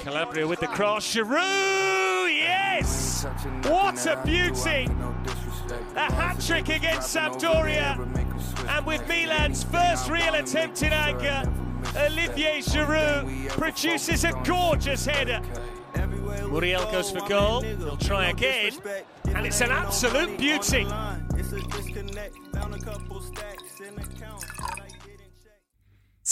Calabria with the cross. Giroud, yes! What a beauty! A hat trick against Sampdoria. And with Milan's first real attempt in anger, Olivier Giroud produces a gorgeous header. Muriel goes for goal. He'll try again. And it's an absolute beauty.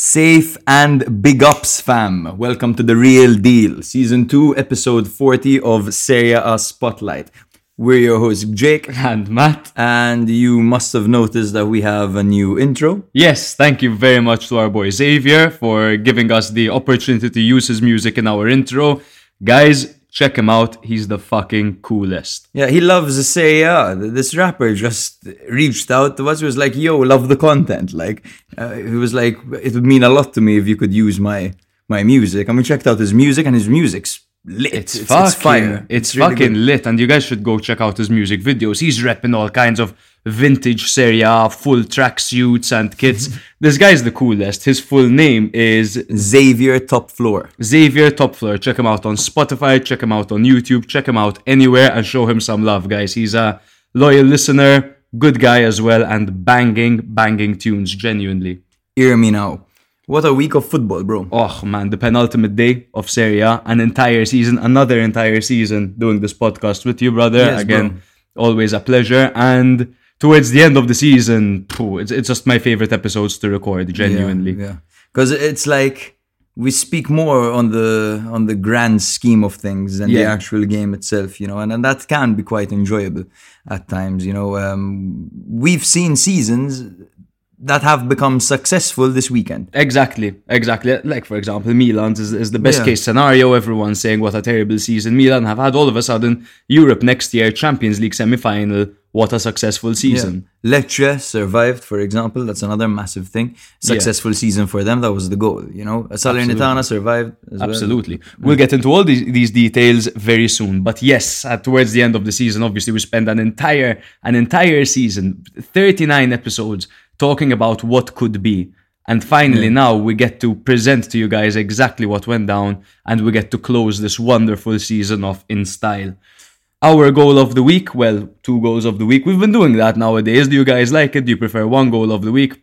Safe and big ups, fam. Welcome to The Real Deal, Season 2, Episode 40 of Serie A Spotlight. We're your hosts, Jake. And Matt. And you must have noticed that we have a new intro. Yes, thank you very much to our boy Xavier for giving us the opportunity to use his music in our intro. Guys, check him out. He's the fucking coolest. Yeah, he loves Serie A. This rapper just reached out to us. He was like, yo, love the content. Like, uh, he was like, it would mean a lot to me if you could use my my music. And we checked out his music, and his music's lit. It's, fucking, fire. It's, really fucking good. lit, and you guys should go check out his music videos. He's repping all kinds of vintage Serie A, full tracksuits and kits. Mm-hmm. this guy's the coolest. His full name is Xavier Top Floor. Xavier Topfler. Check him out on Spotify, check him out on YouTube, check him out anywhere and show him some love, guys. He's a loyal listener, good guy as well, and banging, banging tunes, genuinely. Hear me now. What a week of football, bro. Oh man, the penultimate day of Serie A, an entire season, another entire season doing this podcast with you, brother. Yes, Again, always a pleasure. And towards the end of the season, phew, it's, it's just my favorite episodes to record, genuinely. Yeah, because it's like we speak more on the on the grand scheme of things than the actual game itself, you know, and, and that can be quite enjoyable at times. You know, um, we've seen seasons that have become successful this weekend. Exactly, exactly. Like for example, Milan is, is the best Yeah. case scenario. Everyone's saying what a terrible season Milan have had. All of a sudden, Europe next year, Champions League semi-final. What a successful season. Lecce survived, for example. That's another massive thing. Successful season for them. That was the goal. You know, Salernitana survived as well. Absolutely. We'll get into all these, these details very soon. But yes, uh, towards the end of the season, obviously we spend an entire an entire season, 39 episodes, talking about what could be. And finally now we get to present to you guys exactly what went down and we get to close this wonderful season off in style. Our goal of the week, well, two goals of the week. We've been doing that nowadays. Do you guys like it? Do you prefer one goal of the week?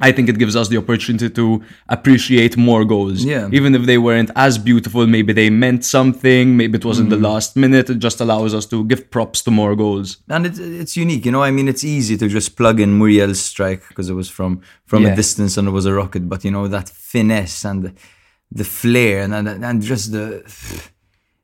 I think it gives us the opportunity to appreciate more goals. Yeah. Even if they weren't as beautiful, maybe they meant something, maybe it was in the mm-hmm. last minute. It just allows us to give props to more goals. and it's it's unique, you know. I mean, it's easy to just plug in Muriel's strike because it was from from Yeah. a distance and it was a rocket, but you know that finesse and the, the flair and, and and just the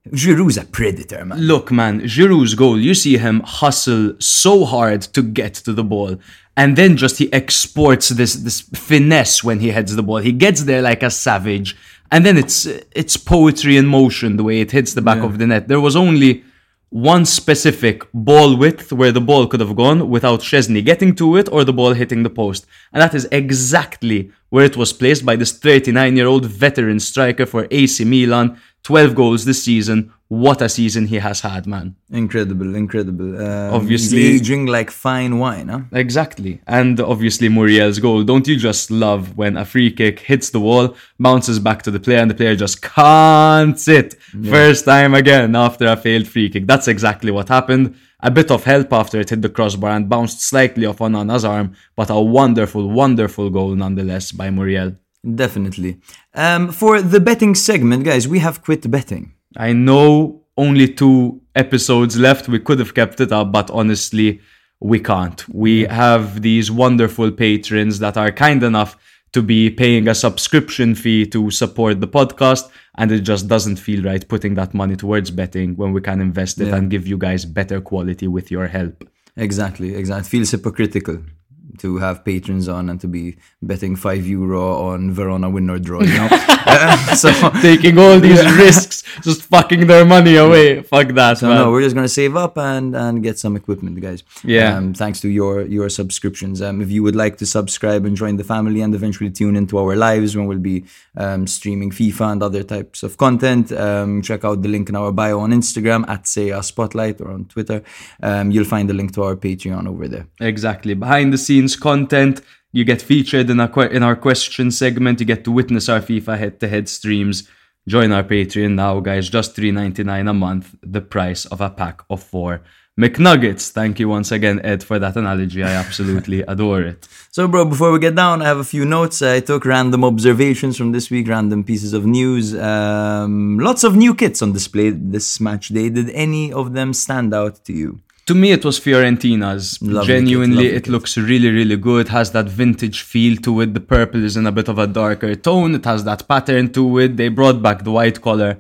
Giroud's a predator, man. Look, man, Giroud's goal, you see him hustle so hard to get to the ball. And then just he exports this this finesse when he heads the ball. He gets there like a savage. And then it's it's poetry in motion the way it hits the back of the net. There was only one specific ball width where the ball could have gone without Szczesny getting to it or the ball hitting the post. And that is exactly where it was placed by this 39 year old veteran striker for AC Milan. 12 goals this season. What a season he has had, man. Incredible, incredible. Um, Obviously- aging like fine wine, huh? Exactly. And obviously Muriel's goal. Don't you just love when a free kick hits the wall, bounces back to the player, and the player just can't sit? First time again after a failed free kick. That's exactly what happened. A bit of help after it hit the crossbar and bounced slightly off Onana's arm, but a wonderful, wonderful goal nonetheless by Muriel. Definitely. Um, for the betting segment, guys, we have quit betting. I know only two episodes left. We could have kept it up, but honestly, we can't. We have these wonderful patrons that are kind enough to be paying a subscription fee to support the podcast, and it just doesn't feel right putting that money towards betting when we can invest it Yeah. and give you guys better quality with your help. Exactly, exactly. It feels hypocritical to have patrons on and to be betting five euro on Verona win or draw. You know, Uh, so Taking all these risks, just fucking their money away. Fuck that, So man. no, we're just gonna save up and and get some equipment, guys. Yeah. Um, thanks to your your subscriptions. Um, if you would like to subscribe and join the family and eventually tune into our lives when we'll be um, streaming FIFA and other types of content, um, check out the link in our bio on Instagram at say a spotlight or on Twitter. Um, you'll find the link to our Patreon over there. Exactly. Behind the scenes content. You get featured in our que- in our question segment. You get to witness our FIFA head-to-head streams. Join our Patreon now, guys. Just $3.99 a month, the price of a pack of four McNuggets. Thank you once again, Ed, for that analogy. I absolutely adore it. So, bro, before we get down, I have a few notes. I took random observations from this week, random pieces of news. Um, lots of new kits on display this match day. Did any of them stand out to you? To me, it was Fiorentina's. Lovely Genuinely, kit, it kit. looks really, really good. Has that vintage feel to it. The purple is in a bit of a darker tone. It has that pattern to it. They brought back the white collar.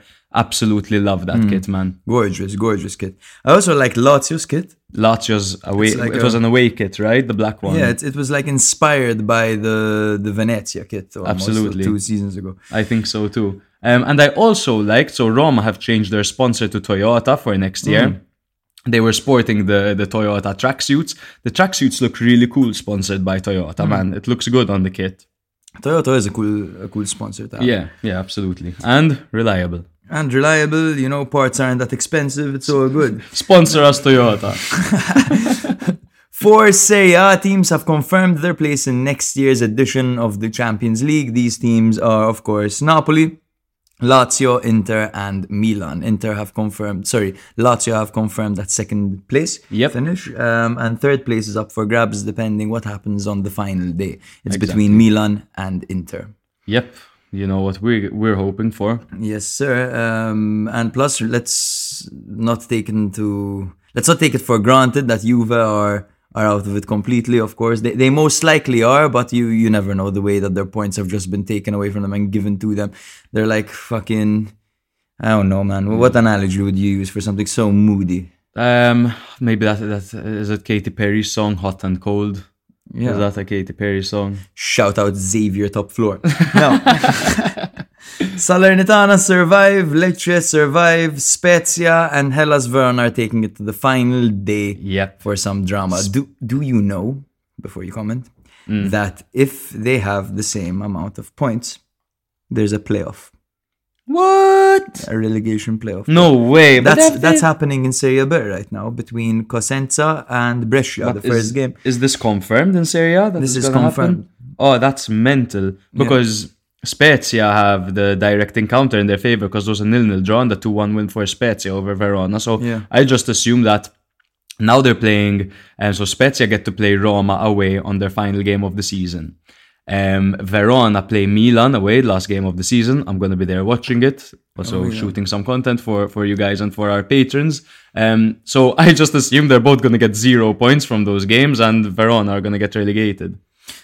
Absolutely love that Mm. kit, man. Gorgeous, gorgeous kit. I also like Lazio's kit. Lazio's away. Like it was an away kit, right? The black one. Yeah, it, it was like inspired by the the Venezia kit. Almost, Absolutely. Two seasons ago. I think so too. Um, and I also liked so Roma have changed their sponsor to Toyota for next year. Mm. They were sporting the the Toyota tracksuits. The tracksuits look really cool, sponsored by Toyota. Mm. Man, it looks good on the kit. Toyota is a cool a cool sponsor to have. Yeah, yeah, absolutely, and reliable. And reliable, you know, parts aren't that expensive, it's all good. Sponsor us, Toyota. Four Serie A teams have confirmed their place in next year's edition of the Champions League. These teams are, of course, Napoli, Lazio, Inter, and Milan. Inter have confirmed, sorry, Lazio have confirmed that second place Yep. finish. Um, and third place is up for grabs depending what happens on the final day. It's Exactly. between Milan and Inter. yep, you know what we we're hoping for. Yes, sir. Um, and plus, let's not take into let's not take it for granted that Juve are are out of it completely. Of course, they, they most likely are, but you you never know the way that their points have just been taken away from them and given to them. They're like fucking. I don't know, man. What analogy would you use for something so moody? Um, maybe that that is it. Katy Perry's song "Hot and Cold." Yeah. Is that a Katy Perry song? Shout out Xavier top floor. No. Salernitana survive, Lecce survive, Spezia and Hellas Verona are taking it to the final day Yep. for some drama. Do do you know, before you comment, Mm. that if they have the same amount of points, there's a playoff, What? a relegation playoff. No way. That's that- that's happening in Serie B right now between Cosenza and Brescia, But the first game. Is this confirmed in Serie A? that This it's is confirmed. happen? Oh, that's mental. Because Spezia have the direct encounter in their favor because there was a nil-nil draw and the 2-1 win for Spezia over Verona. So Yeah. I just assume that now they're playing, and so Spezia get to play Roma away on their final game of the season. Um, Verona play Milan away, last game of the season. I'm going to be there watching it, also Oh, shooting some content for, for you guys and for our patrons. Um, so I just assume they're both going to get zero points from those games, and Verona are going to get relegated.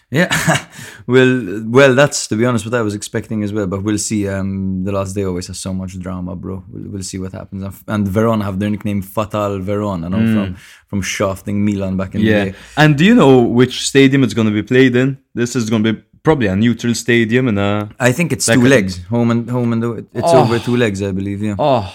Yeah, well, well, that's to be honest what I was expecting as well. But we'll see. Um, the last day always has so much drama, bro. We'll, we'll see what happens. And- Verona have their nickname Fatal Verona, no, from from shafting Milan back in the Yeah. day. And do you know which stadium it's going to be played in? This is going to be probably a neutral stadium and a. I think it's Like two legs, home and home and the- it's Oh. over two legs, I believe. Yeah, Oh,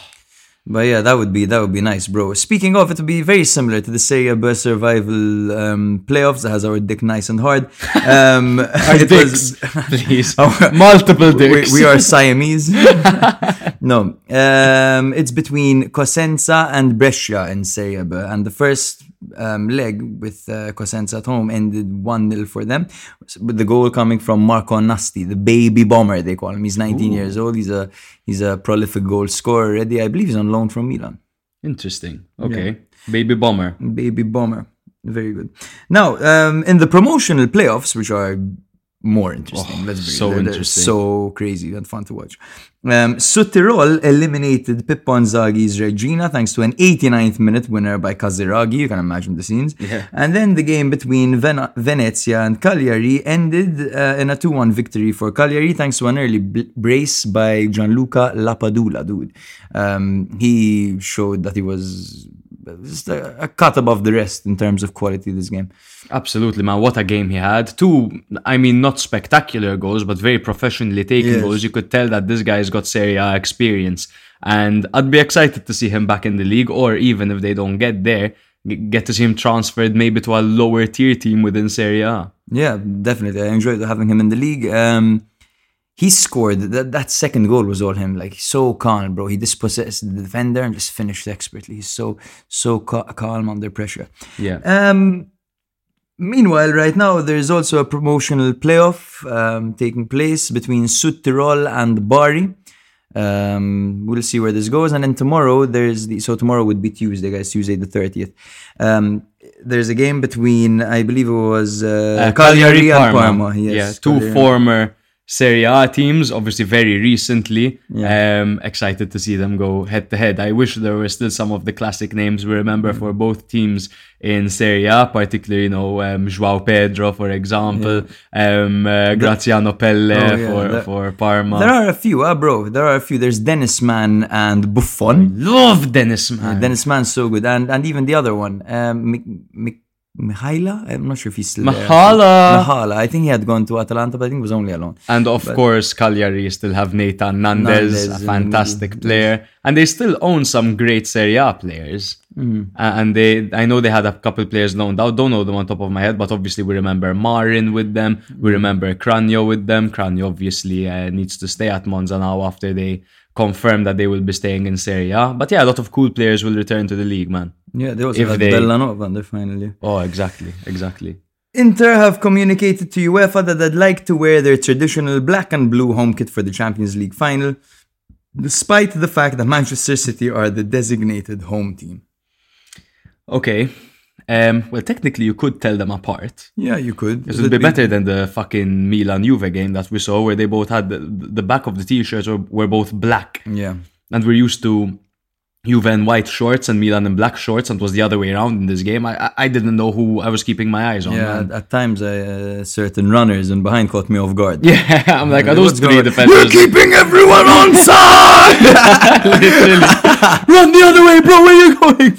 but yeah, that would be that would be nice, bro. Speaking of, it would be very similar to the Serie B survival um, playoffs that has our dick nice and hard. Um, it dicks, please. Our- Multiple we, dicks. we are Siamese. no, um, it's between Cosenza and Brescia in Serie B, and the first um, leg with uh, Cosenza at home ended 1 0 for them, with the goal coming from Marco Nasti, the baby bomber, they call him. He's 19 years old. He's a he's a prolific goal scorer already. I believe he's on loan from Milan. Interesting. Okay. Baby Bomber. Baby bomber. Very good. Now, um, in the promotional playoffs, which are more interesting, Oh, let's be so they're- they're interesting. so crazy and fun to watch. Um, Südtirol eliminated Pippo Inzaghi's Reggina thanks to an 89th minute winner by Casiraghi. You can imagine the scenes. Yeah. And then the game between Ven- Venezia and Cagliari ended uh, in a 2 1 victory for Cagliari thanks to an early bl- brace by Gianluca Lapadula, dude. Um, he showed that he was just a, a cut above the rest in terms of quality this game. Absolutely, man. What a game he had. Two, I mean, not spectacular goals, but very professionally taken Yes. goals. You could tell that this guy's got Serie A experience. And I'd be excited to see him back in the league, or even if they don't get there, get to see him transferred maybe to a lower tier team within Serie A. Yeah, definitely. I enjoyed having him in the league. Um, he scored that that second goal was all him. Like so calm, bro. He dispossessed the defender and just finished expertly. He's so so ca- calm under pressure. Yeah. Um, meanwhile, right now there's also a promotional playoff um, taking place between Südtirol and Bari. Um, we'll see where this goes. And then tomorrow, there's the so tomorrow would be Tuesday, guys, Tuesday the 30th. Um, there's a game between, I believe it was uh, Uh, Cagliari and Parma. Yes, yeah, two Cagliari. former Serie A teams, obviously very recently. Yeah. Um, excited to see them go head to head. I wish there were still some of the classic names we remember for both teams in Serie A, particularly, you know, um, Joao Pedro, for example, um, uh, Graziano Pelle Oh, yeah, for, for Parma. There are a few, uh, bro. There are a few. There's Dennis Man and Buffon. Love Dennis, man. Dennis Man's so good, and and even the other one, um, Mik- Mik- Mihaila. I'm not sure if he's still there. Mahala. Mahala. I think he had gone to Atalanta, but I think he was only alone. And of course, Cagliari still have Nahitan Nandez, Nandez a and- fantastic player, and they still own some great Serie A players. Mm-hmm. And they, I know they had a couple players loaned out. Don't know them on top of my head, but obviously we remember Marin with them. We remember Cragno with them. Cragno obviously uh, needs to stay at Monza now after they confirm that they will be staying in Serie A. But yeah, a lot of cool players will return to the league, man. Yeah, they also If had they- Bellanova in there finally. Oh, exactly, exactly. Inter have communicated to UEFA that they'd like to wear their traditional black and blue home kit for the Champions League final, despite the fact that Manchester City are the designated home team. Okay. Um, well, technically, you could tell them apart. Yeah, you could. This would be better than the fucking Milan Juve game that we saw, where they both had the, the back of the t-shirts were, were both black, Yeah. and we're used to Juve in white shorts and Milan in black shorts, and it was the other way around in this game. I I- I didn't know who I was keeping my eyes on. Yeah, man. at, at times uh, certain runners and behind caught me off guard. Yeah, I'm like, are those What's three defenders? We're keeping everyone on side. Literally. Run the other way, bro. Where are you going?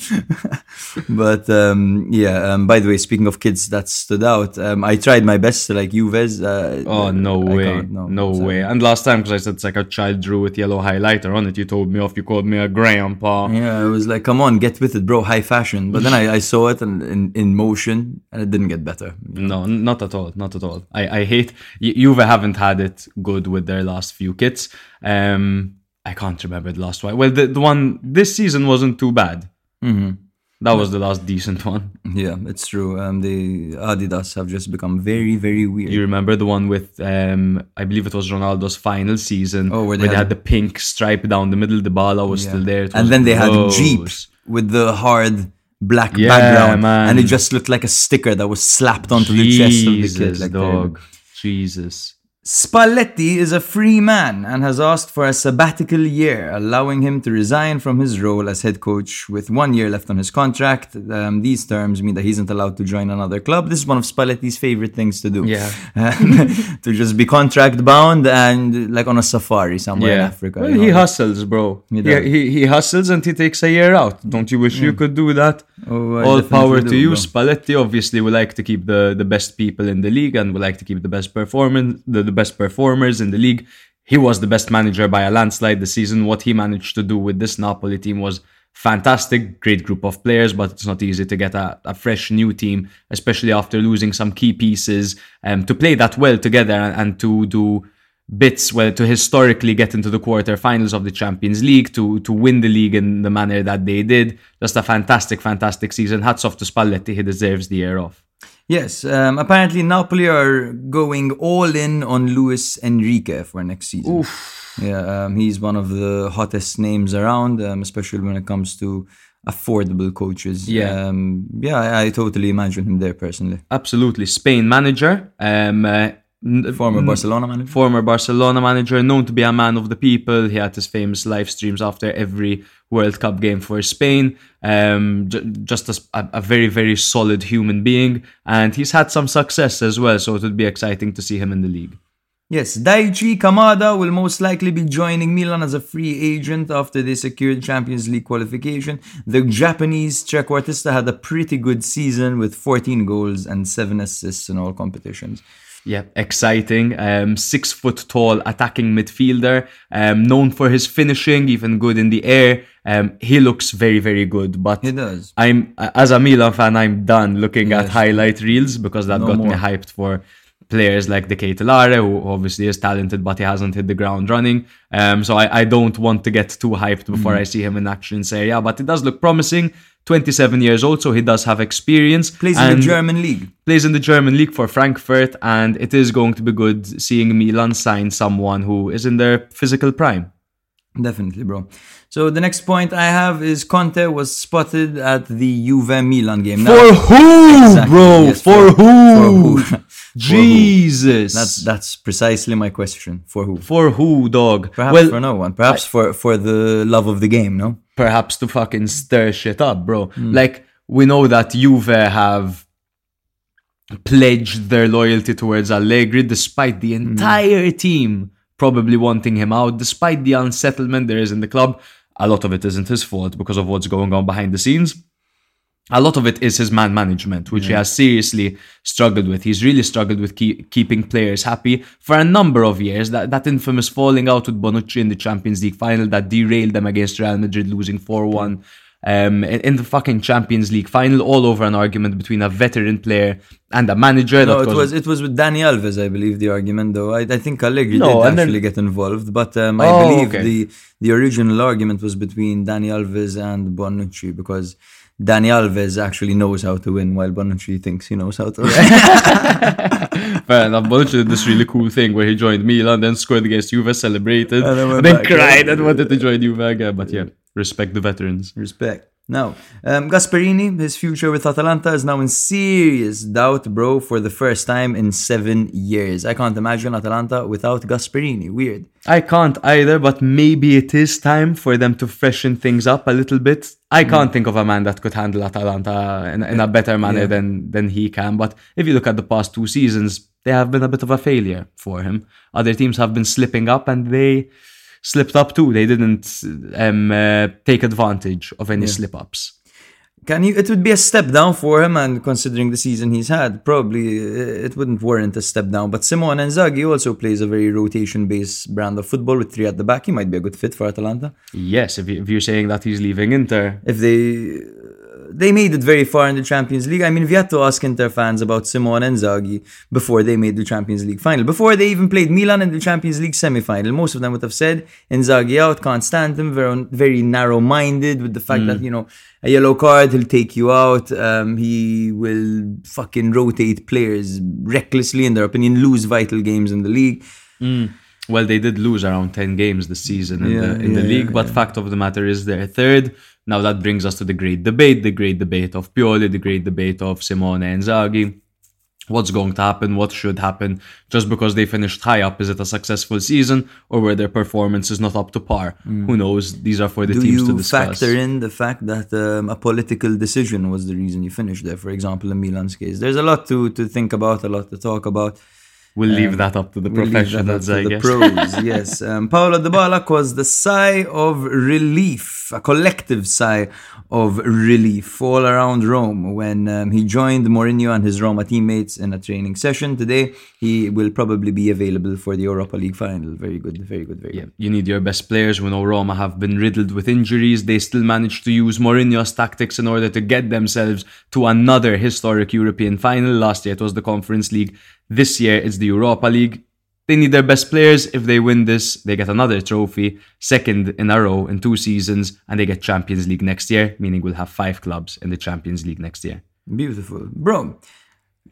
But um, yeah. Um, by the way, speaking of kids that stood out, um, I tried my best to like Juves. Uh, Oh no I way, no, sorry. way! And last time, because I said it's like a child drew with yellow highlighter on it, you told me off. You called me a grandpa. Yeah, I was like, come on, get with it, bro, high fashion. But then I, I saw it in, in, in motion and it didn't get better. No, not at all. Not at all. I, I hate Ju- Juve haven't had it good with their last few kits. Um, I can't remember the last one. Well, the, the one this season wasn't too bad. Mm-hmm. That was the last decent one. Yeah, it's true. Um, the Adidas have just become very, very weird. You remember the one with um, I believe it was Ronaldo's final season. Oh, where they they had- had the pink stripe down the middle. The ball was Yeah. still there. And then they had. Jeeps with the hard black Yeah, background. man. And it just looked like a sticker that was slapped onto the chest of the kid. Jesus, Like dog. Jesus. Spalletti is a free man and has asked for a sabbatical year, allowing him to resign from his role as head coach with one year left on his contract. Um, these terms mean that he isn't allowed to join another club. This is one of Spalletti's favorite things to do. Yeah. to just be contract bound and like on a safari somewhere in Africa. Well, you he hustles, bro. He He, he, he hustles and he takes a year out. Don't you wish you could do that? Oh, All power do, to you. bro. Spalletti obviously would like to keep the, the best people in the league and would like to keep the best performance the, the best performers in the league. He was the best manager by a landslide this season. What he managed to do with this Napoli team was fantastic, great group of players, but it's not easy to get a, a fresh new team, especially after losing some key pieces, um, to play that well together and, and to do bits where to historically get into the quarterfinals of the Champions League to to win the league in the manner that they did. Just a fantastic, fantastic season. Hats off to Spalletti. He deserves the year off. Yes, um, apparently Napoli are going all in on Luis Enrique for next season. Yeah, um, he's one of the hottest names around, um, especially when it comes to affordable coaches. Yeah. um, yeah, I, I totally imagine him there personally. Absolutely, Spain manager. Um, uh, Former Barcelona manager. former Barcelona manager, known to be a man of the people. He had his famous live streams after every World Cup game for Spain. Um, j- just a, a very, very solid human being, and he's had some success as well. So it would be exciting to see him in the league. Yes, Daichi Kamada will most likely be joining Milan as a free agent after they secured Champions League qualification. The Japanese trequartista had a pretty good season with 14 goals and 7 assists in all competitions. Yeah, exciting. Um, six foot tall attacking midfielder, um, known for his finishing, even good in the air. Um, he looks very, very good. But He does. I'm as a Milan fan, I'm done looking at highlight reels because that No got me hyped for players like De Ketelaere, who obviously is talented, but he hasn't hit the ground running. Um, so I, I don't want to get too hyped before Mm. I see him in action in Serie A. But it does look promising. 27 years old, so he does have experience. Plays in the German league. plays in the German league for Frankfurt, and it is going to be good seeing Milan sign someone who is in their physical prime. Definitely, bro. So the next point I have is Conte was spotted at the Juve Milan game. Now- For who, Exactly, bro? yes, for, who? For who? Jesus. That's that's precisely my question. For who? for who, dog? Perhaps well, for no one. Perhaps for for the love of the game. No. perhaps to fucking stir shit up, bro. Hmm. Like we know that Juve have pledged their loyalty towards Allegri despite the Hmm. entire team probably wanting him out, despite the unsettlement there is in the club. A lot of it isn't his fault because of what's going on behind the scenes. A lot of it is his man management, which he has seriously struggled with. He's really struggled with keep, keeping players happy for a number of years. That that infamous falling out with Bonucci in the Champions League final that derailed them against Real Madrid, losing four one. Um, in, the fucking Champions League final, all over an argument between a veteran player and a manager. No, it was it was with Dani Alves, I believe, the argument. Though I, I think Allegri No, did and then- actually get involved, but um, I Oh, believe okay. the the original argument was between Dani Alves and Bonucci because Dani Alves actually knows how to win, while Bonucci thinks he knows how to win. Fair enough. Bonucci did this really cool thing where he joined Milan, then scored against Juve, celebrated, And then and then cried and wanted to join Juve again. But yeah, respect the veterans. Respect. Now, um, Gasperini, his future with Atalanta is now in serious doubt, bro, for the first time in seven years. I can't imagine Atalanta without Gasperini. Weird. I can't either, but maybe it is time for them to freshen things up a little bit. I can't think of a man that could handle Atalanta in, in a better manner Yeah. than than he can. But if you look at the past two seasons, they have been a bit of a failure for him. Other teams have been slipping up, and they slipped up too. They didn't um, uh, take advantage of any slip ups. Can you? It would be a step down for him, and considering the season he's had, probably uh, it wouldn't warrant a step down. But Simone Inzaghi also plays a very rotation-based brand of football with three at the back. He might be a good fit for Atalanta Yes, if, you, if you're saying that he's leaving Inter, if they. They made it very far in the Champions League. I mean, we had to ask Inter fans about Simone Inzaghi before they made the Champions League final. Before they even played Milan in the Champions League semi-final, most of them would have said Inzaghi out, can't stand him, very, very narrow-minded with the fact that, you know, a yellow card, he'll take you out. Um, he will fucking rotate players recklessly, in their opinion, lose vital games in the league. Well, they did lose around 10 games this season in, Yeah, the, in the yeah, league, yeah, but fact of the matter is they're third. Now that brings us to the great debate, the great debate of Pioli, the great debate of Simone Inzaghi. What's going to happen? What should happen? Just because they finished high up, is it a successful season or were their performances not up to par? Who knows? These are for the Mm. Do teams to you discuss. factor in the fact that um, a political decision was the reason you finished there? For example, in Milan's case, there's a lot to to think about, a lot to talk about. We'll leave that up to the We'll professionals, I the guess. pros, yes. Um, Paolo Dybala caused the sigh of relief, a collective sigh of relief all around Rome when um, he joined Mourinho and his Roma teammates in a training session today. He will probably be available for the Europa League final. Very good, very good, very Yeah, good. you need your best players. We know Roma have been riddled with injuries. They still managed to use Mourinho's tactics in order to get themselves to another historic European final. Last year it was the Conference League. This year it's the Europa League. They need their best players. If they win this, they get another trophy, second in a row in two seasons, and they get Champions League next year, meaning we'll have five clubs in the Champions League next year. Beautiful. Bro,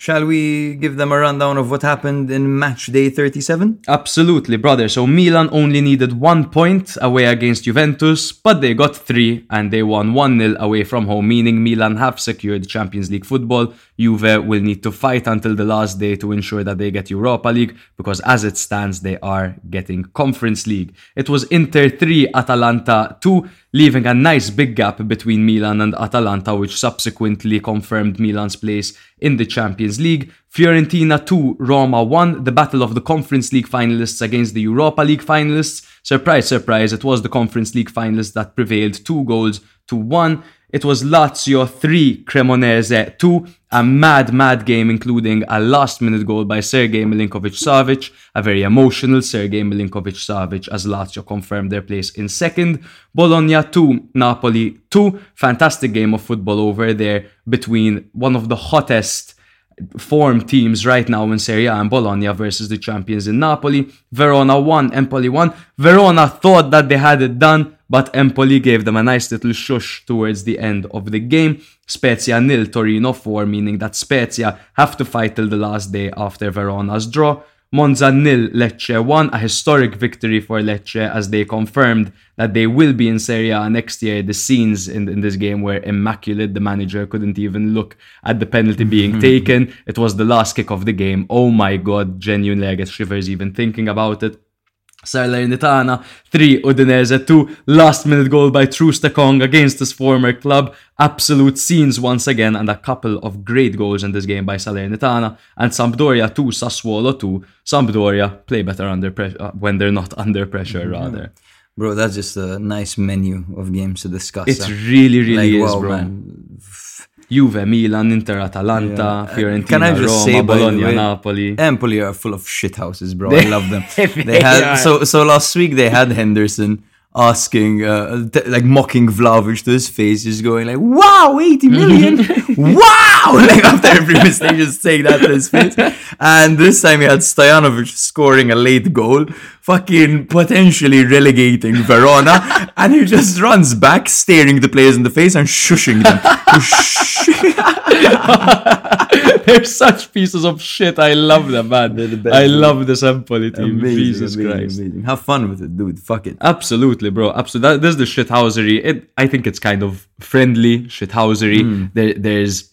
shall we give them a rundown of what happened in match day 37? Absolutely, brother. So Milan only needed one point away against Juventus, but they got three and they won 1 0 away from home, meaning Milan have secured Champions League football. Juve will need to fight until the last day to ensure that they get Europa League, because as it stands, they are getting Conference League. It was Inter 3, Atalanta 2, leaving a nice big gap between Milan and Atalanta, which subsequently confirmed Milan's place in the Champions League. Fiorentina 2, Roma 1, the battle of the Conference League finalists against the Europa League finalists. Surprise, surprise, it was the Conference League finalists that prevailed 2 goals to 1. It was Lazio 3, Cremonese 2, a mad, mad game, including a last minute goal by Sergei Milinkovic Savic, a very emotional Sergei Milinkovic Savic as Lazio confirmed their place in second. Bologna 2, Napoli 2, fantastic game of football over there between one of the hottest form teams right now in Serie A and Bologna versus the champions in Napoli. Verona 1, Empoli 1. Verona thought that they had it done, but Empoli gave them a nice little shush towards the end of the game. Spezia nil, Torino 4, meaning that Spezia have to fight till the last day after Verona's draw. Monza nil, Lecce 1, a historic victory for Lecce as they confirmed that they will be in Serie A next year. The scenes in, in this game were immaculate. The manager couldn't even look at the penalty being taken. It was the last kick of the game. Oh my god, genuinely, I get shivers even thinking about it. Salernitana 3, Udinese 2, last minute goal by Troost-Ekong against his former club. Absolute scenes once again, and a couple of great goals in this game by Salernitana. And Sampdoria 2, Sassuolo 2. Sampdoria play better under pressure uh, when they're not under pressure, rather. Bro, that's just a nice menu of games to discuss. It's huh? really, really Like, is, wow, bro. man. Juve, Milan, Inter, Atalanta, Yeah. Fiorentina, Can I just Roma, say, Bologna, way, Napoli. Empoli are full of shit houses, bro. I love them. They had so so last week they had Henderson asking uh, t- like mocking Vlahovic to his face, just going like, "Wow, 80 million! wow!" Like after every mistake, just saying that to his face. And this time he had Stojanovic scoring a late goal, fucking potentially relegating Verona, and he just runs back, staring the players in the face and shushing them. They're such pieces of shit. I love them, man. The best, I man. love this Empoli team. amazing, Jesus amazing, Christ. amazing. Have fun with it, dude. Fuck it. Absolutely, bro. Absolutely. That, this is the shithousery. It, I think it's kind of friendly shithousery. Hmm. There, there's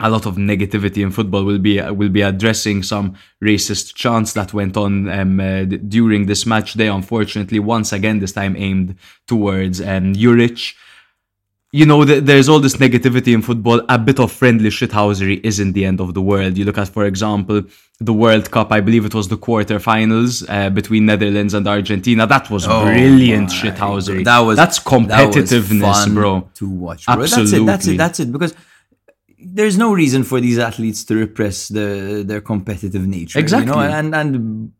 a lot of negativity in football. We'll be will be addressing some racist chants that went on um, uh, d- during this match day. Unfortunately, once again, this time aimed towards um, Juric. You know, th- there's all this negativity in football. A bit of friendly shithousery isn't the end of the world. You look at, for example, the World Cup. I believe it was the quarterfinals uh, between Netherlands and Argentina. That was brilliant my shithousery. That was that's that was competitiveness, bro. To watch, bro. That's it. Absolutely. That's it. That's it. Because there's no reason for these athletes to repress the, their competitive nature. You Exactly. know? And and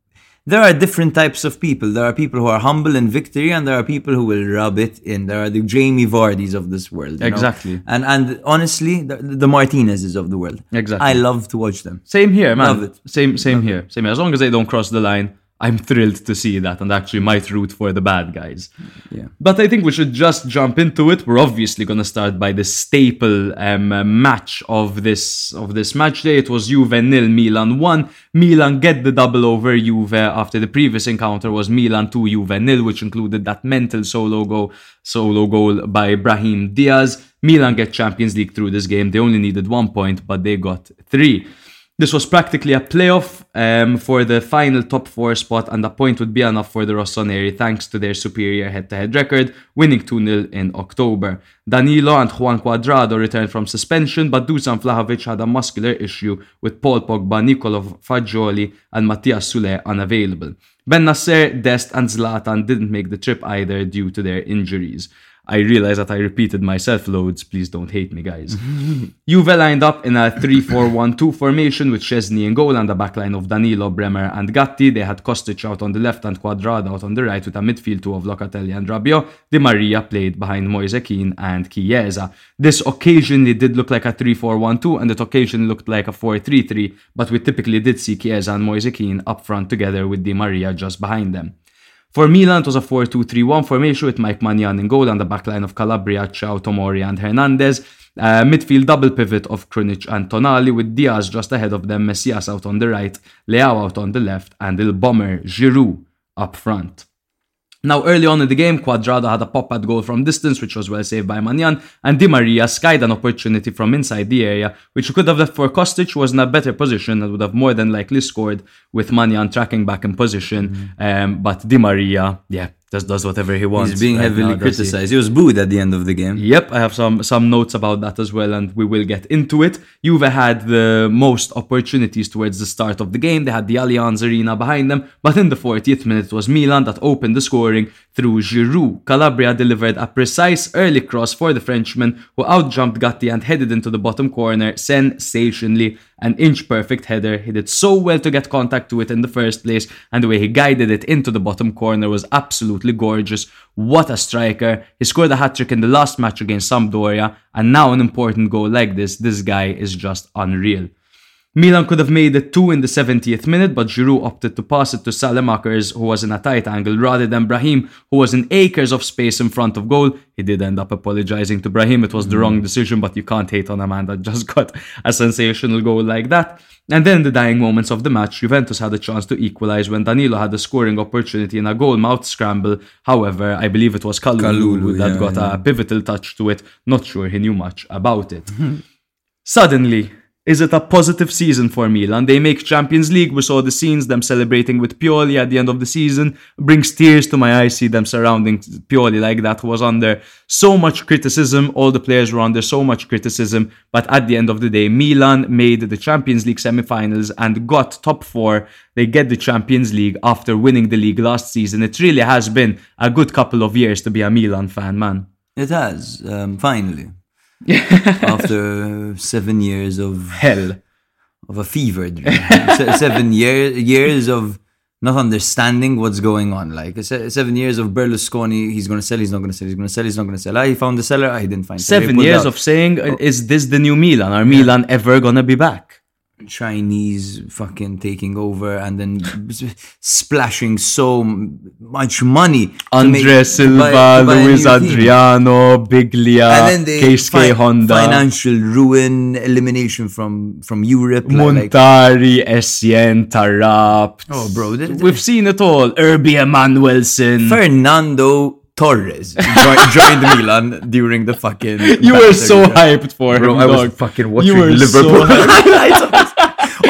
there are different types of people. There are people who are humble in victory, and there are people who will rub it in. There are the Jamie Vardys of this world. you know? Exactly. And and honestly, the, the Martinezes of the world. Exactly. I love to watch them. Same here, man. Love it. Same, same here. Same here. As long as they don't cross the line, I'm thrilled to see that, and actually might root for the bad guys. Yeah. But I think we should just jump into it. We're obviously going to start by the staple um, match of this of this match day. It was Juve nil, Milan one. Milan get the double over Juve after the previous encounter was Milan two, Juve nil, which included that mental solo goal, solo goal by Brahim Diaz. Milan get Champions League through this game. They only needed one point, but they got three. This was practically a playoff um, for the final top four spot, and a point would be enough for the Rossoneri thanks to their superior head to head record, winning 2 0 in October. Danilo and Juan Cuadrado returned from suspension, but Dusan Vlahovic had a muscular issue with Paul Pogba, Nicolò Fagioli, and Matías Soulé unavailable. Bennacer, Dest, and Zlatan didn't make the trip either due to their injuries. I realize that I repeated myself loads. Please don't hate me, guys. Juve lined up in a 3-4-1-2 formation with Szczesny in goal and a backline of Danilo, Bremer, and Gatti. They had Kostic out on the left and Cuadrado out on the right with a midfield two of Locatelli and Rabiot. Di Maria played behind Moise Kean and Chiesa. This occasionally did look like a 3-4-1-2 and it occasionally looked like a 4-3-3, but we typically did see Chiesa and Moise Kean up front together with Di Maria just behind them. For Milan, it was a 4-2-3-1 formation with Mike Maignan in goal and the backline of Calabria, Thiaw, Tomori and Hernandez. Uh, midfield double pivot of Krunic and Tonali with Diaz just ahead of them, Messias out on the right, Leao out on the left, and Il Bomber Giroud up front. Now, early on in the game, Cuadrado had a pop at goal from distance, which was well saved by Maignan, and Di Maria skied an opportunity from inside the area, which could have left for Kostic, who was in a better position and would have more than likely scored with Maignan tracking back in position. Um, but Di Maria, yeah, just does whatever he wants. He's being right heavily now, does he? criticized. He was booed at the end of the game. Yep, I have some some notes about that as well, and we will get into it. Juve had the most opportunities towards the start of the game. They had the Allianz Arena behind them, but in the 40th minute it was Milan that opened the scoring through Giroud. Calabria delivered a precise early cross for the Frenchman, who outjumped Gatti and headed into the bottom corner sensationally. An inch perfect header. He did so well to get contact to it in the first place, and the way he guided it into the bottom corner was absolutely gorgeous. What a striker. He scored a hat trick in the last match against Sampdoria, and now an important goal like this, this guy is just unreal. Milan could have made it two in the 70th minute, but Giroud opted to pass it to Saelemaekers, who was in a tight angle, rather than Brahim, who was in acres of space in front of goal. He did end up apologizing to Brahim. It was the wrong mm. decision, but you can't hate on a man that just got a sensational goal like that. And then in the dying moments of the match, Juventus had a chance to equalize when Danilo had a scoring opportunity in a goal mouth scramble. However, I believe it was Kalulu, Kalulu, that yeah, got yeah. a pivotal touch to it. Not sure he knew much about it. Suddenly, is it a positive season for Milan? They make Champions League. We saw the scenes, them celebrating with Pioli at the end of the season. Brings tears to my eyes, see them surrounding Pioli like that was under so much criticism. All the players were under so much criticism. But at the end of the day, Milan made the Champions League semi-finals and got top four. They get the Champions League after winning the league last season. It really has been a good couple of years to be a Milan fan, man. It has, um, finally. After seven years of Hell. of a fever dream. Seven year, years of not understanding what's going on. Like seven years of Berlusconi, he's going to sell, he's not going to sell, he's going to sell, he's not going to sell. I found the seller, I didn't find. Seven years out. of saying, uh, is this the new Milan? Are Milan ever gonna be back? Chinese fucking taking over and then splashing so much money. Andre Silva, Luis. Adriano, Biglia, And then they fi- Honda, financial ruin, elimination from from Europe. like- like, Muntari, Essien, Taarabt. Oh, bro, We've seen it all. Urby Emanuelson. Fernando Torres joined, joined Milan during the fucking. You were so hyped for Bro, him, I was fucking watching You were Liverpool so hyped. highlights of this.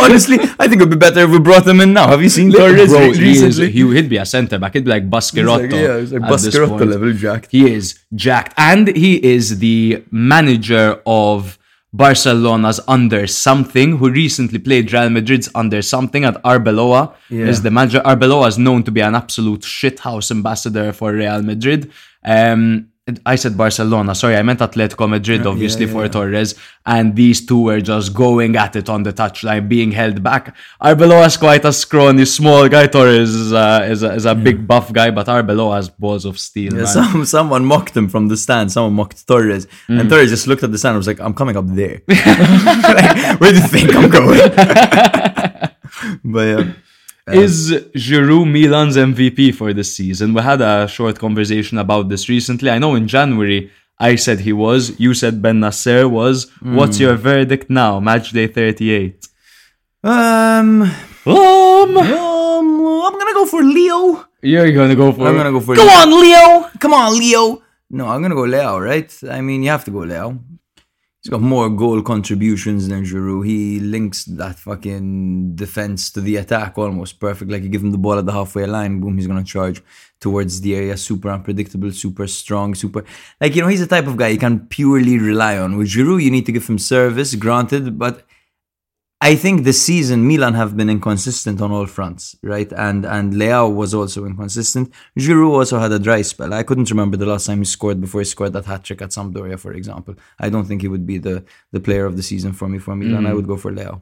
Honestly, I think it would be better if we brought him in now. Have you seen Torres Bro, re- He is, he, would be a centre back. He'd be like Baschirotto. Like, yeah, he's like at this Baschirotto point. level jacked. He is jacked. And he is the manager of Barcelona's under something, who recently played Real Madrid's under something at Arbeloa. Yeah. Is the manager. Arbeloa is known to be an absolute shithouse ambassador for Real Madrid. Um, I said Barcelona, sorry, I meant Atletico Madrid, obviously, yeah, for yeah. Torres. And these two were just going at it on the touchline, being held back. Arbeloa is quite a scrawny, small guy. Torres is a, is a, is a big buff guy, but Arbeloa has balls of steel. Some, someone mocked him from the stand. Someone mocked Torres. Mm. And Torres just looked at the stand and was like, I'm coming up there. Like, where do you think I'm going? but yeah. Is Giroud Milan's MVP for this season? We had a short conversation about this recently. I know in January I said he was. You said Bennacer was. What's Hmm. your verdict now? Match day 38. Um, Um, um, I'm gonna go for Leo. you're gonna go for I'm gonna go for Come on, Leo! Come on, Leo. No, I'm gonna go Leo, right? I mean, you have to go Leo. He's got more goal contributions than Giroud. He links that fucking defense to the attack almost perfect. Like you give him the ball at the halfway line, boom, he's gonna charge towards the area. Super unpredictable, super strong, super like you know he's the type of guy you can purely rely on. With Giroud, you need to give him service, granted, but I think this season Milan have been inconsistent on all fronts, right? And and Leao was also inconsistent. Giroud also had a dry spell. I couldn't remember the last time he scored before he scored that hat trick at Sampdoria, for example. I don't think he would be the the player of the season for me for Milan. I would go for Leo.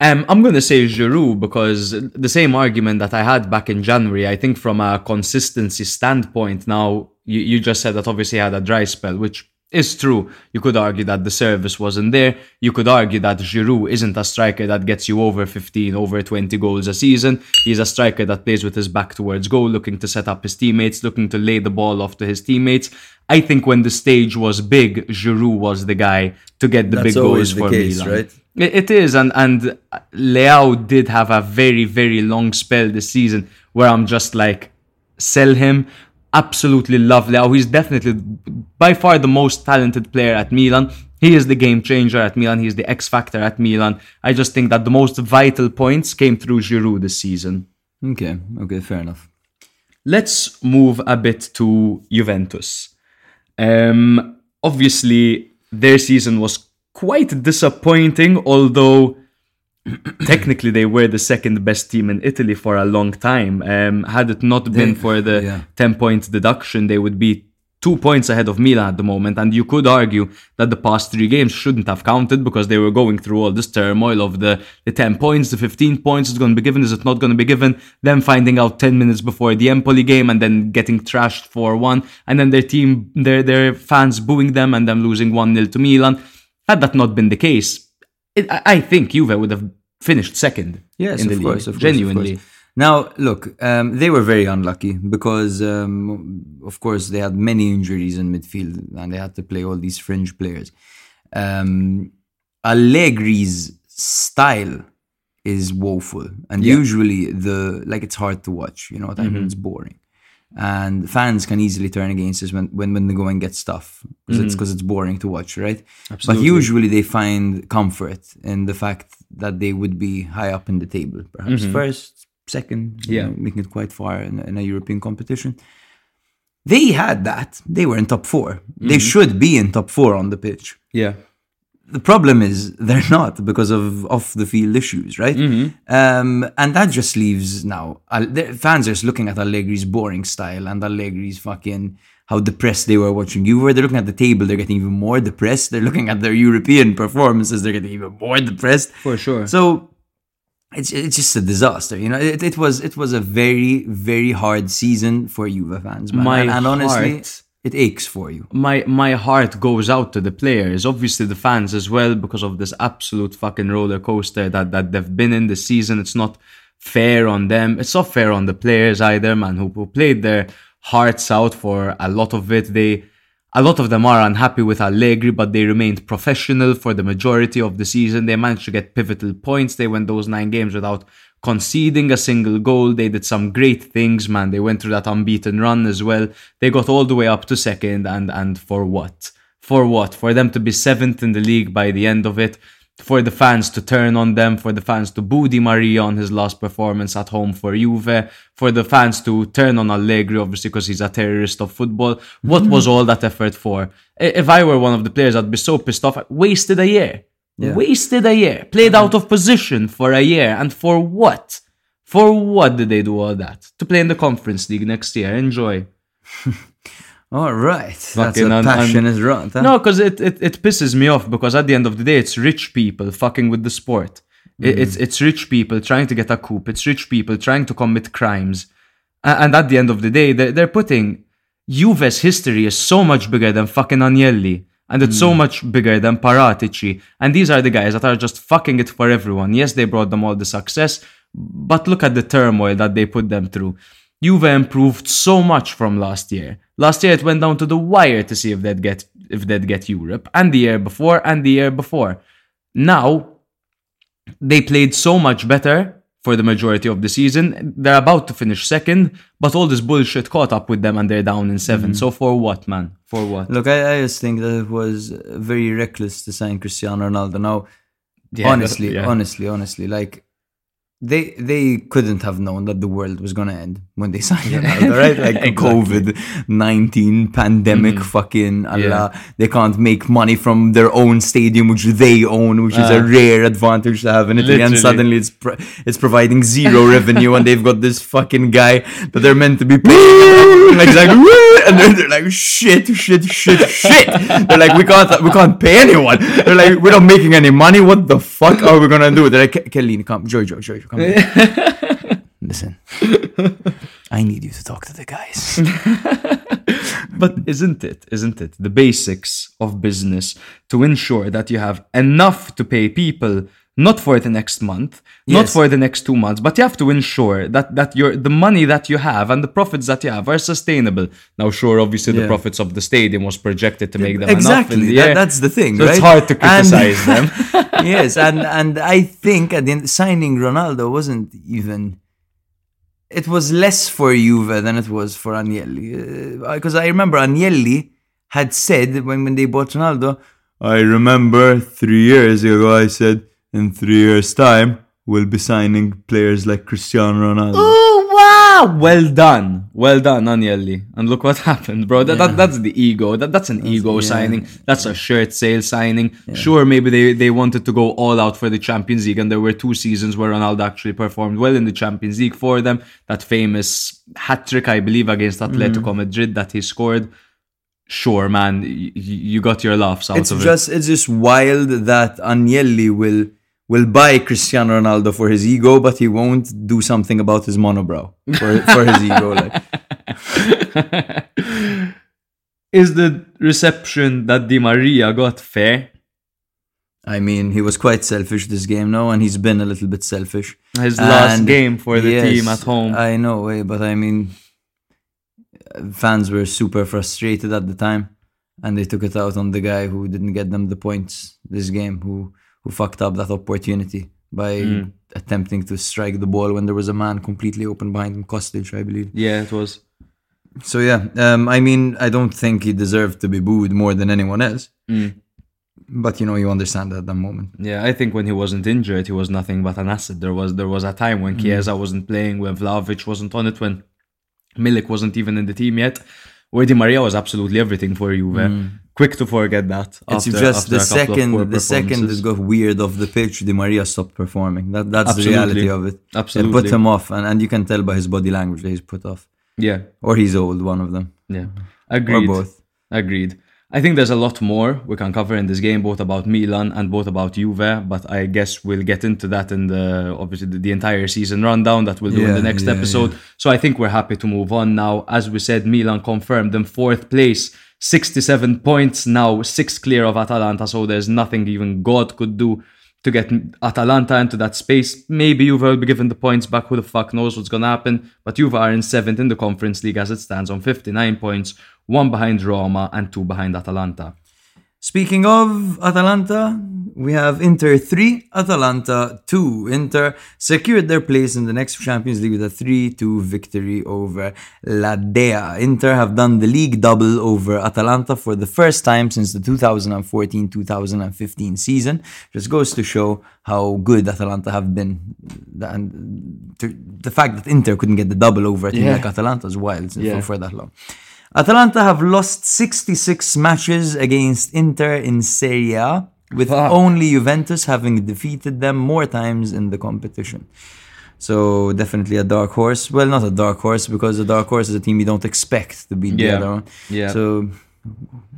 Um, I'm gonna say Giroud because the same argument that I had back in January. I think from a consistency standpoint, now you, you just said that obviously he had a dry spell, which is true. You could argue that the service wasn't there. You could argue that Giroud isn't a striker that gets you over 15, over 20 goals a season. He's a striker that plays with his back towards goal, looking to set up his teammates, looking to lay the ball off to his teammates. I think when the stage was big, Giroud was the guy to get the That's big goals the for case, Milan. right? It it is, and and Leao did have a very very long spell this season where I'm just like, sell him. Absolutely lovely. Leao. He's definitely by far the most talented player at Milan. He is the game changer at Milan. He's the X factor at Milan. I just think that the most vital points came through Giroud this season. Okay, okay, fair enough. Let's move a bit to Juventus. Um, obviously, their season was quite disappointing, although technically they were the second best team in Italy for a long time. Um, had it not been They- for the yeah. 10 point deduction, they would be two points ahead of Milan at the moment. And you could argue that the past three games shouldn't have counted because they were going through all this turmoil of the, the 10 points, the 15 points is going to be given, is it not going to be given? Them finding out 10 minutes before the Empoli game and then getting trashed 4 1. And then their team, their, their fans booing them and them losing 1 0 to Milan. Had that not been the case, it, I think Juve would have finished second Yes, in the of league. course, of course, of genuinely. course. Now, look, um, they were very unlucky because, um, of course, they had many injuries in midfield and they had to play all these fringe players. Um, Allegri's style is woeful, and Yeah. usually the like it's hard to watch. You know what I mean? It's boring, and fans can easily turn against us when when, when the going gets tough because it's mm. because it's boring to watch, right? Absolutely. But usually they find comfort in the fact that they would be high up in the table, perhaps mm-hmm. first, second, you Yeah. know, making it quite far in, in a European competition. They had that. They were in top 4 They mm-hmm. should be in top four on the pitch. Yeah. The problem is they're not because of off the field issues, right? Um, and that just leaves now. The fans are just looking at Allegri's boring style and Allegri's fucking how depressed they were watching you. Were. They're looking at the table, they're getting even more depressed. They're looking at their European performances, they're getting even more depressed. For sure. So it's it's just a disaster, you know. It, it was it was a very very hard season for Juve fans, man. My and, and honestly, heart- it aches for you. my my heart goes out to the players, obviously the fans as well, because of this absolute fucking roller coaster that that they've been in this season. It's not fair on them. It's not fair on the players either, man, who, who played their hearts out for a lot of it. They a lot of them are unhappy with Allegri, but they remained professional for the majority of the season. They managed to get pivotal points. They went those nine games without conceding a single goal. They did some great things, man. They went through that unbeaten run as well. They got all the way up to second, and and for what? For what? For them to be seventh in the league by the end of it. For the fans to turn on them, for the fans to boo Di Maria on his last performance at home for Juve, for the fans to turn on Allegri, obviously because he's a terrorist of football. What mm-hmm. was all that effort for? If I were one of the players, I'd be so pissed off. I wasted a year. Wasted a year. Played out mm-hmm. of position for a year. And for what? For what did they do all that? To play in the Conference League next year. Enjoy. All right, that's a un- un- rant. Huh? No, because it, it, it pisses me off because at the end of the day, it's rich people fucking with the sport. I- mm. It's it's rich people trying to get a coup. It's rich people trying to commit crimes. And at the end of the day, they're, they're putting Juve's history is so much bigger than fucking Agnelli. And it's so hmm. much bigger than Paratici. And these are the guys that are just fucking it for everyone. Yes, they brought them all the success, but look at the turmoil that they put them through. Juve improved so much from last year. Last year it went down to the wire to see if they'd get if they'd get Europe, and the year before, and the year before. Now they played so much better for the majority of the season. They're about to finish second, but all this bullshit caught up with them and they're down in 7 mm-hmm. So for what, man? For what? Look, I, I just think that it was very reckless to sign Cristiano Ronaldo. Now, Yeah, honestly, yeah. honestly, honestly, like they they couldn't have known that the world was gonna end when they signed Ronaldo, right? Like Exactly. COVID nineteen pandemic, fucking Allah. They can't make money from their own stadium, which they own, which is a Ah. rare advantage to have in Italy. And suddenly it's pro- it's providing zero revenue, and they've got this fucking guy that they're meant to be paying. like, like, and they're, they're like, shit, shit, shit, shit. They're like, we can't, we can't pay anyone. They're like, we're not making any money. What the fuck are we gonna do? They're like, "Ke- Chiellini, come, Giorgio, Giorgio, come. here." Listen, I need you to talk to the guys. But isn't it, isn't it, the basics of business to ensure that you have enough to pay people, not for the next month, not for the next two months, but you have to ensure that that your the money that you have and the profits that you have are sustainable. Now, sure, obviously the profits of the stadium was projected to make them enough exactly. the That, that's the thing, So right? it's hard to And- criticize them. yes, and and I think at the end, signing Ronaldo wasn't even. It was less for Juve than it was for Agnelli, uh, because I remember Agnelli had said when when they bought Ronaldo. I remember three years ago. I said in three years' time we'll be signing players like Cristiano Ronaldo. Oh wow! Well done, well done, Agnelli. And look what happened, bro. That, that that's the ego. That that's an ego yeah. signing. That's a shirt sale signing. Sure, maybe they they wanted to go all out for the Champions League, and there were two seasons where Ronaldo actually performed well in the Champions League for them. That famous hat trick, I believe, against Atletico Mm. Madrid that he scored. Sure, man, y- y- you got your laughs out it's of just it's just wild that Agnelli will will buy Cristiano Ronaldo for his ego, but he won't do something about his monobrow for for his ego. Like. Is the reception that Di Maria got fair? I mean, he was quite selfish this game now, and he's been a little bit selfish. His last And- game for the yes, team at home. I know, eh, but I mean, fans were super frustrated at the time, and they took it out on the guy who didn't get them the points this game, who who fucked up that opportunity by Mm. attempting to strike the ball when there was a man completely open behind him, Kostic, I believe. yeah, it was. So yeah, um, I mean, I don't think he deserved to be booed more than anyone else. Mm. But you know, you understand at that moment. Yeah, I think when he wasn't injured, he was nothing but an asset. There was there was a time when Chiesa wasn't playing, when Vlahovic wasn't on it, when Milik wasn't even in the team yet. Where Di Maria was absolutely everything for Juve. Quick to forget that. It's after- just after the a couple of poor second the second it got weird off the pitch, Di Maria stopped performing. That that's Absolutely. the reality of it. Absolutely. It put him off, and, and you can tell by his body language that he's put off, Yeah, or he's old, one of them, yeah. agreed. or both. Agreed. I think there's a lot more we can cover in this game, both about Milan and both about Juve. But I guess we'll get into that in the obviously the, the entire season rundown that we'll do in the next yeah, episode. So I think we're happy to move on now. As we said, Milan confirmed in fourth place, 67 points now, six clear of Atalanta. So there's nothing even God could do to get Atalanta into that space. Maybe Juve will be given the points back. Who the fuck knows what's gonna happen? But Juve are in seventh in the Conference League as it stands on 59 points, one behind Roma and two behind Atalanta. Speaking of Atalanta, we have Inter 3, Atalanta 2. Inter secured their place in the next Champions League with a 3 2 victory over La Dea. Inter have done the league double over Atalanta for the first time since the 2014 2015 season. Just goes to show how good Atalanta have been. And the fact that Inter couldn't get the double over a team Yeah. like Atalanta is wild Yeah. for, for that long. Atalanta have lost 66 matches against Inter in Serie A, with Fuck. only Juventus having defeated them more times in the competition. So definitely a dark horse. Well, not a dark horse because a dark horse is a team you don't expect to beat the other one. Yeah. So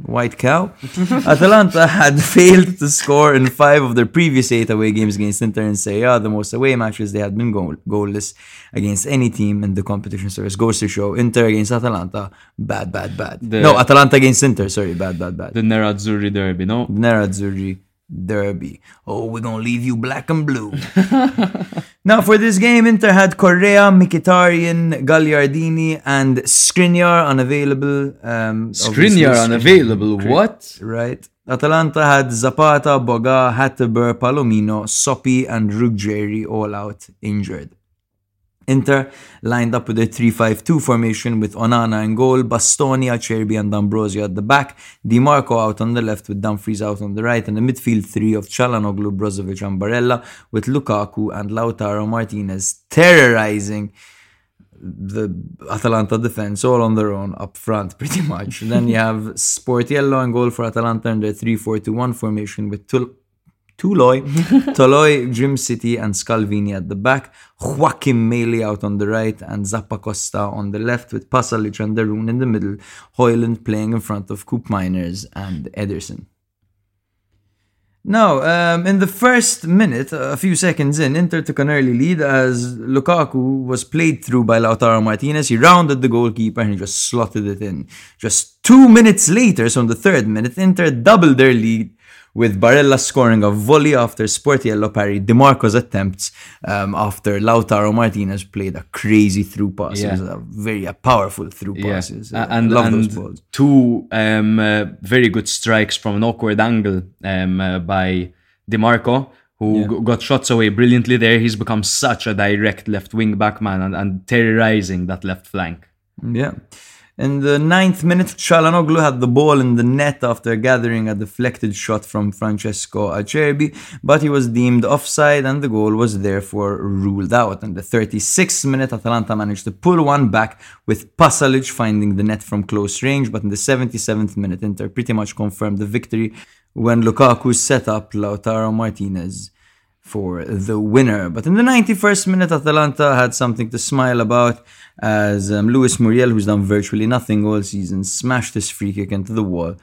white cow. Atalanta had failed to score in five of their previous eight away games against Inter and Serie A. The most away matches they had been goal- goalless against any team in the competition. So it goes to show Inter against Atalanta, bad, bad, bad. The- no, Atalanta against Inter. Sorry, bad, bad, bad. The Nerazzurri derby, no? Nerazzurri Derby. Oh, we're gonna leave you black and blue. now for this game, Inter had Correa, Mkhitaryan, Gagliardini, and Skriniar unavailable. Um, Skriniar unavailable. Skrin- What? Right. Atalanta had Zapata, Boga, Hateboer, Palomino, Soppy, and Ruggeri all out injured. Inter lined up with a 3-5-2 formation with Onana in goal, Bastoni, Acerbi and D'Ambrosio at the back, Dimarco out on the left with Dumfries out on the right, and a midfield three of Calhanoglu, Brozovic and Barella with Lukaku and Lautaro Martinez terrorizing the Atalanta defense all on their own up front, pretty much. then you have Sportiello in goal for Atalanta in their 3 4 2 1 formation with Tul- Tuloy, Toloi, Djimsiti, and Scalvini at the back. Joakim Maehle out on the right, and Zappacosta on the left, with Pasalic and de Roon in the middle. Hojlund playing in front of Koopmeiners and Ederson. Now, um, in the first minute, a few seconds in, Inter took an early lead as Lukaku was played through by Lautaro Martinez. He rounded the goalkeeper and he just slotted it in. Just two minutes later, so in the third minute, Inter doubled their lead with Barella scoring a volley after Sportiello parried Dimarco's attempts um, after Lautaro Martinez played a crazy through pass. It was Yeah. a very a powerful through Yeah. passes. I and love and those balls. two um, uh, very good strikes from an awkward angle um, uh, by DeMarco, who Yeah. g- got shots away brilliantly there. He's become such a direct left wing back man and, and terrorizing that left flank. Yeah. In the ninth minute, Calhanoglu had the ball in the net after gathering a deflected shot from Francesco Acerbi, but he was deemed offside and the goal was therefore ruled out. In the 36th minute, Atalanta managed to pull one back with Pasalic finding the net from close range, but in the 77th minute, Inter pretty much confirmed the victory when Lukaku set up Lautaro Martinez for the winner. But in the 91st minute, Atalanta had something to smile about as um, Luis Muriel, who's done virtually nothing all season, smashed his free kick into the wall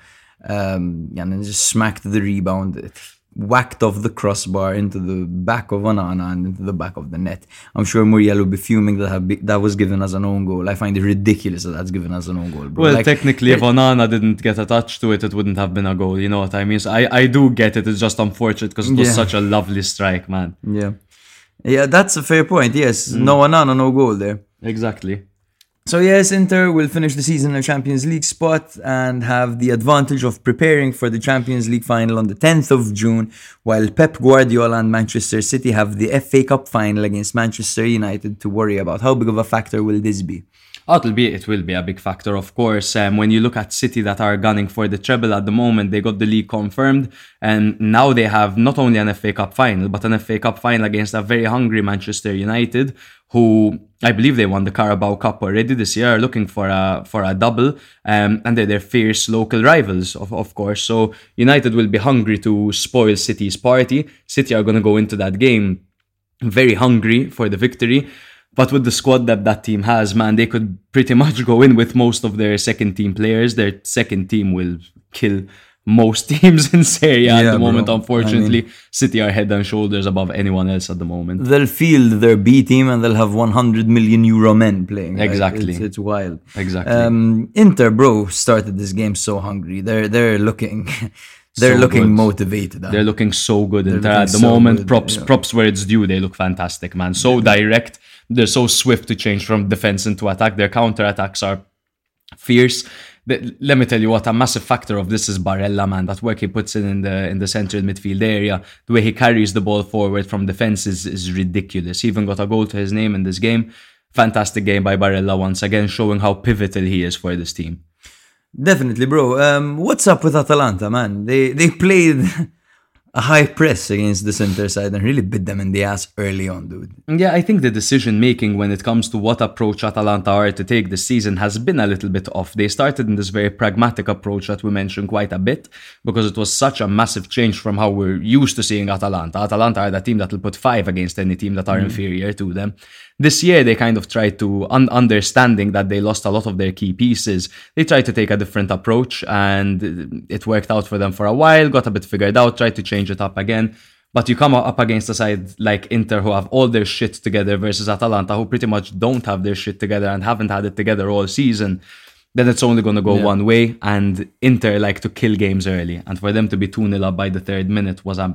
um, and then just smacked the rebound. It whacked off the crossbar into the back of Onana and into the back of the net. I'm sure Muriel will be fuming that have be, that was given as an own goal. I find it ridiculous that that's given as an own goal, bro. Well, Like, technically, if Onana didn't get a touch to it, it wouldn't have been a goal. You know what I mean? So I, I do get it. It's just unfortunate because it was Yeah. such a lovely strike, man. yeah, yeah, that's a fair point. Yes, Mm. no Onana, no goal there. Exactly. So yes, Inter will finish the season in a Champions League spot and have the advantage of preparing for the Champions League final on the 10th of June, while Pep Guardiola and Manchester City have the FA Cup final against Manchester United to worry about. How big of a factor will this be? Be it will be a big factor, of course. Um, when you look at City that are gunning for the treble at the moment, they got the league confirmed, and now they have not only an FA Cup final, but an FA Cup final against a very hungry Manchester United, who I believe they won the Carabao Cup already this year, looking for a for a double, um, and they're their fierce local rivals, of, of course. So United will be hungry to spoil City's party. City are going to go into that game very hungry for the victory. But with the squad that that team has, man, they could pretty much go in with most of their second team players. Their second team will kill most teams in Serie A at the moment. bro. I Unfortunately, City are head and shoulders above anyone else at the moment. They'll field their B team and they'll have 100 million euro men playing. right? Exactly. It's, it's wild. Exactly. Um, Inter, bro, started this game so hungry. They're they're looking, they're So looking good. motivated. They're looking so good They're there at the so moment. good, props, yeah. props where it's due. They look fantastic, man. So direct. They're so swift to change from defense into attack. Their counter attacks are fierce. The- let me tell you what a massive factor of this is Barella, man. That work he puts in in the in the central midfield area, the way he carries the ball forward from defense is, is ridiculous. He even got a goal to his name in this game. Fantastic game by Barella once again, showing how pivotal he is for this team. Definitely, bro. Um, what's up with Atalanta, man? They they played a high press against the center side and really bit them in the ass early on, dude. Yeah, I think the decision making when it comes to what approach Atalanta are to take this season has been a little bit off. They started in this very pragmatic approach that we mentioned quite a bit because it was such a massive change from how we're used to seeing Atalanta. Atalanta are the team that will put five against any team that are mm. inferior to them. This year, they kind of tried to, un- understanding that they lost a lot of their key pieces, they tried to take a different approach and it worked out for them for a while, got a bit figured out, tried to change it up again. But you come up against a side like Inter who have all their shit together versus Atalanta who pretty much don't have their shit together and haven't had it together all season. Then it's only going to go Yeah. one way. And Inter like to kill games early. And for them to be 2 0 up by the third minute was a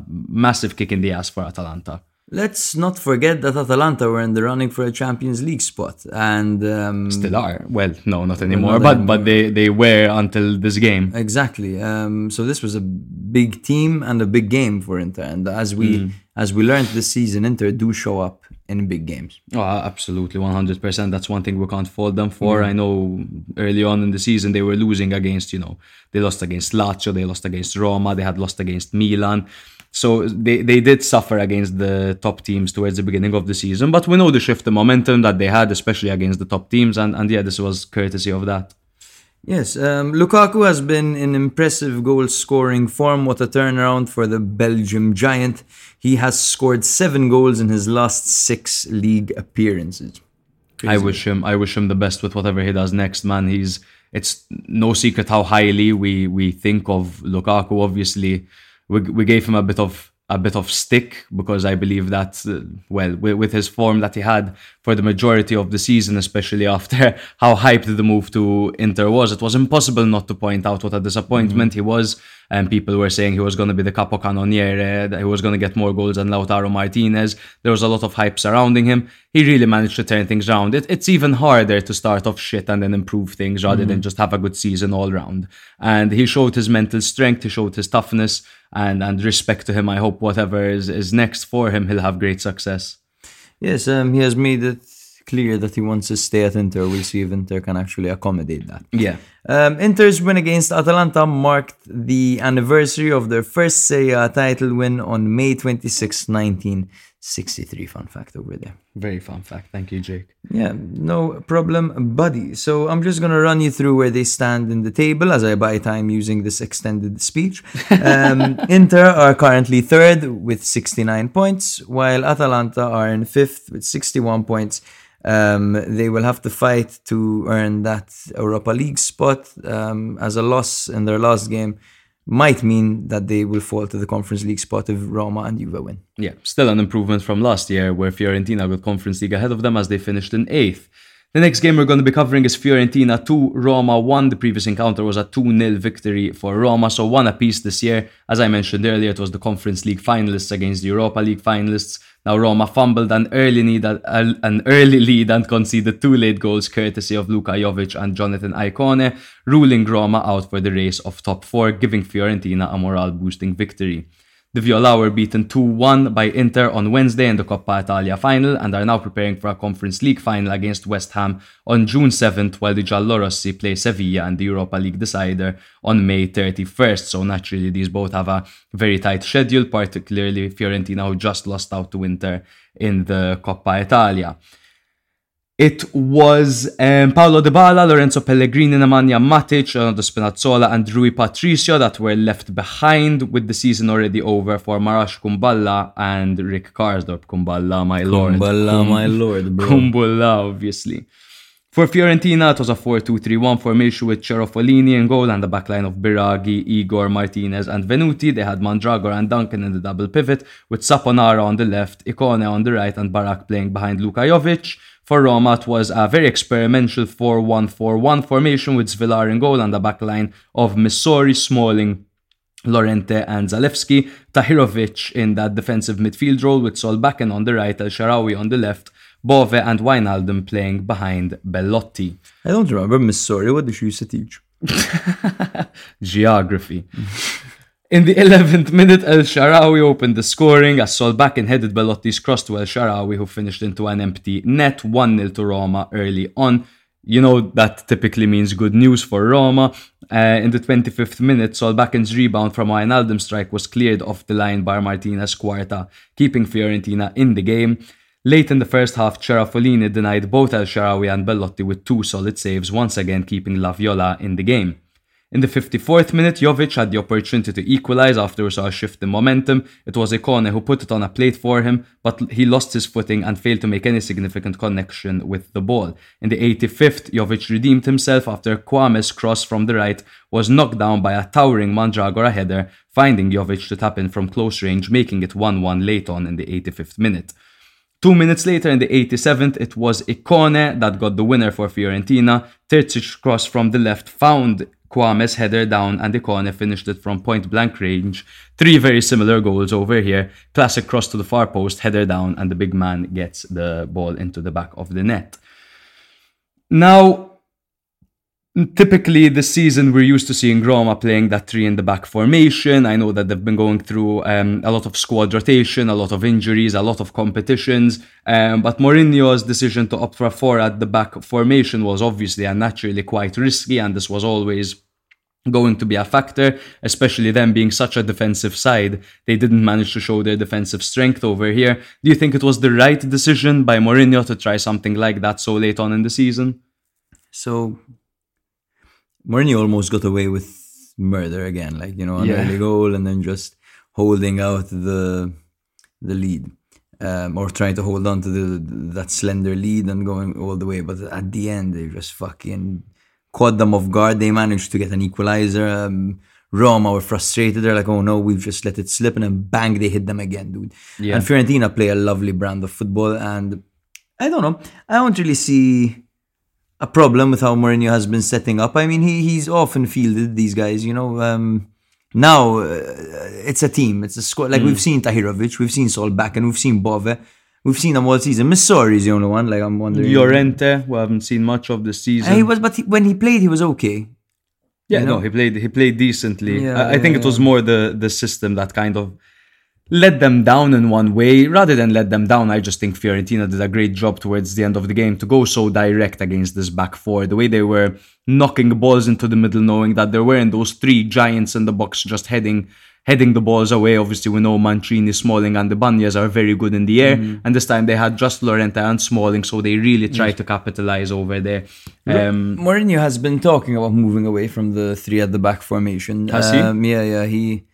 massive kick in the ass for Atalanta. Let's not forget that Atalanta were in the running for a Champions League spot, and um, Still are. Well, no, not anymore. not but anymore. but they, they were until this game. Exactly. Um, so this was a big team and a big game for Inter, and as we Mm. as we learned this season, Inter do show up in big games. Oh, absolutely, 100%. That's one thing we can't fault them for. I know early on in the season they were losing against, you know, they lost against Lazio, they lost against Roma, they had lost against Milan. So they, they did suffer against the top teams towards the beginning of the season. But we know the shift in momentum that they had, especially against the top teams. And, and yeah, this was courtesy of that. Yes, um, Lukaku has been in impressive goal scoring form. What a turnaround for the Belgium giant. He has scored seven goals in his last six league appearances. I wish him I wish him the best with whatever he does next, man. He's it's no secret how highly we we think of Lukaku. Obviously, we we gave him a bit of a bit of stick because I believe that uh, well with, with his form that he had for the majority of the season, especially after how hyped the move to Inter was, it was impossible not to point out what a disappointment he was. And people were saying he was going to be the capocannoniere, that he was going to get more goals than Lautaro Martinez. There was a lot of hype surrounding him. He really managed to turn things around. It, it's even harder to start off shit and then improve things rather than just have a good season all round. And he showed his mental strength, he showed his toughness, and, and respect to him. I hope whatever is, is next for him, he'll have great success. Yes, um, he has made it clear that he wants to stay at Inter. We'll see if Inter can actually accommodate that. Yeah. Um, Inter's win against Atalanta marked the anniversary of their first Serie A title win on May 26, 1963. Fun fact over there. Very fun fact. Thank you, Jake. Yeah, no problem, buddy. So I'm just gonna run you through where they stand in the table as I buy time using this extended speech. Um, Inter are currently third with 69 points, while Atalanta are in fifth with 61 points. Um, they will have to fight to earn that Europa League spot um, as a loss in their last game might mean that they will fall to the Conference League spot if Roma and Juve win. Yeah, still an improvement from last year, where Fiorentina got Conference League ahead of them as they finished in eighth. The next game we're going to be covering is Fiorentina 2, Roma 1. The previous encounter was a 2 0 victory for Roma, so one apiece this year. As I mentioned earlier, it was the Conference League finalists against the Europa League finalists. Now Roma fumbled an early lead, an early lead and conceded two late goals courtesy of Luka Jovic and Jonathan Ikoné, ruling Roma out for the race of top four, giving Fiorentina a morale boosting victory. The Viola were beaten 2-1 by Inter on Wednesday in the Coppa Italia final and are now preparing for a Conference League final against West Ham on June 7th while the Giallorossi play Sevilla and the Europa League decider on May 31st. So naturally these both have a very tight schedule, particularly Fiorentina who just lost out to Inter in the Coppa Italia. It was um, Paulo Dybala, Lorenzo Pellegrini, Nemanja Matic, Ronaldo Spinazzola, and Rui Patricio that were left behind with the season already over for Marash Kumbulla and Rick Karsdorp. Kumbulla, my lord. Kumbulla, my lord, bro. Kumbulla, obviously. For Fiorentina, it was a 4-2-3-1 formation with Cerofolini in goal and the backline of Biraghi, Igor, Martinez and Venuti. They had Mandragora and Duncan in the double pivot with Saponara on the left, Ikoné on the right and Barak playing behind Luka Jovic. For Roma, it was a very experimental 4-1-4-1 formation with Svilar in goal and the backline of Missori, Smalling, Llorente and Zalewski, Tahirovic in that defensive midfield role with Solbakken on the right, El Shaarawy on the left, Bove and Wijnaldum playing behind Belotti. I don't remember Missori. What did she used to teach? Geography. In the 11th minute, El Shaarawy opened the scoring as Solbakken headed Belotti's cross to El Shaarawy, who finished into an empty net 1 0 to Roma early on. You know that typically means good news for Roma. Uh, in the 25th minute, Solbakken's rebound from Wijnaldum's strike was cleared off the line by Martinez Quarta, keeping Fiorentina in the game. Late in the first half, Cerofolini denied both El Shaarawy and Belotti with two solid saves, once again keeping La Viola in the game. In the 54th minute, Jovic had the opportunity to equalise after we saw a shift in momentum. It was Ikoné who put it on a plate for him, but he lost his footing and failed to make any significant connection with the ball. In the 85th, Jovic redeemed himself after Kouame's cross from the right was knocked down by a towering Mandragora header, finding Jovic to tap in from close range, making it 1-1 late on in the 85th minute. Two minutes later, in the 87th, it was Ikoné that got the winner for Fiorentina. Terzic's cross from the left found Kouame's header down and Ikoné finished it from point blank range. Three very similar goals over here. Classic cross to the far post, header down, and the big man gets the ball into the back of the net. Now, typically this season we're used to seeing Roma playing that three in the back formation. I know that they've been going through um, a lot of squad rotation, a lot of injuries, a lot of competitions. Um, but Mourinho's decision to opt for a four at the back formation was obviously and naturally quite risky, and this was always going to be a factor, especially them being such a defensive side. They didn't manage to show their defensive strength over here. Do you think it was the right decision by Mourinho to try something like that so late on in the season? So Mourinho almost got away with murder again, like you know, an Yeah. early goal and then just holding out the the lead, um, or trying to hold on to the that slender lead and going all the way. But at the end, they just fucking caught them off guard. They managed to get an equalizer. Um, Roma were frustrated. They're like, "Oh no, we've just let it slip," and then bang, they hit them again, dude. Yeah. And Fiorentina play a lovely brand of football, and I don't know. I don't really see a problem with how Mourinho has been setting up. I mean, he he's often fielded these guys. You know, um, now uh, it's a team, it's a squad. Like we've seen Tahirovic, we've seen Solbakken, and we've seen Bove, we've seen them all season. Missori is the only one. Like I'm wondering. Llorente, we haven't seen much of the season. And he was, but he, when he played, he was okay. Yeah, you no, he played he played decently. Yeah, I, I think yeah, it was more the the system that kind of let them down in one way. Rather than let them down, I just think Fiorentina did a great job towards the end of the game to go so direct against this back four. The way they were knocking balls into the middle, knowing that there weren't those three giants in the box just heading heading the balls away. Obviously, we know Mancini, Smalling, and the Banyas are very good in the air, and this time they had just Llorente and Smalling, so they really tried to capitalize over there. Um, Mourinho has been talking about moving away from the three at the back formation. Has he? um, Yeah, yeah. He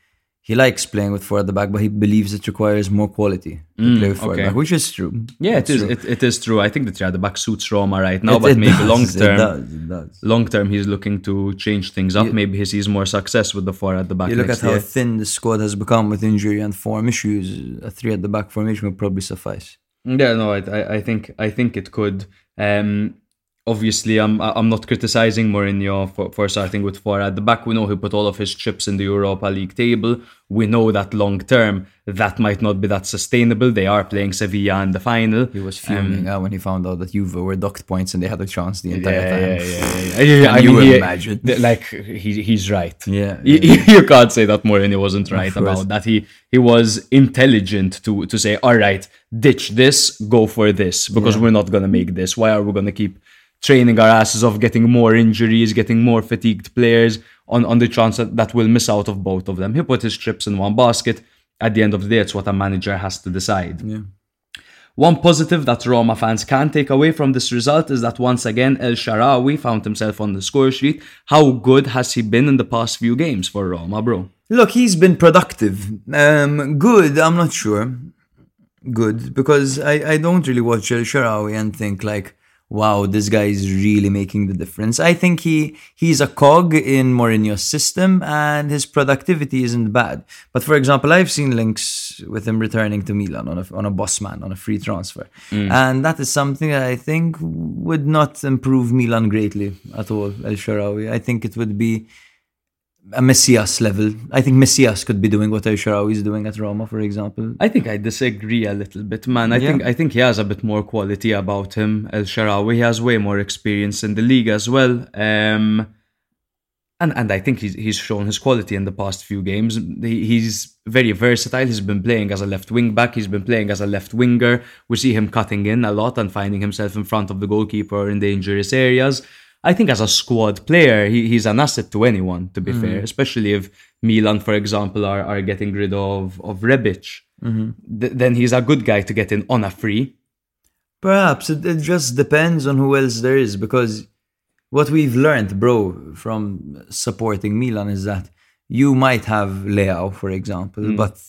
he likes playing with four at the back, but he believes it requires more quality to play with four Mm, okay. at the back, which is true. Yeah, It's it is. true. It, it is true. I think the three at the back suits Roma right now, It- but it maybe does, long It term, does, it does. long term, he's looking to change things up. maybe he sees more success with the four at the back. You look at how year. thin the squad has become with injury and form issues. A three at the back formation would probably suffice. Yeah, no, I, I, I think, I think it could. Um, obviously, I'm, I'm not criticizing Mourinho for, for starting with four at the back. We know he put all of his chips in the Europa League table. We know that long term, that might not be that sustainable. They are playing Sevilla in the final. He was fuming uh, when he found out that Juve were docked points and they had a chance the entire yeah, time. yeah, yeah, yeah, yeah, yeah. I you mean, he- imagine? like he, he's right. Yeah, You, you can't say that Mourinho wasn't right about that. He he was intelligent to to say, all right, ditch this, go for this, because Yeah. we're not gonna make this. Why are we gonna keep training our asses off, getting more injuries, getting more fatigued players on on the chance that, that we'll miss out of both of them? He put his chips in one basket. At the end of the day, it's what a manager has to decide. Yeah. One positive that Roma fans can take away from this result is that once again El Shaarawy found himself on the score sheet. How good has he been in the past few games for Roma, bro? Look, he's been productive. Um, good, I'm not sure. Good, because I, I don't really watch El Shaarawy and think like, wow, this guy is really making the difference. I think he he's a cog in Mourinho's system and his productivity isn't bad. But for example, I've seen links with him returning to Milan on a, on a Bosman, on a free transfer. Mm. And that is something that I think would not improve Milan greatly at all, El Shaarawy. I think it would be a Messias level. I think Messias could be doing what El Shaarawy is doing at Roma, for example. I think I disagree a little bit, man. I Yeah. think I think he has a bit more quality about him, El Shaarawy. He has way more experience in the league as well. Um, and and I think he's he's shown his quality in the past few games. He, he's very versatile. He's been playing as a left wing back. He's been playing as a left winger. We see him cutting in a lot and finding himself in front of the goalkeeper in dangerous areas. I think as a squad player, he, he's an asset to anyone. To be mm-hmm. fair, especially if Milan, for example, are, are getting rid of of Rebic, mm-hmm. th- then he's a good guy to get in on a free. Perhaps it, it just depends on who else there is because what we've learned, bro, from supporting Milan is that you might have Leao, for example, mm. but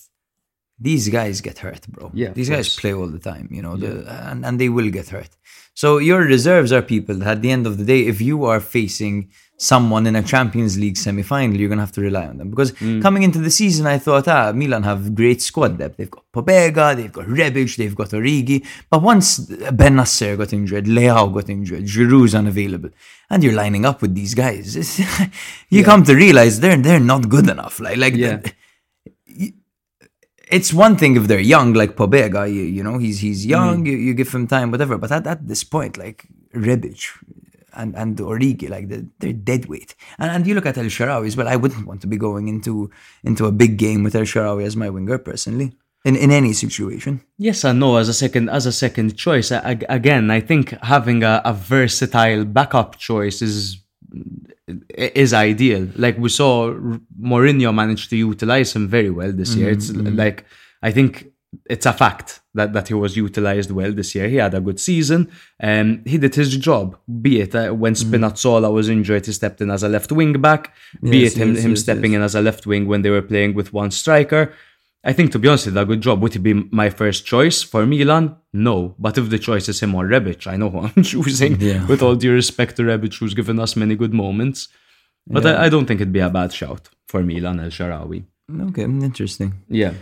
these guys get hurt, bro. Yeah, these guys course. play all the time, you know, the, and, and they will get hurt. So your reserves are people that at the end of the day, if you are facing someone in a Champions League semi-final, you're gonna have to rely on them. Because coming into the season, I thought, ah, Milan have great squad depth. They've got Pobega, they've got Rebic, they've got Origi. But once Bennacer got injured, Leao got injured, Giroud's unavailable, and you're lining up with these guys, you come to realize they're they're not good enough. Like like Yeah. It's one thing if they're young, like Pobega, you, you know, he's he's mm-hmm. young, you, you give him time, whatever. But at, at this point, like Rebic and and Origi, like they're, they're dead weight. And and you look at El Shaarawy as well. I wouldn't want to be going into into a big game with El Shaarawy as my winger personally. In, in any situation. Yes and no as a second as a second choice. I, I- again, I think having a, a versatile backup choice is is ideal. Like we saw, Mourinho managed to utilize him very well this year. It's mm-hmm. Mm-hmm. like I think it's a fact that that he was utilized well this year. He had a good season, and he did his job. Be it uh, when mm-hmm. Spinazzola was injured, he stepped in as a left wing back. Be Yes, it him yes, him yes, stepping in as a left wing when they were playing with one striker. I think to be honest, he did a good job. Would he be my first choice for Milan? No. But if the choice is him or Rebic, I know who I'm choosing. Yeah. With all due respect to Rebic, who's given us many good moments. But I, I don't think it'd be a bad shout for Milan El Shaarawy. Okay, interesting. Yeah.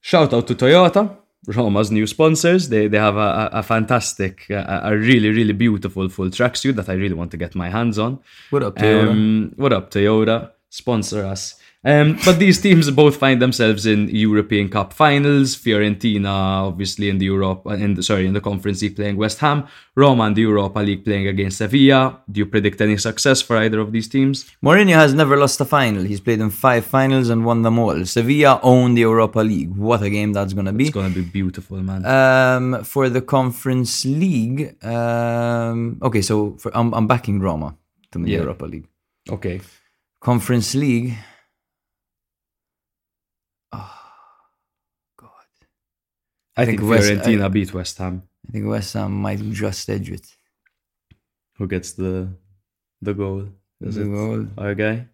Shout out to Toyota, Roma's new sponsors. They they have a, a, a fantastic, a, a really, really beautiful full tracksuit that I really want to get my hands on. What up, Toyota? Um, what up, Toyota? Sponsor us. Um, but these teams both find themselves in European Cup finals. Fiorentina, obviously, in the Europe, in the, sorry, in the Conference League playing West Ham. Roma in the Europa League playing against Sevilla. Do you predict any success for either of these teams? Mourinho has never lost a final. He's played in five finals and won them all. Sevilla own the Europa League. What a game that's gonna be. It's gonna be beautiful, man. Um, for the Conference League, um, okay, so for, I'm, I'm backing Roma to win the Yeah. Europa League. okay. Conference League. I think think, West- Fiorentina I- beat West Ham. I think West Ham might just edge it. Who gets the the goal? Is The it goal. our guy?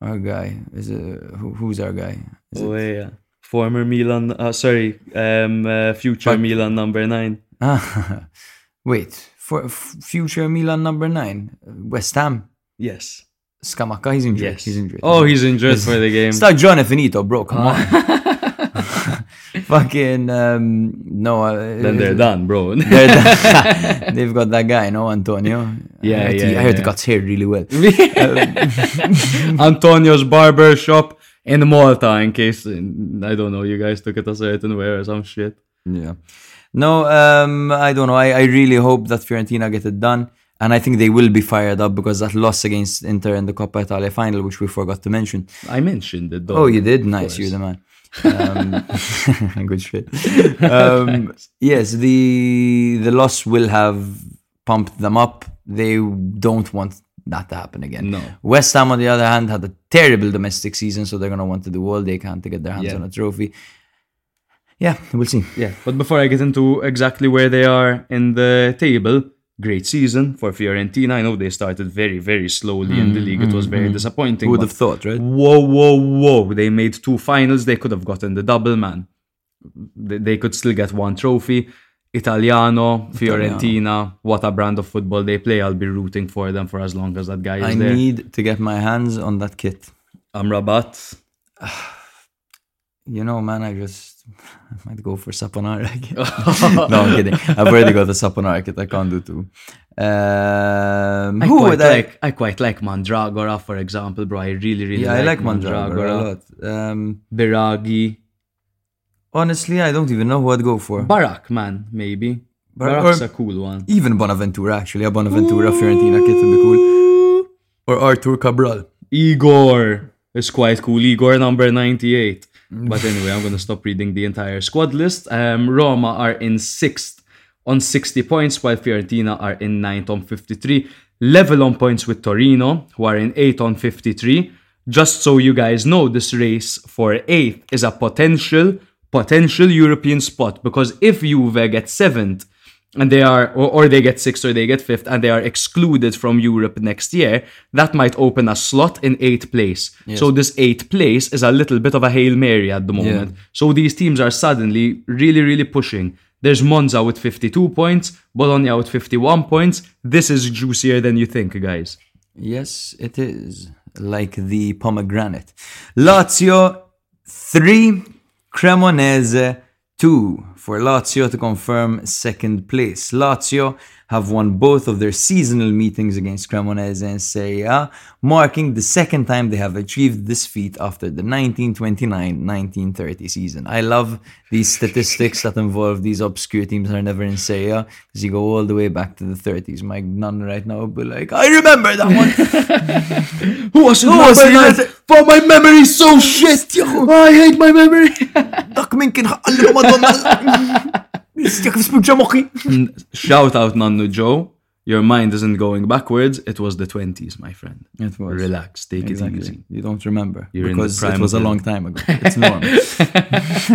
Our guy is it, who, who's our guy? Is Oh yeah. Former Milan, uh, sorry, um, uh, future But- Milan number nine. Ah, wait, for f- future Milan number nine, West Ham. Yes. Scamacca, he's injured. Yes. He's injured. Oh, he's injured for the game. Start John Finito, bro. Come on. Fucking um, no. Uh, Then they're done, bro. they're done. They've got that guy, no, Antonio. Yeah, I heard yeah, He, I heard he cuts hair really well. Antonio's barber shop in Malta, in case I don't know, you guys took it a certain way or some shit. Yeah. No, um, I don't know. I, I really hope that Fiorentina get it done. And I think they will be fired up because that loss against Inter in the Coppa Italia final, which we forgot to mention. I mentioned it though. Oh, you did? Nice. You're the man. Um, good shit. Um, yes, the the loss will have pumped them up. They don't want that to happen again. No. West Ham, on the other hand, had a terrible domestic season, so they're going to want to do all they can to get their hands Yeah. on a trophy. Yeah, we'll see. Yeah, but before I get into exactly where they are in the table, great season for Fiorentina. I know they started very, very slowly in the hmm, league. It was hmm, very hmm. disappointing. Who would have thought, right? Whoa, whoa, whoa. They made two finals. They could have gotten the double, man. They, they could still get one trophy. Italiano, Fiorentina, what a brand of football they play. I'll be rooting for them for as long as that guy is I there. need to get my hands on that kit. Amrabat. You know, man, I just I might go for Saponara again. no, I'm kidding. I've already got the Saponara kit. I can't do two. Um, I who quite would I? like I quite like Mandragora, for example, bro. I really, really yeah, like I like Mandragora a lot. Um, Biraghi. honestly, I don't even know who I'd go for. Barak, man, maybe. Bar- Barak's a cool one. even Bonaventura, actually. A Bonaventura Fiorentina kit would be cool. Or Arthur Cabral. Igor is quite cool. Igor number 98. But anyway, I'm gonna stop reading the entire squad list. Um, Roma are in sixth on 60 points, while Fiorentina are in ninth on 53. Level on points with Torino, who are in eighth on 53. Just so you guys know, this race for eighth is a potential potential European spot because if Juve get seventh and they are or, or they get sixth or they get fifth and they are excluded from Europe next year, that might open a slot in eighth place. So this eighth place is a little bit of a hail mary at the moment. So these teams are suddenly really, really pushing. There's Monza with 52 points, Bologna with 51 points. This is juicier than you think, guys. Yes, it is. Like the pomegranate. Lazio 3, Cremonese 2 for Lazio to confirm second place. Lazio have won both of their seasonal meetings against Cremonese and Serie A, marking the second time they have achieved this feat after the 1929-1930 season. I love these statistics that involve these obscure teams that are never in Serie A because you go all the way back to the 30s. My nun right now will be like, I remember that one. Who was, it? Who was that? For my memory is so oh, shit! I hate my memory! Dak min kien ħalli madonna. Istjak fispuġġa moħi. Shout out Nanu Joe. Your mind isn't going backwards. It was the 20s, my friend. It was. Relax, take it easy. You don't remember You're in the because prime it was a long time ago. It's normal.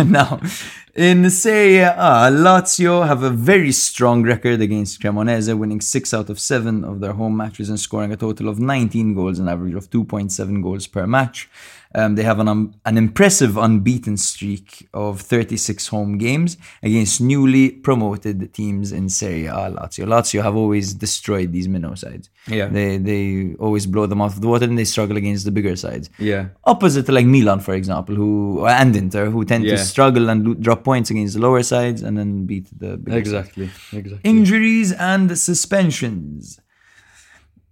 now, in Serie A, Lazio have a very strong record against Cremonese, winning six out of seven of their home matches and scoring a total of 19 goals, an average of 2.7 goals per match. Um, they have an, um, an impressive unbeaten streak of 36 home games against newly promoted teams in Serie A. Lazio. Lazio have always destroyed these minnow sides. Yeah. They they always blow them out of the water and they struggle against the bigger sides. Yeah. Opposite to like Milan, for example, who and Inter, who tend Yeah. to struggle and lo- drop points against the lower sides and then beat the bigger sides. Exactly. Exactly. Injuries and suspensions.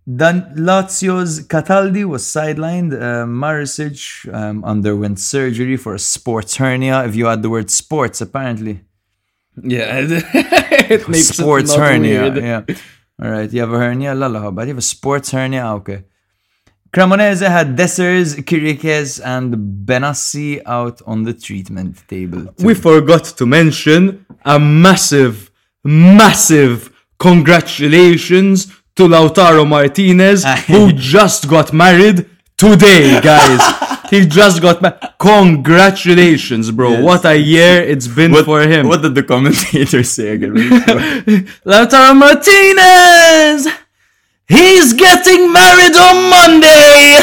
Then Lazio's Cataldi was sidelined. Uh, Maricic um, underwent surgery for a sports hernia. If you add the word sports, apparently. yeah. it makes sports it hernia. weird. Yeah. All right. You have a hernia? Lala, how bad? You have a sports hernia? Ah, Okay. Cremonese had Dessers, Chiriches, and Benassi out on the treatment table. too. We forgot to mention a massive, massive congratulations to Lautaro Martinez, who just got married today, guys. he just got married. Congratulations, bro. What a year it's been for him. What did the commentator say again? Lautaro Martinez! He's getting married on Monday.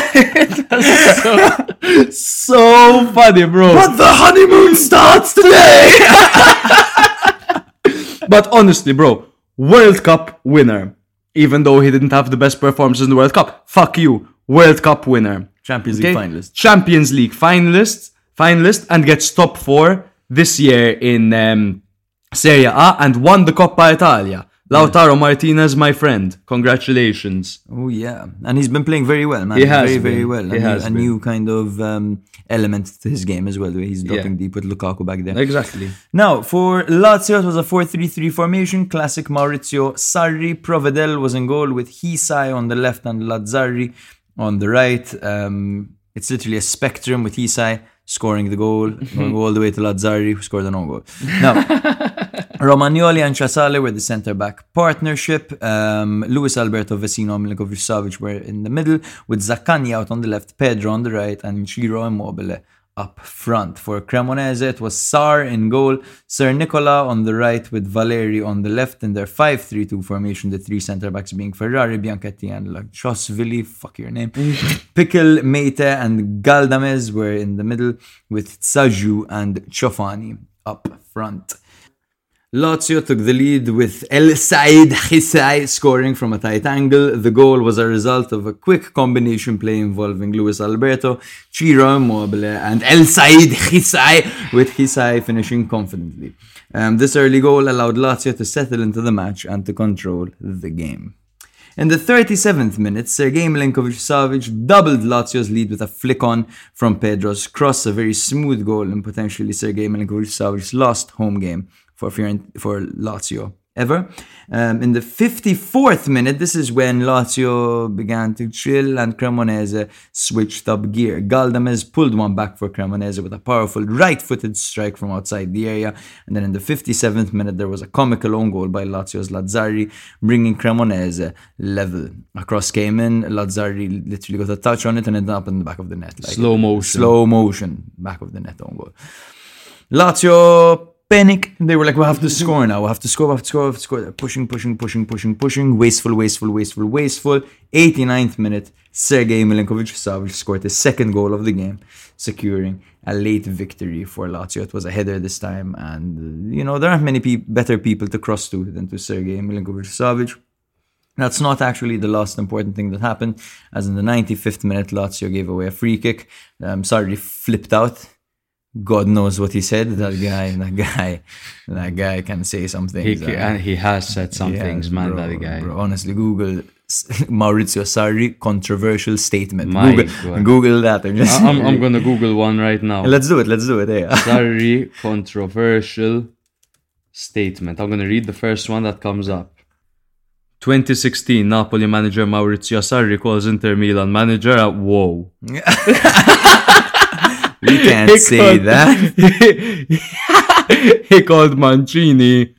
so, so funny, bro. But the honeymoon starts today. But honestly, bro, World Cup winner. Even though he didn't have the best performances in the World Cup, fuck you, World Cup winner. Champions League finalist. Champions League finalist, finalist, and gets top four this year in um, Serie A and won the Coppa Italia. Lautaro Martinez, my friend, congratulations. Oh yeah, and he's been playing very well, man. He has very very well. He And has a been. new kind of um, element to his game as well. The way he's dropping Yeah. deep with Lukaku back there. Exactly. Now, for Lazio, it was a 4-3-3 formation. Classic Maurizio Sarri. Provedel was in goal with Hysaj on the left and Lazzari on the right. Um, it's literally a spectrum with Hysaj scoring the goal, going all the way to Lazzari, who scored an own goal. Now, Romagnoli and Casale were the centre-back partnership. Um, Luis Alberto Vecino and Milinkovic Savic were in the middle, with Zaccagni out on the left, Pedro on the right, and Ciro Immobile up front. For Cremonese, it was Sar in goal, Sernicola on the right, with Valeri on the left in their 5-3-2 formation, the three centre-backs being Ferrari, Bianchetti, and Lochoshvili, fuck your name. Pickel, Meite, and Galdames were in the middle, with Tsaju and Ciofani up front. Lazio took the lead with Elseid Hysaj scoring from a tight angle. The goal was a result of a quick combination play involving Luis Alberto, Ciro Immobile, and El Said Hisai, with Hysaj finishing confidently. Um, this early goal allowed Lazio to settle into the match and to control the game. In the 37th minute, Sergei Milinkovic-Savic doubled Lazio's lead with a flick on from Pedro's cross, a very smooth goal and potentially Sergei Milinkovic-Savic's last home game for Fioren- for Lazio ever. Um, in the 54th minute, this is when Lazio began to chill and Cremonese switched up gear. Galdames pulled one back for Cremonese with a powerful right-footed strike from outside the area. And then in the 57th minute, there was a comical own goal by Lazio's Lazzari, bringing Cremonese level. Across cross came in, Lazzari literally got a touch on it and ended up in the back of the net. Like Slow motion. Slow motion, back of the net own goal. Lazio panic. They were like, we have to score now. We have to score, we have to score, we have to score. They're pushing, pushing, pushing, pushing, pushing. Wasteful, wasteful, wasteful, wasteful. 89th minute, Sergei Milinkovic-Savic scored the second goal of the game, securing a late victory for Lazio. It was a header this time, and, you know, there aren't many pe- better people to cross to than to Sergei Milinkovic-Savic. That's not actually the last important thing that happened, as in the 95th minute, Lazio gave away a free kick. Um, Sarri flipped out. God knows what he said. That guy, that guy, that guy can say something. He, uh, and he has said some Yeah, things, man, bro, that guy. bro, honestly, Google Maurizio Sarri controversial statement. My Google, God. Google that. I'm just. I'm, I'm gonna Google one right now. let's do it. Let's do it. Yeah. Very controversial statement. I'm gonna read the first one that comes up. 2016 Napoli manager Maurizio Sarri calls Inter Milan manager at whoa. We can't say called- that. he called Mancini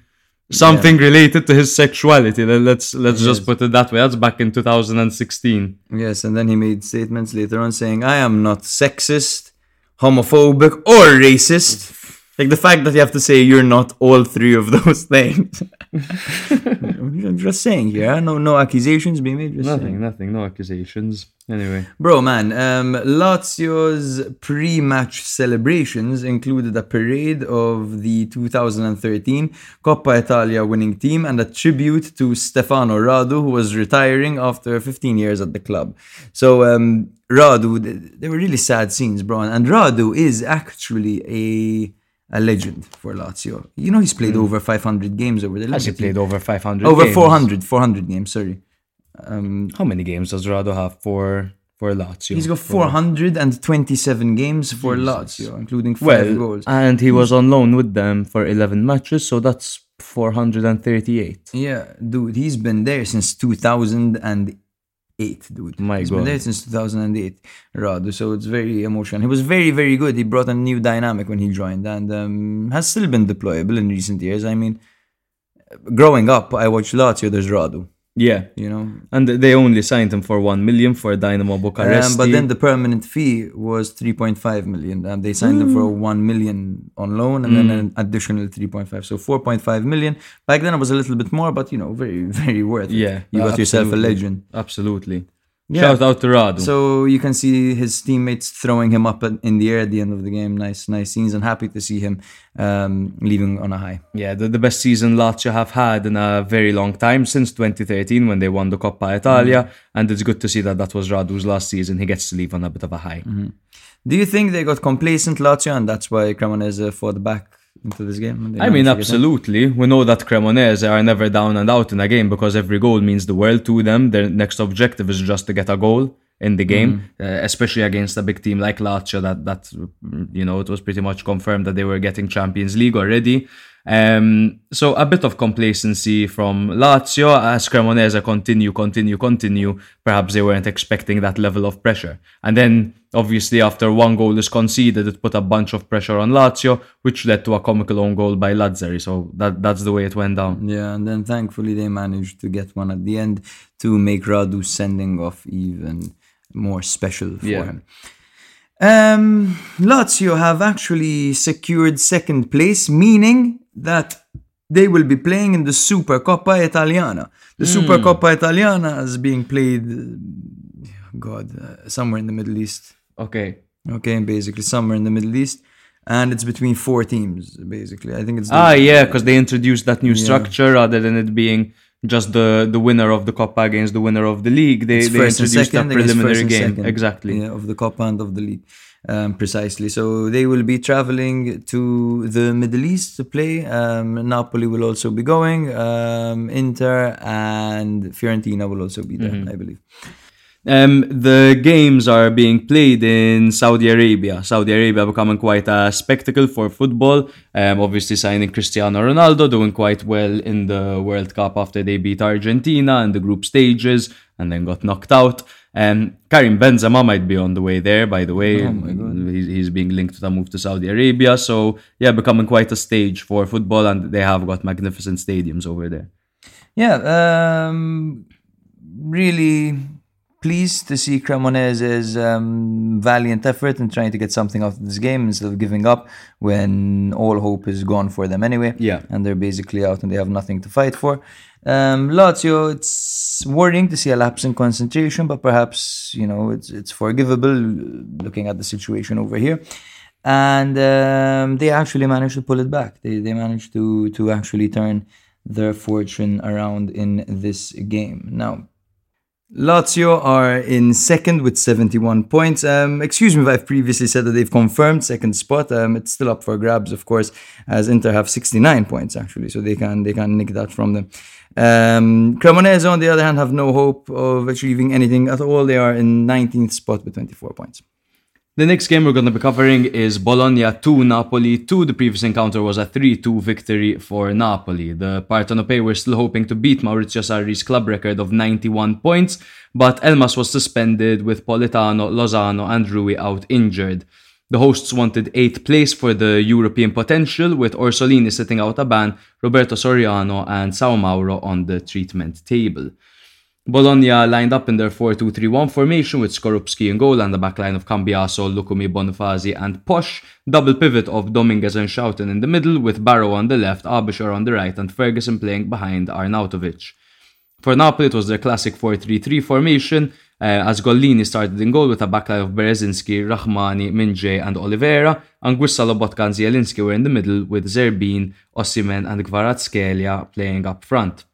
something related to his sexuality. Let- Let's let's just put it that way. That's back in 2016. Yes, and then he made statements later on saying, I am not sexist, homophobic, or racist. Like the fact that you have to say you're not all three of those things. I'm just saying here, no no accusations being made. Just saying. Nothing, nothing, no accusations. Anyway, Bro, man, um, Lazio's pre-match celebrations included a parade of the 2013 Coppa Italia winning team and a tribute to Stefano Radu, who was retiring after 15 years at the club. So, um, Radu, th- they were really sad scenes, bro. And Radu is actually a a legend for Lazio. You know, he's played over 500 games over the has he played over 500? over games? 400, 400 games. Sorry. Um, How many games does Radu have for for Lazio? He's got 427 games for Lazio, including five well, goals. and he was on loan with them for 11 matches, so that's 438. yeah, dude, he's been there since 2008, dude. My He's been there since 2008, Radu. So it's very emotional. He was very, very good. He brought a new dynamic when he joined and um, has still been deployable in recent years. I mean, growing up, I watched Lazio, there's Radu. Yeah. You know, And they only signed him for 1 million for Dinamo Bucharest. um, but then the permanent fee was 3.5 million. And they signed him for 1 million on loan and then an additional 3.5. So 4.5 million. Back then it was a little bit more, but you know, very, very worth it. Yeah, You got yourself a legend. Absolutely. Yeah. Shout out to Radu. So you can see his teammates throwing him up in the air at the end of the game. Nice, nice scenes, and happy to see him um, leaving on a high. yeah, the, the best season Lazio have had in a very long time since 2013 when they won the Coppa Italia. Mm. And it's good to see that that was Radu's last season. He gets to leave on a bit of a high. Do you think they got complacent, Lazio, and that's why Cremonese fought back into this game? I mean, managed to get in? absolutely. We know that Cremonese are never down and out in a game because every goal means the world to them. Their next objective is just to get a goal in the game, uh, especially against a big team like Lazio. That that mm, you know it was pretty much confirmed that they were getting Champions League already. Um, so a bit of complacency from Lazio as Cremonese continue, continue, continue. Perhaps they weren't expecting that level of pressure, and then obviously after one goal is conceded, it put a bunch of pressure on Lazio, which led to a comical own goal by Lazzari. So that that's the way it went down. Yeah, and then thankfully they managed to get one at the end to make Radu's sending off even more special for Yeah. him. Um, Lazio have actually secured second place, meaning that they will be playing in the Supercoppa Italiana. The Supercoppa Italiana is being played, God, uh, somewhere in the Middle East. Okay. Okay, basically somewhere in the Middle East, and it's between four teams. Basically, I think it's Ah, yeah, because they introduced that new structure rather than it being just the the winner of the Coppa against the winner of the league. They It's they introduced second against preliminary game. Exactly. Yeah, of the Coppa and of the league. Um, precisely. So they will be traveling to the Middle East to play. Um, Napoli will also be going. Um, Inter and Fiorentina will also be there, Mm-hmm. I believe. Um, the games are being played in Saudi Arabia. Saudi Arabia becoming quite a spectacle for football. Um, obviously signing Cristiano Ronaldo, doing quite well in the World Cup after they beat Argentina in the group stages and then got knocked out. Um, Karim Benzema might be on the way there, by the way. He's, he's being linked to a move to Saudi Arabia. So, yeah, becoming quite a stage for football, and they have got magnificent stadiums over there. Yeah, um, really pleased to see Cremonese's um, valiant effort in trying to get something out of this game instead of giving up when all hope is gone for them anyway. Yeah. And they're basically out and they have nothing to fight for. Um, Lazio, it's worrying to see a lapse in concentration, but perhaps, you know, it's, it's forgivable looking at the situation over here. And um, they actually managed to pull it back. They, they managed to, to actually turn their fortune around in this game. Now, Lazio are in second with 71 points. Um, excuse me if I've previously said that they've confirmed second spot. Um, it's still up for grabs, of course, as Inter have 69 points actually, so they can they can nick that from them. Um, Cremonese, on the other hand, have no hope of achieving anything at all. They are in 19th spot with 24 points. The next game we're going to be covering is Bologna 2 Napoli 2. The previous encounter was a 3 2 victory for Napoli. The Partenopei were still hoping to beat Maurizio Sarri's club record of 91 points, but Elmas was suspended with Politano, Lozano, and Rui out injured. The hosts wanted 8th place for the European potential, with Orsolini sitting out a ban, Roberto Soriano, and Sao Mauro on the treatment table. Bologna lined up in their 4-2-3-1 formation with Skorupski in goal and the backline of Cambiaso, Lucumí, Bonifazi and Posch, double pivot of Dominguez and Schouten in the middle with Barrow on the left, Aebischer on the right and Ferguson playing behind Arnautovic. For Napoli, it was their classic 4-3-3 formation, uh, as Gollini started in goal with a backline of Bereszyński, Rahmani, Min-jae and Oliveira, and Lobotka and Zielinski were in the middle with Zerbin, Osimhen, and Kvaratskhelia playing up front.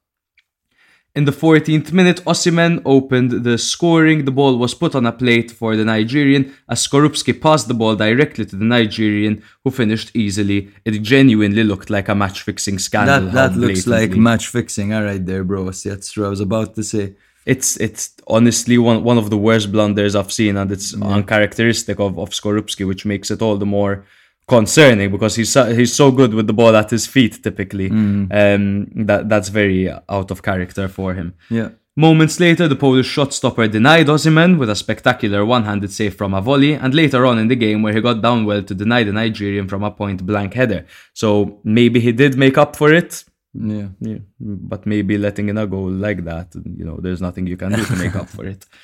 In the 14th minute, Osimhen opened the scoring. The ball was put on a plate for the Nigerian as Skorupski passed the ball directly to the Nigerian, who finished easily. It genuinely looked like a match-fixing scandal. That that looks like match fixing. All right, there, bro. That's true. I was about to say. It's it's honestly one one of the worst blunders I've seen, and it's uncharacteristic of of Skorupski, which makes it all the more concerning because he's so, he's so good with the ball at his feet typically. Um, that that's very out of character for him. Yeah. Moments later, the Polish shot stopper denied Osimhen with a spectacular one-handed save from a volley, and later on in the game where he got down well to deny the Nigerian from a point-blank header. So maybe he did make up for it. Yeah. Yeah, but maybe letting in a goal like that, you know, there's nothing you can do to make up for it.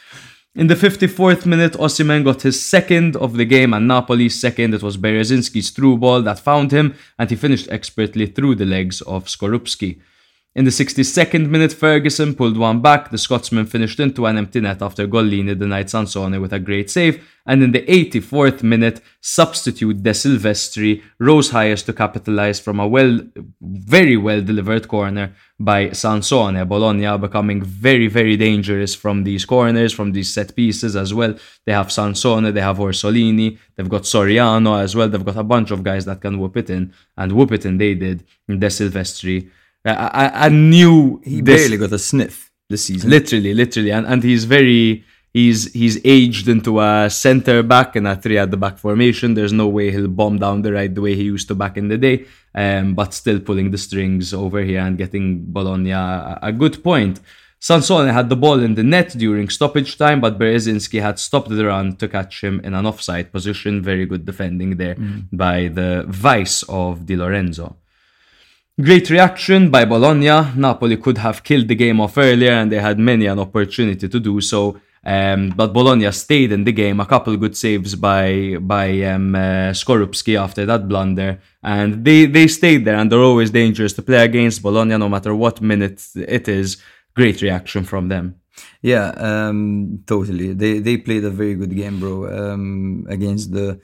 In the 54th minute, Osimhen got his second of the game and Napoli's second. It was Bereszyński's through ball that found him and he finished expertly through the legs of Skorupski. In the 62nd minute, Ferguson pulled one back. The Scotsman finished into an empty net after Gollini denied Sansone with a great save. And in the 84th minute, substitute De Silvestri rose highest to capitalize from a well, very well delivered corner by Sansone. Bologna becoming very, very dangerous from these corners, from these set pieces as well. They have Sansone, they have Orsolini, they've got Soriano as well. They've got a bunch of guys that can whoop it in, and whoop it in they did. De Silvestri I, I, knew He this- barely got a sniff this season. literally, literally, and, and he's very he's he's aged into a center back and a three at the back formation. There's no way he'll bomb down the right the way he used to back in the day. Um, but still pulling the strings over here and getting Bologna a, a good point. Sansone had the ball in the net during stoppage time, but Bereszyński had stopped the run to catch him in an offside position. Very good defending there by the vice of Di Lorenzo. Great reaction by Bologna. Napoli could have killed the game off earlier and they had many an opportunity to do so. Um, but Bologna stayed in the game. A couple good saves by by um, uh, Skorupski after that blunder, and they they stayed there. And they're always dangerous to play against Bologna, no matter what minute it is. Great reaction from them. Yeah, um, totally. They they played a very good game, bro, um, against the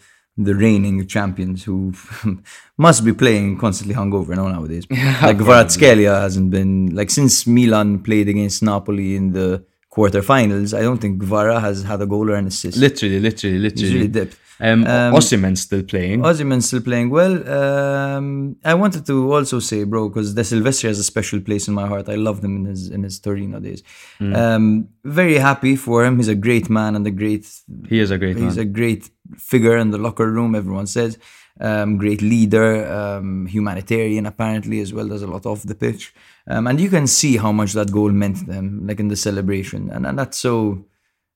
the reigning champions who must be playing constantly hungover now nowadays. like Kvaratskhelia hasn't been like since Milan played against Napoli in the quarterfinals. I don't think Kvara has had a goal or an assist. Literally, literally, literally. He's really dipped. Um, Um, Osimhen's still playing. Osimhen's still playing well. Um, I wanted to also say, bro, because De Silvestri has a special place in my heart. I loved him in his in his Torino days. Um, very happy for him. He's a great man and a great he is a great He's man. a great figure in the locker room, everyone says. Um, great leader, um, humanitarian apparently as well, does a lot off the pitch. Um, and you can see how much that goal meant to them, like in the celebration. And, and that's so,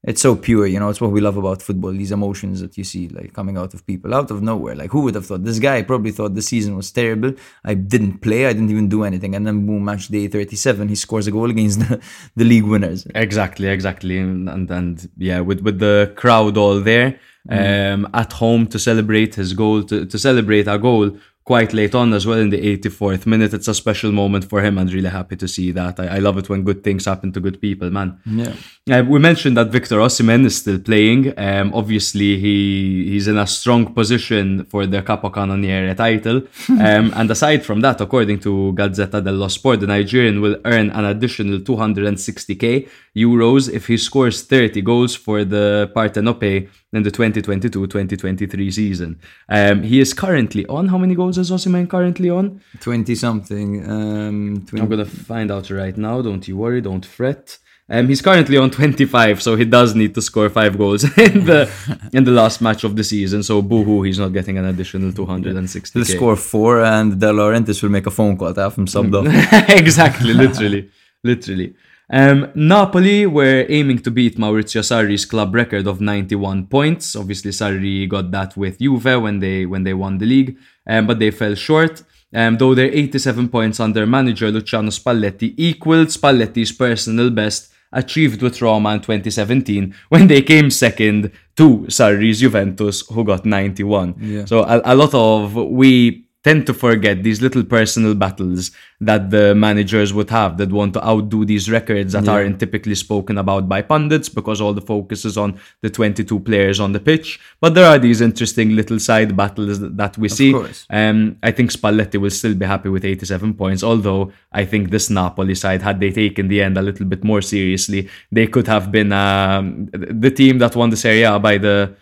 it's so pure, you know, it's what we love about football, these emotions that you see like coming out of people out of nowhere. Like who would have thought? This guy probably thought the season was terrible. I didn't play, I didn't even do anything. And then boom, match day 37, he scores a goal against the, the league winners. Exactly, exactly, and, and and yeah, with with the crowd all there, um, at home to celebrate his goal, to, to celebrate a goal quite late on as well in the 84th minute. It's a special moment for him, and really happy to see that. I, I love it when good things happen to good people, man. Yeah. Uh, we mentioned that Victor Osimhen is still playing. Um, obviously, he he's in a strong position for the Capo Capocannoniere title. um, and aside from that, according to Gazzetta dello Sport, the Nigerian will earn an additional 260k euros if he scores 30 goals for the Partenope in the 2022-2023 season. Um, he is currently on. How many goals is Osimhen currently on? 20 something. Um, 20, I'm gonna find out right now. Don't you worry. Don't fret. Um, he's currently on 25, so he does need to score five goals in the in the last match of the season. So boohoo, he's not getting an additional 260. He'll score four, and De Laurentiis will make a phone call to have him subbed off. exactly, literally, literally. Um, Napoli were aiming to beat Maurizio Sarri's club record of 91 points. Obviously, Sarri got that with Juve when they when they won the league, um, but they fell short. Um, though their 87 points under manager Luciano Spalletti equaled Spalletti's personal best achieved with Roma in 2017 when they came second to Sarri's Juventus, who got 91. Yeah. So a, a lot of we tend to forget these little personal battles that the managers would have that want to outdo these records that aren't typically spoken about by pundits because all the focus is on the 22 players on the pitch. But there are these interesting little side battles that, we see. course. Um, I think Spalletti will still be happy with 87 points, although I think this Napoli side, had they taken the end a little bit more seriously, they could have been um, the team that won the Serie A by the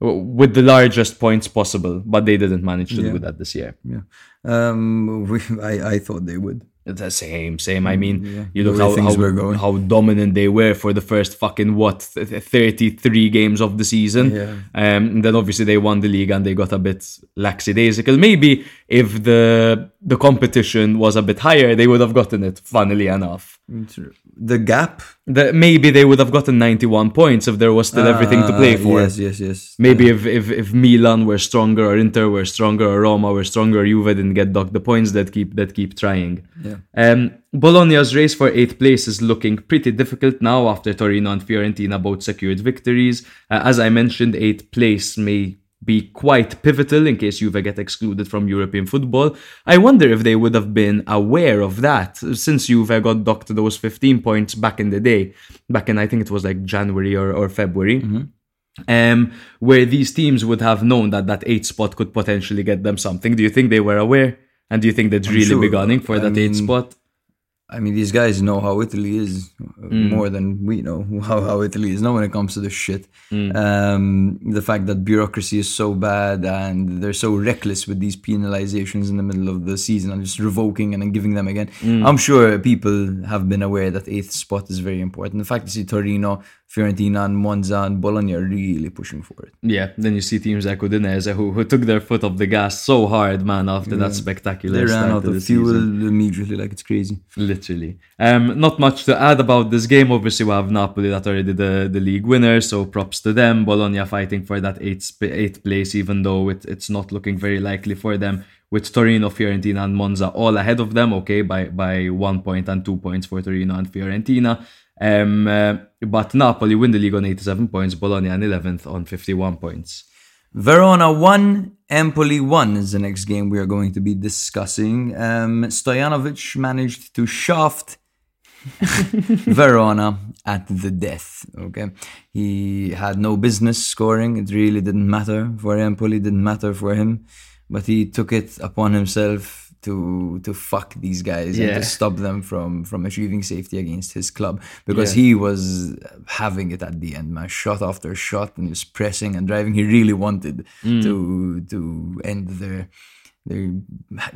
with the largest points possible, but they didn't manage to Yeah. do that this year. yeah. Um, we, I, I thought they would. The same, same. I mean, yeah. you look how, how, how dominant they were for the first fucking what th- th- 33 games of the season. Yeah. Um, and then obviously they won the league and they got a bit lackadaisical. Maybe if the the competition was a bit higher, they would have gotten it. Funnily enough. The gap. That maybe they would have gotten 91 points if there was still everything to play Uh, for. Yes, yes, yes. Maybe if, if if Milan were stronger or Inter were stronger or Roma were stronger, Juve didn't get docked the points that keep that keep trying. Yeah. Um, Bologna's race for eighth place is looking pretty difficult now after Torino and Fiorentina both secured victories. Uh, as I mentioned, eighth place may be quite pivotal in case Juve get excluded from European football. I wonder if they would have been aware of that since Juve got docked those 15 points back in the day, back in I think it was like January or, or February um, where these teams would have known that that eighth spot could potentially get them something. Do you think they were aware? And do you think they'd really be sure. gunning for I that eighth mean, spot? I mean, these guys know how Italy is uh, Mm. more than we know how, how Italy is. Know when it comes to this shit. Mm. Um, the fact that bureaucracy is so bad and they're so reckless with these penalizations in the middle of the season and just revoking and then giving them again. Mm. I'm sure people have been aware that eighth spot is very important. The fact to see Torino, Fiorentina, and Monza and Bologna are really pushing for it. Yeah, then you see teams like Udinese who, who took their foot off the gas so hard, man, after that spectacular They ran out to the of fuel season. immediately, like it's crazy. Literally. Um, not much to add about this game. Obviously, we have Napoli that already the, the league winner, so props to them. Bologna fighting for that eighth, eighth place, even though it, it's not looking very likely for them. With Torino, Fiorentina, and Monza all ahead of them, okay, by, by one point and two points for Torino and Fiorentina. Um, uh, but Napoli win the league on 87 points, Bologna on 11th on 51 points. Verona 1, Empoli 1 is the next game we are going to be discussing. Um, Stojanovic managed to shaft Verona at the death. Okay, he had no business scoring. It really didn't matter for Empoli. Didn't matter for him, but he took it upon himself to to fuck these guys and to stop them from from achieving safety against his club because Yeah. he was having it at the end, man. Shot after shot and he was pressing and driving. He really wanted Mm. to to end their their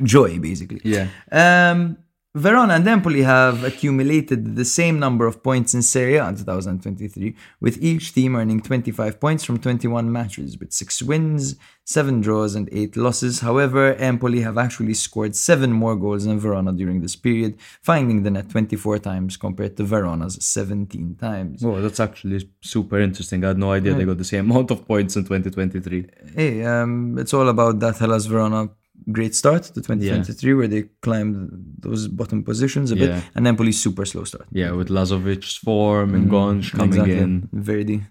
joy, basically. Yeah. Um, Verona and Empoli have accumulated the same number of points in Serie A in 2023, with each team earning 25 points from 21 matches, with 6 wins, 7 draws, and 8 losses. However, Empoli have actually scored 7 more goals than Verona during this period, finding the net 24 times compared to Verona's 17 times. Oh, that's actually super interesting. I had no idea they got the same amount of points in 2023. Hey, um, it's all about that Hellas Verona great start to 2023, where they climbed those bottom positions a bit, Yeah. and Empoli's super slow start. Yeah, with Lazovic's form and mm-hmm. Gonch coming Exactly. in. Verdi,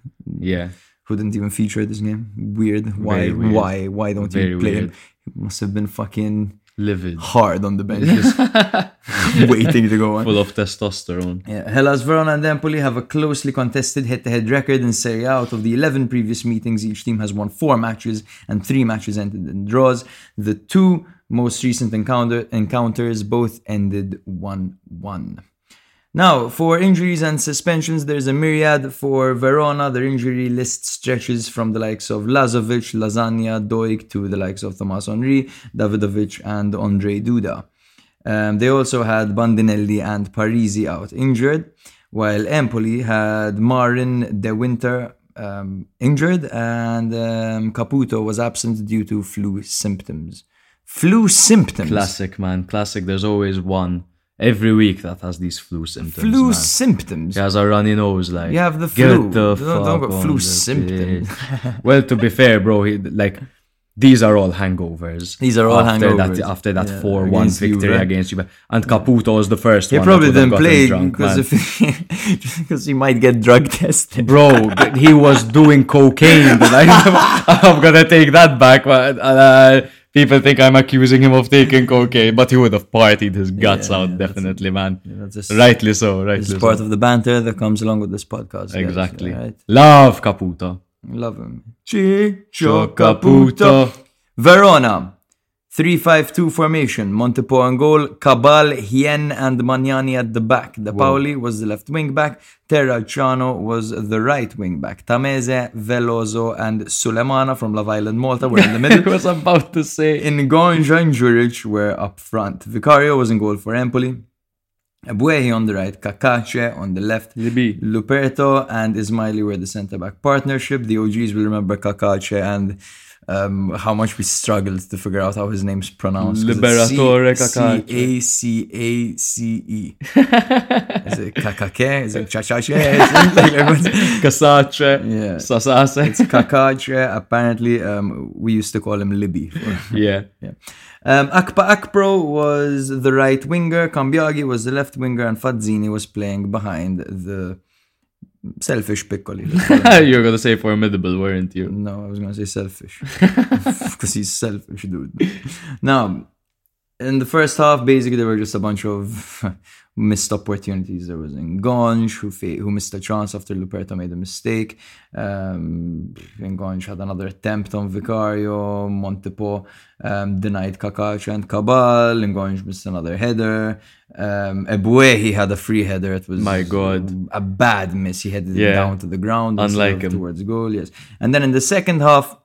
Yeah. who didn't even feature this game. Weird. Why? Weird. Why? Why don't Very you play weird. him? He must have been fucking Livid. hard on the bench, just waiting to go on. Full of testosterone. Yeah, Hellas Verona and Empoli have a closely contested head-to-head record in Serie A. Out of the 11 previous meetings, each team has won four matches, and three matches ended in draws. The two most recent encounter encounters both ended 1-1. Now, for injuries and suspensions, there's a myriad. For Verona, their injury list stretches from the likes of Lazovic, Lasagna, Doig to the likes of Thomas Henry, Dawidowicz, and Ondrej Duda. Um, they also had Bandinelli and Parisi out injured, while Empoli had Marin De Winter um, injured, and um, Caputo was absent due to flu symptoms. Flu symptoms. Classic, man. Classic. There's always one every week that has these flu symptoms. Flu man. symptoms. He has a runny nose, like You have the get flu. the Don't- don't fuck go on flu symptoms. well, to be fair, bro, he, like these are all hangovers. These are all after hangovers. That, after that Yeah, four-one against victory Juve. against Juve, and Caputo was the first He one. probably that didn't play drunk, because because he might get drug tested. Bro, he was doing cocaine. But I, I'm gonna take that back. But, uh, people think I'm accusing him of taking cocaine, but he would have partied his guts Yeah, out, yeah, that's definitely, man. That's just, Rightly so, rightly This so. part of the banter that comes along with this podcast. guys, exactly. alright? Love Caputo. Love him. Ciccio Caputo. Verona. 3-5-2 formation. Montipò on goal. Cabal, Hien, and Magnani at the back. Depaoli was the left wing back. Terracciano was the right wing back. Tameze, Veloso, and Sulemana from Love Island, Malta were in the middle. I was about to say. Ngonge and Juric were up front. Vicario was in goal for Empoli. Ebuehi on the right, Cacace on the left, Libi. Luperto and Ismajli were the centre back partnership. The OGs will remember Kakache and um, how much we struggled to figure out how his name's pronounced. Liberatore C- Cacace. C-A-C-A-C-E. Is it Kakake? Is it Chachache? Is it- Kasace, Yeah. Sasase. It's Kakache. Apparently, um, we used to call him Libby. for- yeah. yeah. Um, Akpa Akpro was the right winger, Cambiaghi was the left winger, and Fazzini was playing behind the selfish call him. You're gonna say formidable, weren't you? no, I was going to say selfish. Because he's selfish, dude. Now, in the first half, basically, there were just a bunch of missed opportunities. There was Ngonge, who, fa- who missed a chance after Luperto made a mistake. Um, Ngonge had another attempt on Vicario. Montipò um, denied Cacace and Cabal. Ngonge missed another header. Um, Ebue, he had a free header. It was My God. a bad miss. He headed it down to the ground. Unlike him. Towards goal, yes. And then in the second half,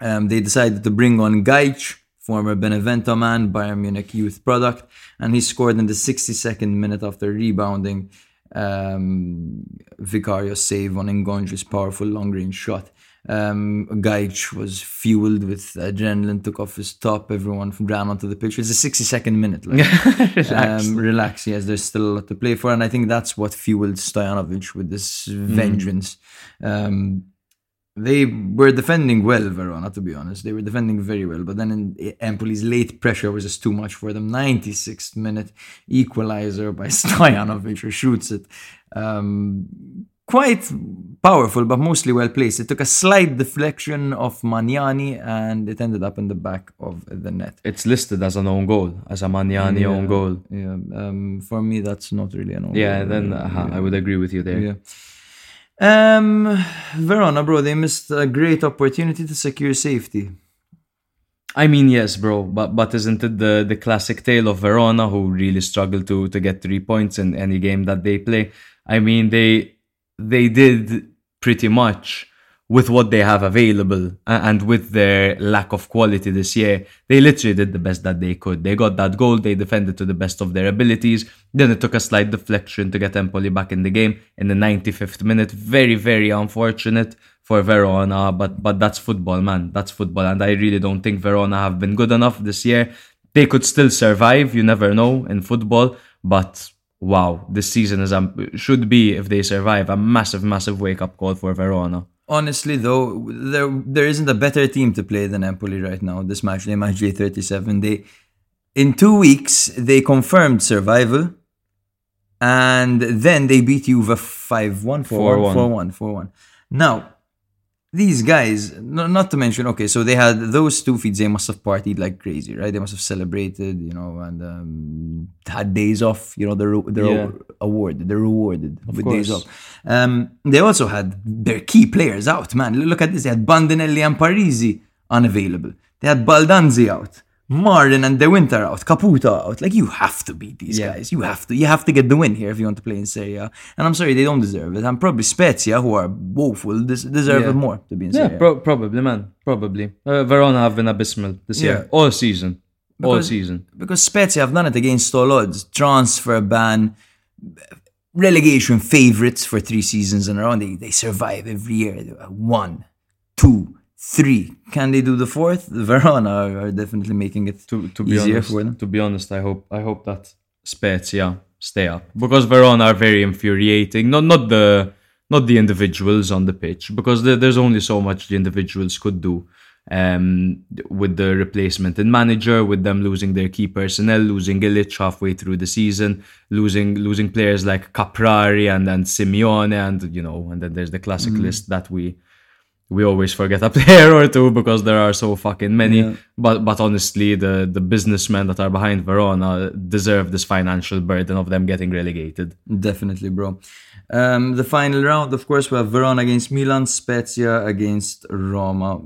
um, they decided to bring on Gaich, former Benevento man, Bayern Munich youth product, and he scored in the 62nd minute after rebounding um, Vicario's save on Ngonge's powerful long range shot. Um, Gaich was fueled with adrenaline, took off his top, everyone ran onto the pitch. It's a 62nd minute. Like, Relax. um, relax, yes, there's still a lot to play for, and I think that's what fueled Stojanovic with this Mm. vengeance. Um, they were defending well, Verona, to be honest. They were defending very well, but then in Empoli's late pressure was just too much for them. 96th minute equalizer by Stojanovic, who shoots it. Um, quite powerful, but mostly well placed. It took a slight deflection of Magnani and it ended up in the back of the net. It's listed as an own goal, as a Magnani own goal. Yeah, um, for me, that's not really an own Yeah, goal. then uh, I would agree with you there. Yeah. Um, Verona, bro, they missed a great opportunity to secure safety. I mean, yes, bro, but but isn't it the the classic tale of Verona who really struggle to to get three points in any game that they play? I mean, they they did pretty much with what they have available and with their lack of quality this year, they literally did the best that they could. They got that goal, they defended to the best of their abilities. Then it took a slight deflection to get Empoli back in the game in the 95th minute. Very, very unfortunate for Verona, but but that's football, man. That's football, and I really don't think Verona have been good enough this year. They could still survive. You never know in football, but wow, this season is should be if they survive a massive, massive wake up call for Verona. Honestly, though, there there isn't a better team to play than Empoli right now. This match, they match J thirty seven. They in two weeks they confirmed survival, and then they beat Juve 5-1, 4-1, 4-1, 4-1. Now, these guys, no, not to mention, okay, so they had those two feeds, they must have partied like crazy, right? They must have celebrated, you know, and um, had days off, you know, they're, they're Yeah. awarded, they're rewarded with days off. Um, they also had their key players out, man. Look at this. They had Bandinelli and Parisi unavailable. They had Baldanzi out. Marin and De Winter out, Caputo out. Like you have to beat these Yeah. guys. You have to. You have to get the win here if you want to play in Serie A. And I'm sorry, they don't deserve it. And probably Spezia, who are woeful, des- deserve Yeah. it more to be in Yeah, Serie A. pro- probably, man. Probably. Uh, Verona have been abysmal this Yeah. year, all season, all season. because Spezia have done it against all odds. Transfer ban, relegation favorites for three seasons in a row. and They, they survive every year. One, two, three. Can they do the fourth? Verona are, are definitely making it To to be easier honest, for them. to be honest, I hope I hope that Spezia stay up because Verona are very infuriating. Not not the not the individuals on the pitch because there, there's only so much the individuals could do. Um, with the replacement in manager, with them losing their key personnel, losing Ilic halfway through the season, losing losing players like Caprari and and Simeone, and you know, and then there's the classic Mm. list that we we always forget a player or two because there are so fucking many. Yeah. But but honestly, the the businessmen that are behind Verona deserve this financial burden of them getting relegated. Definitely, bro. Um, the final round, of course, we have Verona against Milan, Spezia against Roma.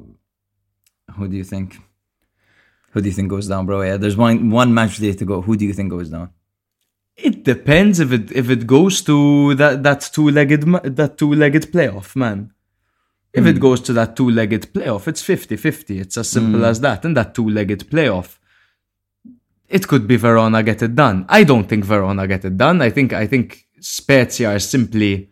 Who do you think? Who do you think goes down, bro? Yeah, there's one one match day to go. Who do you think goes down? It depends if it if it goes to that that two legged that two legged playoff, man. If it hmm. goes to that two legged playoff, it's 50-50. It's as simple hmm. as that. And that two legged playoff, it could be Verona get it done. I don't think Verona get it done. I think I think Spezia are simply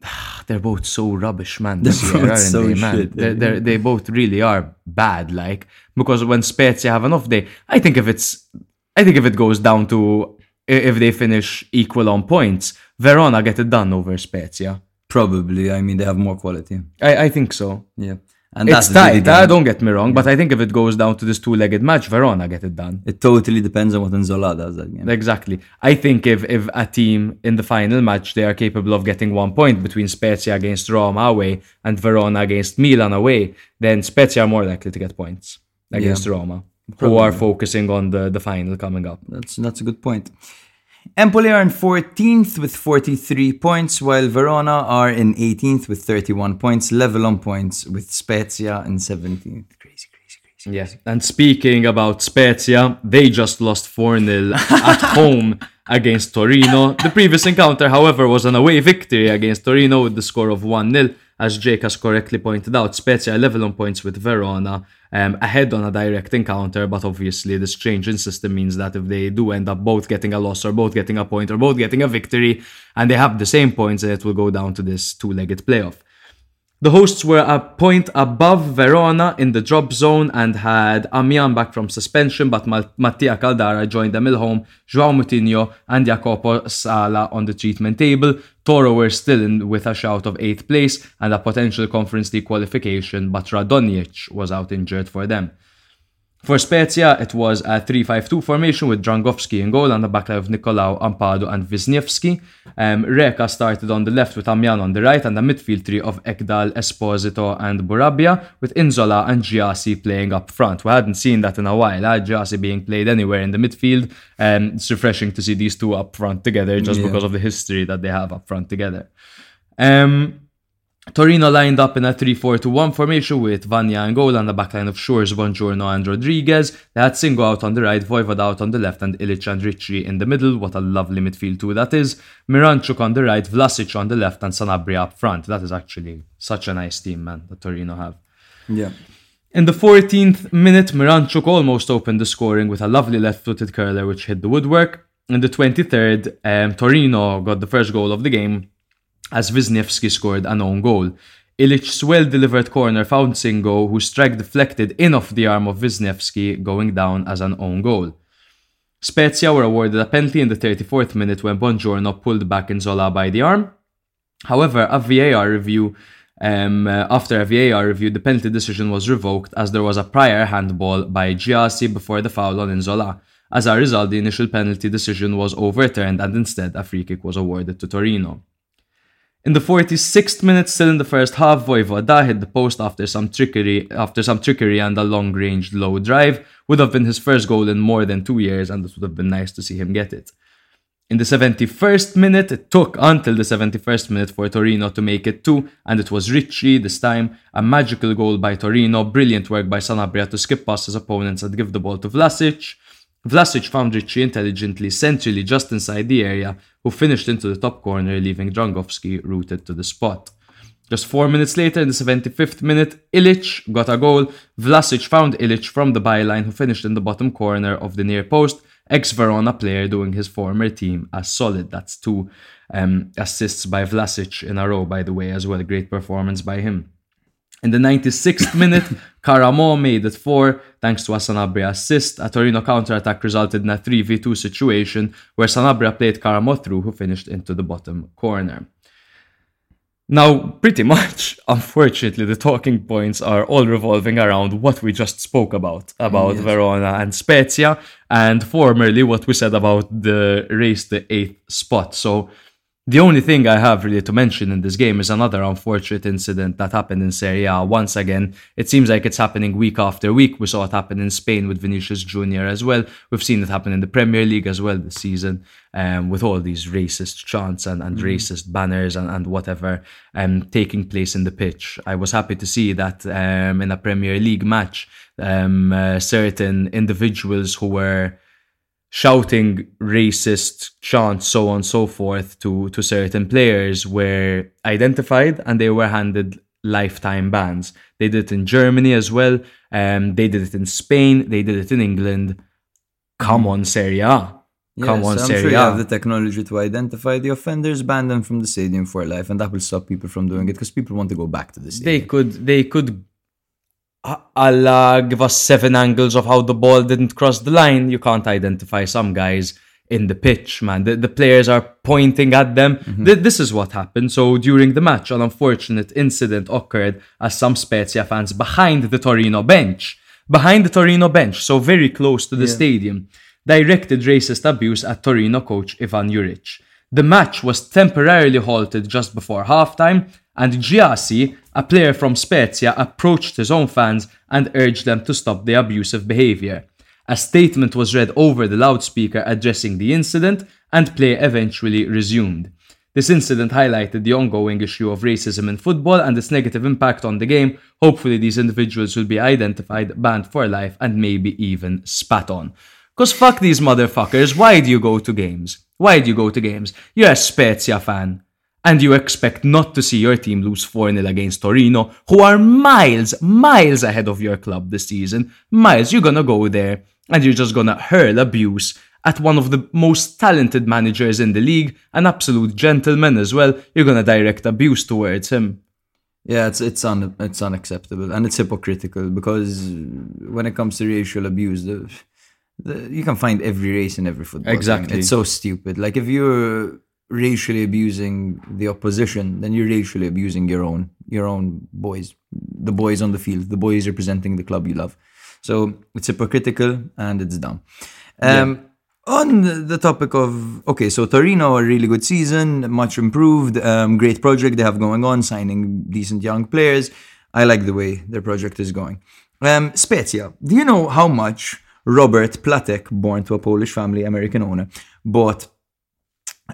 they're both so rubbish, man. This They're year, both aren't so they, man? shit, They're, they're, they both really are bad. Like because when Spezia have an off day, I think if it's, I think if it goes down to if they finish equal on points, Verona get it done over Spezia. Probably. I mean, they have more quality. I, I think so. Yeah. And It's that's the big tight. Uh, game. don't get me wrong, but I think if it goes down to this two-legged match, Verona get it done. It totally depends on what Nzola does that game. Exactly. I think if if a team in the final match they are capable of getting one point between Spezia against Roma away and Verona against Milan away, then Spezia are more likely to get points against Roma, who are focusing on the the final coming up. That's that's a good point. Empoli are in 14th with 43 points, while Verona are in 18th with 31 points, level on points with Spezia in 17th. Crazy, crazy, crazy. Yeah. And speaking about Spezia, they just lost 4 0 at home against Torino. The previous encounter, however, was an away victory against Torino with the score of 1 0. As Jake has correctly pointed out, Spezia level on points with Verona, um, ahead on a direct encounter, but obviously this change in system means that if they do end up both getting a loss or both getting a point or both getting a victory and they have the same points, it will go down to this two legged playoff. The hosts were a point above Verona in the drop zone and had Amian back from suspension, but Mattia Caldara joined them at home, Joao Moutinho and Jacopo Sala on the treatment table. Toro were still in with a shout of 8th place and a potential Conference League qualification, but Radonjic was out injured for them. For Spezia, it was a 3-5-2 formation with Dragowski in goal and the backline of Nicolau, Ampadu and Wisniewski. Um, Reca started on the left with Amian on the right and a midfield three of Ekdal, Esposito and Bourabia with Nzola and Gyasi playing up front. We hadn't seen that in a while, uh, Gyasi being played anywhere in the midfield. Um, it's refreshing to see these two up front together just Yeah. because of the history that they have up front together. Um, Torino lined up in a 3-4-2-1 formation with Vanja in goal and a backline of Schuurs, Bongiorno and Rodriguez. They had Singo out on the right, Vojvoda out on the left and Ilic and Ricci in the middle. What a lovely midfield two that is. Miranchuk on the right, Vlasic on the left and Sanabria up front. That is actually such a nice team, man, that Torino have. Yeah. In the 14th minute, Miranchuk almost opened the scoring with a lovely left-footed curler which hit the woodwork. In the 23rd, um, Torino got the first goal of the game as Wisniewski scored an own goal. Ilic's well-delivered corner found Singo, whose strike deflected in off the arm of Wisniewski, going down as an own goal. Spezia were awarded a penalty in the 34th minute when Bongiorno pulled back Nzola by the arm. However, a VAR review, um, uh, after a VAR review, the penalty decision was revoked as there was a prior handball by Gyasi before the foul on Nzola. As a result, the initial penalty decision was overturned and instead a free kick was awarded to Torino. In the 46th minute, still in the first half, Vojvoda hit the post after some trickery, after some trickery and a long-range low drive. Would have been his first goal in more than two years, and it would have been nice to see him get it. In the 71st minute, it took until the 71st minute for Torino to make it two, and it was Ricci this time. A magical goal by Torino, brilliant work by Sanabria to skip past his opponents and give the ball to Vlasic. Vlasic found Ricci intelligently, centrally just inside the area, who finished into the top corner, leaving Dragowski rooted to the spot. Just four minutes later, in the 75th minute, Ilic got a goal. Vlasic found Ilic from the byline, who finished in the bottom corner of the near post. Ex Verona player doing his former team a solid. That's two um, assists by Vlasic in a row, by the way, as well. Great performance by him. In the 96th minute, Karamoh made it 4 thanks to a Sanabria assist. A Torino counter-attack resulted in a 3v2 situation where Sanabria played Karamoh through, who finished into the bottom corner. Now, pretty much, unfortunately, the talking points are all revolving around what we just spoke about, about Verona and Spezia, and formerly what we said about the race to eighth spot. So, the only thing I have really to mention in this game is another unfortunate incident that happened in Serie A. Once again, it seems like it's happening week after week. We saw it happen in Spain with Vinicius Jr. as well. We've seen it happen in the Premier League as well this season, um, with all these racist chants and, and racist banners and, and whatever um, taking place in the pitch. I was happy to see that um, in a Premier League match, um, uh, certain individuals who were shouting racist chants, so on and so forth, to, to certain players were identified and they were handed lifetime bans. They did it in Germany as well. Um, they did it in Spain. They did it in England. Come on, Serie A. Come Yes, on, I'm Serie sure you have the technology to identify the offenders, ban them from the stadium for life, and that will stop people from doing it because people want to go back to the stadium. They could they could Allah give us seven angles of how the ball didn't cross the line. You can't identify some guys in the pitch, man. The, the players are pointing at them. Mm-hmm. Th- this is what happened. So during the match, an unfortunate incident occurred as some Spezia fans behind the Torino bench, behind the Torino bench, so very close to the stadium, directed racist abuse at Torino coach Ivan Juric. The match was temporarily halted just before halftime, and Gyasi, a player from Spezia, approached his own fans and urged them to stop the abusive behavior. A statement was read over the loudspeaker addressing the incident, and play eventually resumed. This incident highlighted the ongoing issue of racism in football and its negative impact on the game. Hopefully, these individuals will be identified, banned for life, and maybe even spat on. Because fuck these motherfuckers, why do you go to games? Why do you go to games? You're a Spezia fan. And you expect not to see your team lose 4 0 against Torino, who are miles, miles ahead of your club this season. Miles, you're gonna go there and you're just gonna hurl abuse at one of the most talented managers in the league, an absolute gentleman as well. You're gonna direct abuse towards him. Yeah, it's it's un, it's unacceptable and it's hypocritical because when it comes to racial abuse, the, the, you can find every race in every football. Exactly. it's so stupid. Like if you're racially abusing the opposition, then you're racially abusing your own your own boys, the boys on the field, the boys representing the club you love. So it's hypocritical and it's dumb. Um, On the topic of okay, so Torino a really good season, much improved, um, great project they have going on, signing decent young players. I like the way their project is going. Um, Spezia, do you know how much Robert Platek, born to a Polish family, American owner, bought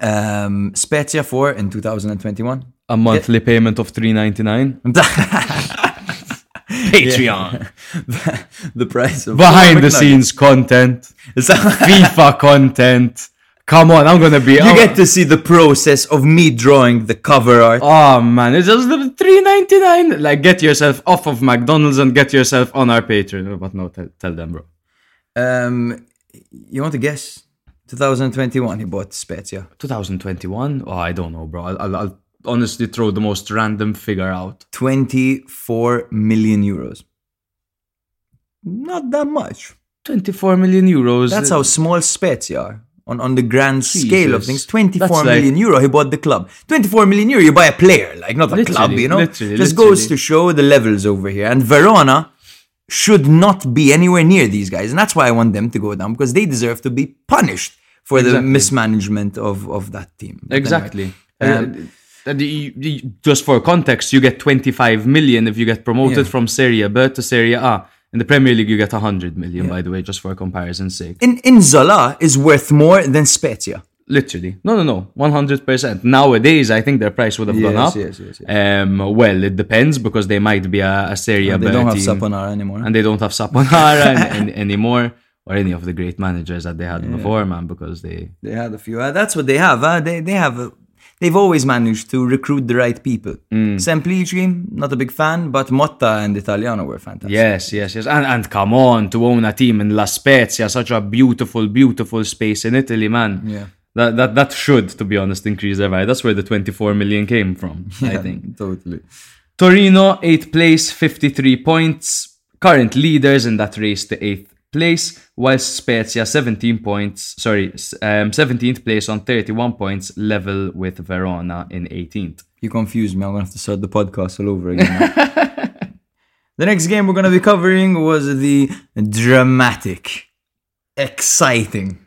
um, Spezia for in 2021? A monthly payment of 3.99. Patreon. the price of Behind the scenes content. FIFA content. Come on, I'm gonna be. you get to see the process of me drawing the cover art. Oh man, it's just the three ninety nine. Like, get yourself off of McDonald's and get yourself on our Patreon. But no, tell, tell them, bro. Um, you want to guess? 2021, he bought Spezia. 2021? Oh, I don't know, bro. I'll, I'll, I'll honestly throw the most random figure out. 24 million euros. Not that much. 24 million euros. That's how small Spezia are. On, on the grand scale of things, 24 That's million like- euro, he bought the club. 24 million euro, you buy a player, like not a Literally, club, you know? literally, Just goes to show the levels over here. And Verona should not be anywhere near these guys. And that's why I want them to go down, because they deserve to be punished for the mismanagement of, of that team. But anyway, Exactly. Um, uh, you- you- just for context, you get 25 million if you get promoted Yeah. from Serie B to Serie A. In the Premier League, you get 100 million, by the way, just for comparison's sake. in, in Zola is worth more than Spezia. Literally. No, no, no. 100%. Nowadays, I think their price would have gone up. yes, yes, Um, well, it depends because they might be a, a Serie B They don't have. Saponara anymore. and they don't have Saponara an- an- anymore or any of the great managers that they had before, man, because they. They had a few. Uh, that's what they have. Huh? They they have. A, they've always managed to recruit the right people. Mm. Semplici, not a big fan, but Motta and Italiano were fantastic. Yes, yes, yes. And, and come on, to own a team in La Spezia, such a beautiful, beautiful space in Italy, man. Yeah. That, that, that should, to be honest, increase their value. That's where the 24 million came from, I think. totally. Torino, 8th place, 53 points. Current leaders in that race to 8th place, whilst Spezia, 17 points, sorry, um, 17th place on 31 points, level with Verona in 18th. You confused me. I'm gonna have to start the podcast all over again. the next game we're gonna be covering was the dramatic, exciting,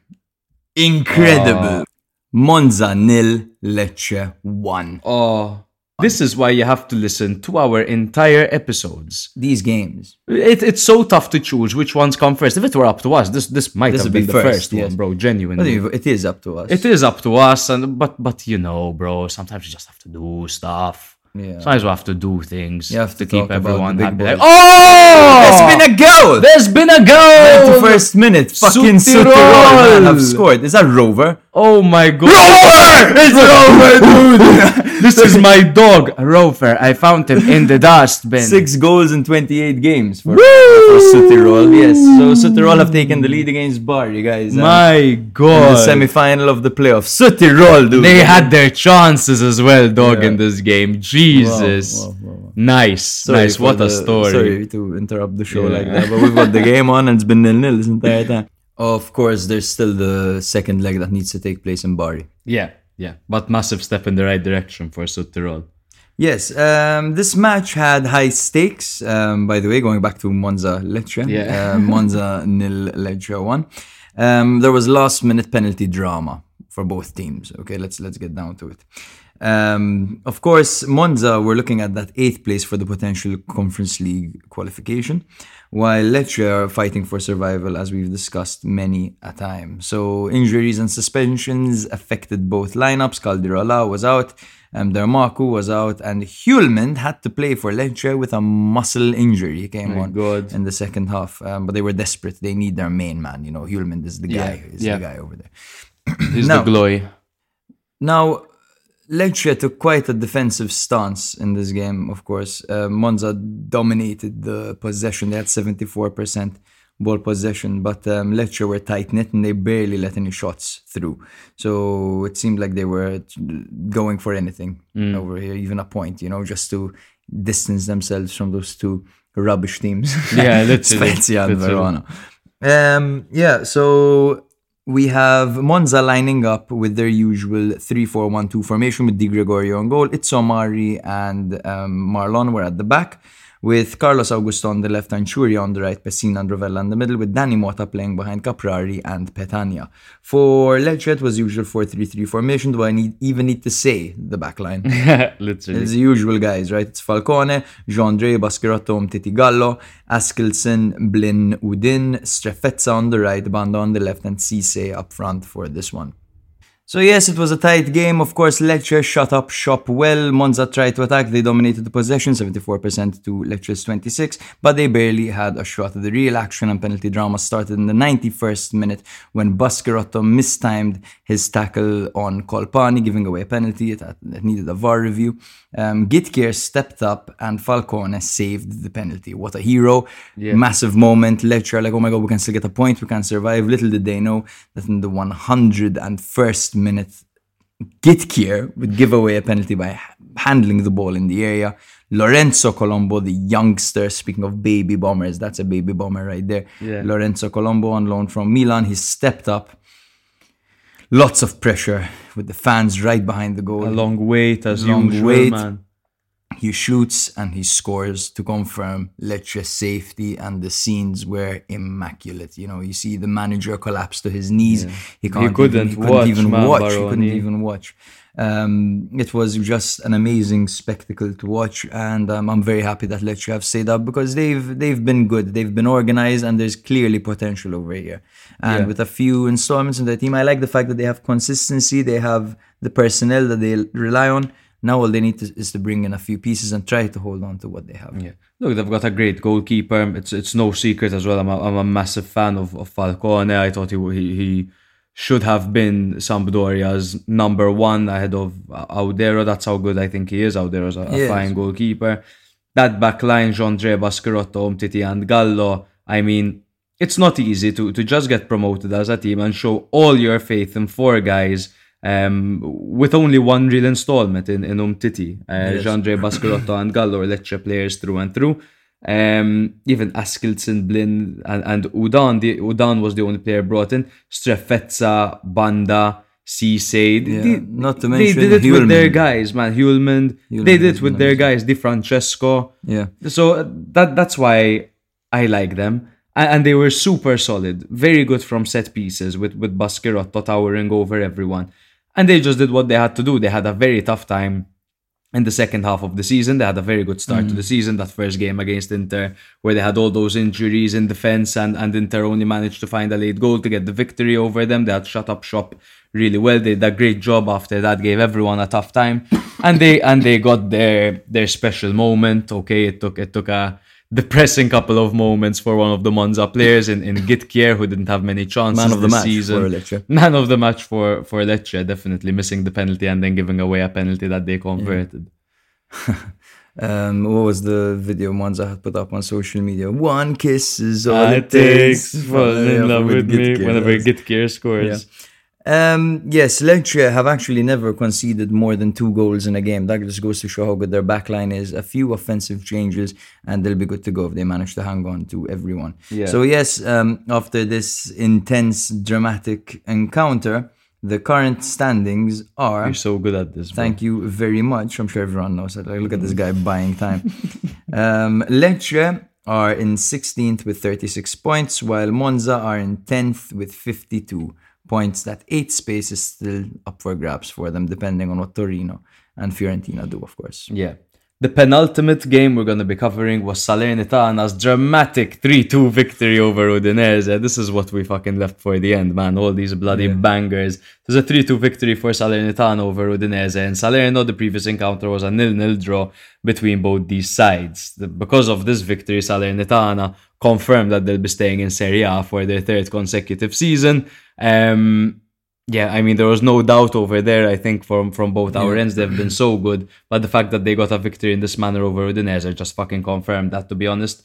incredible Monza nil Lecce one. Oh, this is why you have to listen to our entire episodes. These games. It, it's so tough to choose which ones come first. If it were up to us, this this might This have been be the first, first, yes. one, bro. But Genuinely. it is up to us. It is up to us, and but but you know, bro. Sometimes you just have to do stuff. Yeah. Sometimes we have to do things You have to keep everyone happy. Like, oh, There's been a goal. there's been a goal. the first minute, fucking. Südtirol man have scored. Is that Rover? Oh my god. Rover! It's over, dude. This is my dog, Rover. I found him in the dustbin. Six goals in 28 games for, for Südtirol. Yes, so Südtirol have taken the lead against Bar, you guys. um, My in the god. semi-final of the playoffs. Südtirol, dude. They had their chances as well, dog, Yeah. in this game. Jesus. Wow, wow, wow. Nice. Sorry nice. for What the- a story. Sorry to interrupt the show Yeah. like that, but we've got the game on and it's been nil-nil this entire time. Of course, there's still the second leg that needs to take place in Bari. Yeah, yeah. But massive step in the right direction for Südtirol. Yes, um, this match had high stakes. Um, by the way, going back to Monza Lecce, Yeah. uh, Monza nil Lecce one. Um, there was last minute penalty drama for both teams. Okay, let's let's get down to it. Um, of course, Monza were looking at that eighth place for the potential Conference League qualification, while Lecce are fighting for survival, as we've discussed many a time. So injuries and suspensions affected both lineups. Caldirola was out, and Dermaku was out, and Hjulmand had to play for Lecce with a muscle injury. He came My on God. in the second half, um, but they were desperate. They need their main man. You know, Hjulmand is the guy. Yeah, Is yeah. the guy over there. He's No. the glory. Now, Lecce took quite a defensive stance in this game, of course. Uh, Monza dominated the possession. They had 74% ball possession, but um, Lecce were tight knit and they barely let any shots through. So it seemed like they were going for anything over here, even a point, you know, just to distance themselves from those two rubbish teams. Yeah, literally, Spezia and. Verona. Um, yeah, so we have Monza lining up with their usual 3-4-1-2 formation with Di Gregorio on goal. Itzomari and um, Marlon were at the back, with Carlos Augusto on the left and Ciurria on the right, Pessina and Rovella in the middle, with Dany Mota playing behind Caprari and Petagna. For Lecce, it was usual 4-3-3 formation. Do I need even need to say the back line? Literally. It's the usual guys, right? It's Falcone, Gendrey, Titi Gallo, Askildsen, Blin, Oudin, Strefezza on the right, Banda on the left, and Ceesay up front for this one. So yes, it was a tight game. Of course, Lecce shut up shop well. Monza tried to attack. They dominated the possession, 74% to Lecce's 26, but they barely had a shot. The real action and penalty drama started in the 91st minute when Baschirotto mistimed his tackle on Colpani, giving away a penalty. It, it needed a VAR review. Um, Gytkjær stepped up and Falcone saved the penalty. What a hero. Massive moment. Lecce are like, oh my god, we can still get a point. We can survive. Little did they know that in the 101st minute, Gytkjær would give away a penalty by handling the ball in the area. Lorenzo Colombo, the youngster, speaking of baby bombers, that's a baby bomber right there. Yeah. Lorenzo Colombo on loan from Milan, he stepped up. Lots of pressure with the fans right behind the goal. A long wait as Long usual, wait. man. He shoots and he scores to confirm Lecce's safety, and the scenes were immaculate. You know, you see the manager collapse to his knees. He can't couldn't even, he couldn't watch, even watch. He couldn't even watch. Um, it was just an amazing spectacle to watch, and um, I'm very happy that Lecce have stayed up because they've they've been good. They've been organized, and there's clearly potential over here. And Yeah. with a few installments in the team, I like the fact that they have consistency. They have the personnel that they rely on. Now all they need to, is to bring in a few pieces and try to hold on to what they have. Yeah. Look, they've got a great goalkeeper. It's it's no secret as well. I'm a, I'm a massive fan of, of Falcone. I thought he, he he should have been Sampdoria's number one ahead of uh, Audero. That's how good I think he is. Audero's a, a Yes. fine goalkeeper. That back line, Gendrey, Baschirotto, Umtiti and Gallo. I mean, it's not easy to, to just get promoted as a team and show all your faith in four guys um, with only one real installment in, in Umtiti. Uh, Yes. Gendrey Baschirotto and Gallo are Lecce players through and through. Um, even Askildsen, Blin, and, and Oudin. The, Oudin was the only player brought in. Strefezza, Banda, Cisse. Yeah, They, not to mention they did it with their guys, man. Hjulmand. Hjulmand they did it with their guys. Di Francesco. Yeah. So uh, that that's why I like them. And they were super solid, very good from set pieces with with Baschirotto towering over everyone. And they just did what they had to do. They had a very tough time in the second half of the season. They had a very good start to the mm. season. That first game against Inter, where they had all those injuries in defense, and, and Inter only managed to find a late goal to get the victory over them. They had shut up shop really well. They did a great job after that. Gave everyone a tough time, and they and they got their their special moment. Okay, it took it took a depressing couple of moments for one of the Monza players in, in Gytkjær, who didn't have many chances Man of the match season. for Lecce. Man of the match for, for Lecce, definitely missing the penalty and then giving away a penalty that they converted. Um, what was the video Monza had put up on social media? One kiss is all All it takes. falling in love with me Gytkjær, whenever yes. Gytkjær scores. Um, yes, Lecce have actually never conceded more than two goals in a game. That just goes to show how good their backline is. A few offensive changes, and they'll be good to go if they manage to hang on to everyone. Yeah. So yes, um, after this intense, dramatic encounter, the current standings are. You're so good at this. Bro. Thank you very much. I'm sure everyone knows that. Like, look at this guy buying time. um, Lecce are in 16th with 36 points, while Monza are in 10th with 52 points. That eight space is still up for grabs for them, depending on what Torino and Fiorentina do, of course. Yeah. The penultimate game we're going to be covering was Salernitana's dramatic 3-2 victory over Udinese. This is what we fucking left for the end, man. All these bloody bangers. There's a 3-2 victory for Salernitana over Udinese. And Salerno, the previous encounter was a nil-nil draw between both these sides. Because of this victory, Salernitana confirmed that they'll be staying in Serie A for their third consecutive season. Um, yeah, I mean there was no doubt over there. I think from from both our ends they've been so good, but the fact that they got a victory in this manner over Udinese just fucking confirmed that. To be honest,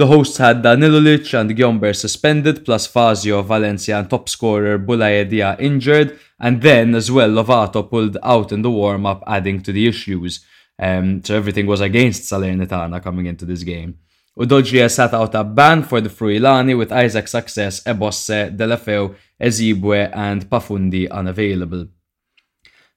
the hosts had Daniliuc and Gyomber suspended, plus Fazio, Valencia, and top scorer Boulaye Dia injured, and then as well Lovato pulled out in the warm up, adding to the issues. Um, so everything was against Salernitana coming into this game. Udogie sat out a ban for the Friulani with Isaac Success, Ebosse, Deulofeu, Ehizibue, and Pafundi unavailable.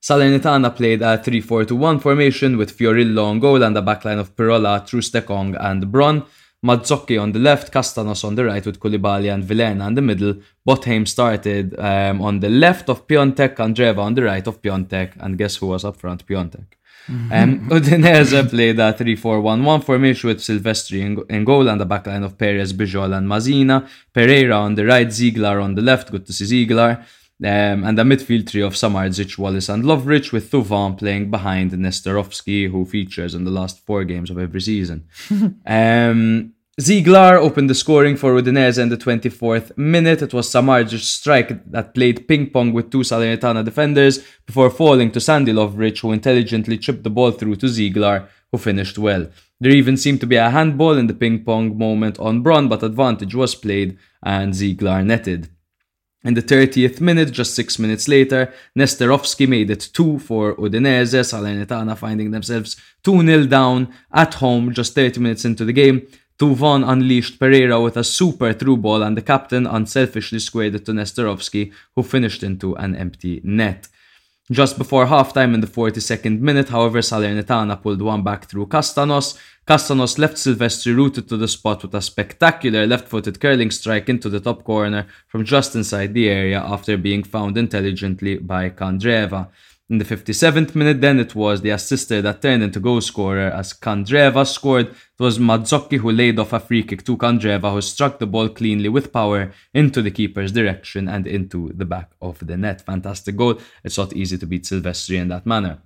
Salernitana played a 3-4-2-1 formation with Fiorillo on goal and a backline of Pirola, Troost-Ekong and Bronn. Mazzocchi on the left, Kastanos on the right with Coulibaly and Vilhena in the middle. Botheim started um, on the left of Piątek, Candreva on the right of Piątek, and guess who was up front? Piątek. Um, Udinese played a 3-4-1-1 formation with Silvestri in, in goal and a backline of Perez, Bijol and Masina. Pereyra on the right, Zeegelaar on the left, good to see Zeegelaar. Um, and a midfield trio of Samardzic, Walace and Lovrić with Thauvin playing behind Nestorovski, who features in the last four games of every season. um, Zeegelaar opened the scoring for Udinese in the 24th minute. It was Samardzic's strike that played ping pong with two Salernitana defenders before falling to Sandi Lovrić, who intelligently chipped the ball through to Zeegelaar, who finished well. There even seemed to be a handball in the ping pong moment on Bronn, but advantage was played and Zeegelaar netted. In the 30th minute, just six minutes later, Nestorovski made it 2 for Udinese, Salernitana finding themselves 2 0 down at home just 30 minutes into the game. Thauvin unleashed Pereyra with a super through ball, and the captain unselfishly squared it to Nestorovski, who finished into an empty net. Just before halftime in the 42nd minute, however, Salernitana pulled one back through Kastanos. Kastanos left Silvestri rooted to the spot with a spectacular left-footed curling strike into the top corner from just inside the area after being found intelligently by Candreva. In the 57th minute, then it was the assister that turned into goal scorer as Candreva scored. It was Mazzocchi who laid off a free kick to Candreva, who struck the ball cleanly with power into the keeper's direction and into the back of the net. Fantastic goal. It's not easy to beat Silvestri in that manner.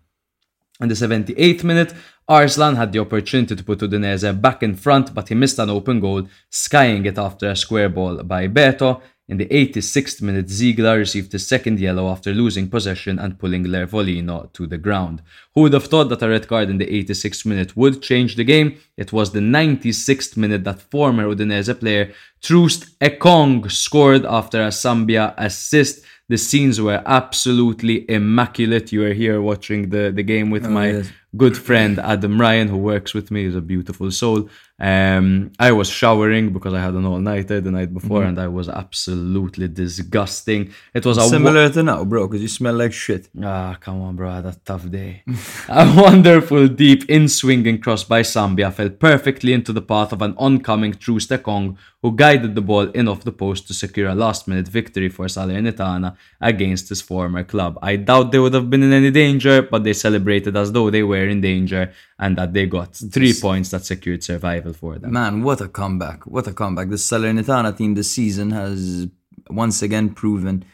In the 78th minute, Arslan had the opportunity to put Udinese back in front, but he missed an open goal, skying it after a square ball by Beto. In the 86th minute, Zeegelaar received his second yellow after losing possession and pulling Iervolino to the ground. Who would have thought that a red card in the 86th minute would change the game? It was the 96th minute that former Udinese player Troost Ekong scored after a Sambia assist. The scenes were absolutely immaculate. You are here watching the, the game with oh, my yes. good friend Adam Ryan, who works with me. He's a beautiful soul. Um, I was showering because I had an all nighter the night before, and I was absolutely disgusting. It was wa- Similar to now, bro, because you smell like shit. Ah, come on, bro. I had a tough day. a wonderful deep in swinging cross by Sambia fell perfectly into the path of an oncoming Troost-Ekong, who guided the ball in off the post to secure a last minute victory for Salernitana against his former club. I doubt they would have been in any danger, but they celebrated as though they were in danger and that they got three points that secured survival for them. Man, what a comeback. What a comeback. The Salernitana team this season has once again proven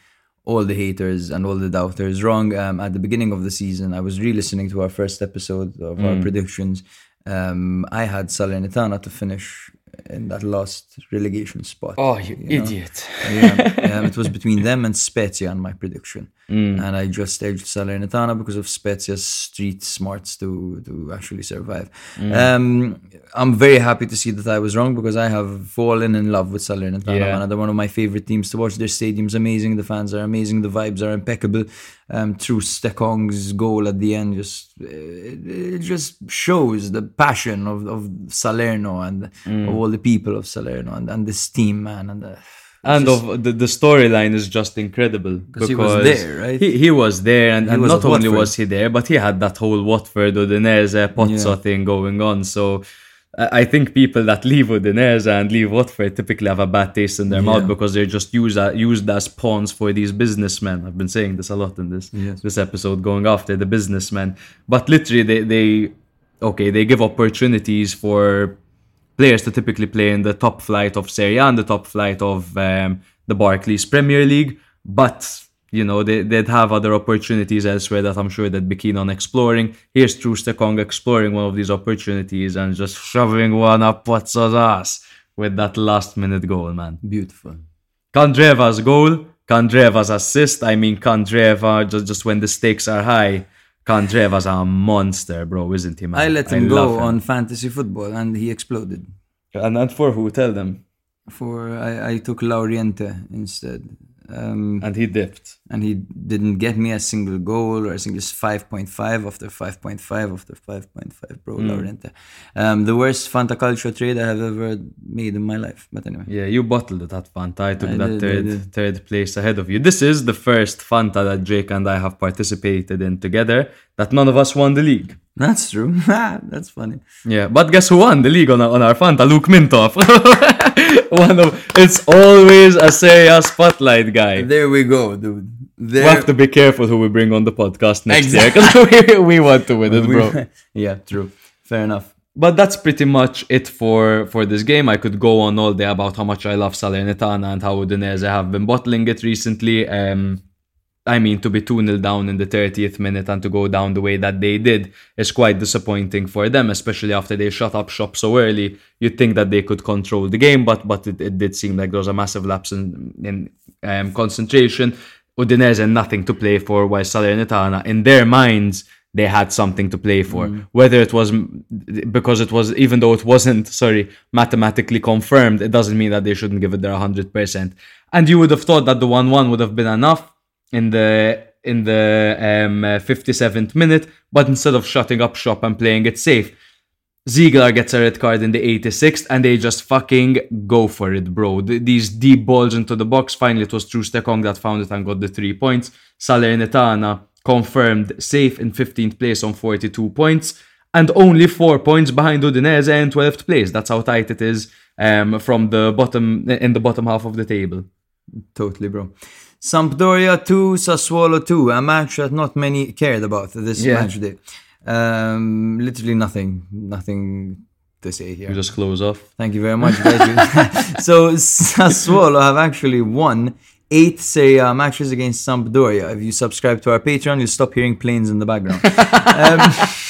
all the haters and all the doubters wrong. Um, at the beginning of the season, I was re listening to our first episode of our predictions, um, I had Salernitana to finish in that last relegation spot. Oh, you, know? idiot. yeah, um, it was between them and Spezia on my prediction, Mm. and I just edged Salernitana because of Spezia's street smarts to to actually survive. Mm. Um, I'm very happy to see that I was wrong because I have fallen in love with Salernitana. Yeah. Man. They're one of my favorite teams to watch. Their stadium's amazing. The fans are amazing. The vibes are impeccable. Um, Troost-Ekong's goal at the end, just it, it just shows the passion of, of Salerno and Mm. of all the people of Salerno and, and this team, man. And the, and just- of the, the storyline is just incredible because he was there, right? He, he was there, and, and was not only was he there, but he had that whole Watford Udinese Pozzo Yeah. thing going on. So I I think people that leave Udinese and leave Watford typically have a bad taste in their mouth because they're just used as, used as pawns for these businessmen. I've been saying this a lot in this Yes. this episode, going after the businessmen. But literally, they they okay, they give opportunities for players to typically play in the top flight of Serie A and the top flight of um, the Barclays Premier League, but you know they, they'd have other opportunities elsewhere that I'm sure they'd be keen on exploring. Here's Troost-Ekong exploring one of these opportunities and just shoving one up Pozzo's ass with that last minute goal, man. beautiful. Candreva's goal, Candreva's assist. I mean, Candreva, just, just when the stakes are high, Candreva's a monster, bro, isn't he, man? I let him love go on fantasy football and he exploded. And, and for who? Tell them. For I, I took Lauriente instead. Um, And he dipped. And he didn't get me a single goal or a single 5.5 after 5.5 after 5.5 bro Hmm. Lauriente. Um, the worst Fantacalcio trade I have ever made in my life. But anyway. Yeah, you bottled it at Fanta. I took I that did, third did. third place ahead of you. This is the first Fanta that Jake and I have participated in together. That none of us won the league. That's true. That's funny. Yeah, but guess who won the league on our, on our Fanta? Luke Mintoff. One of it's always a Serie A spotlight guy. There we go, dude. There We have to be careful who we bring on the podcast next Exactly. year because we, we want to win it, bro. yeah, true. Fair enough. But that's pretty much it for for this game. I could go on all day about how much I love Salernitana and how Udinese have been bottling it recently. Um, I mean, to be 2 0 down in the 30th minute and to go down the way that they did is quite disappointing for them, especially after they shut up shop so early. You'd think that they could control the game, but but it, it did seem like there was a massive lapse in, in um, concentration. Udinese and nothing to play for, while Salernitana, in their minds, they had something to play for. Whether it was because it was, even though it wasn't, sorry, mathematically confirmed, it doesn't mean that they shouldn't give it their 100%. And you would have thought that the 1 1 would have been enough in the in the um, uh, 57th minute, but instead of shutting up shop and playing it safe, Zeegelaar gets a red card in the 86th and they just fucking go for it, bro. These deep balls into the box. Finally, it was Troost-Ekong that found it and got the three points. Salernitana confirmed safe in 15th place on 42 points and only four points behind Udinese in 12th place. That's how tight it is um, from the bottom in the bottom half of the table. Totally, bro. Sampdoria 2, Sassuolo 2, a match that not many cared about this Yeah. match day. Um, literally nothing, nothing to say here. You just close off. Thank you very much, so Sassuolo have actually won eight Serie A matches against Sampdoria. If you subscribe to our Patreon, you'll stop hearing planes in the background.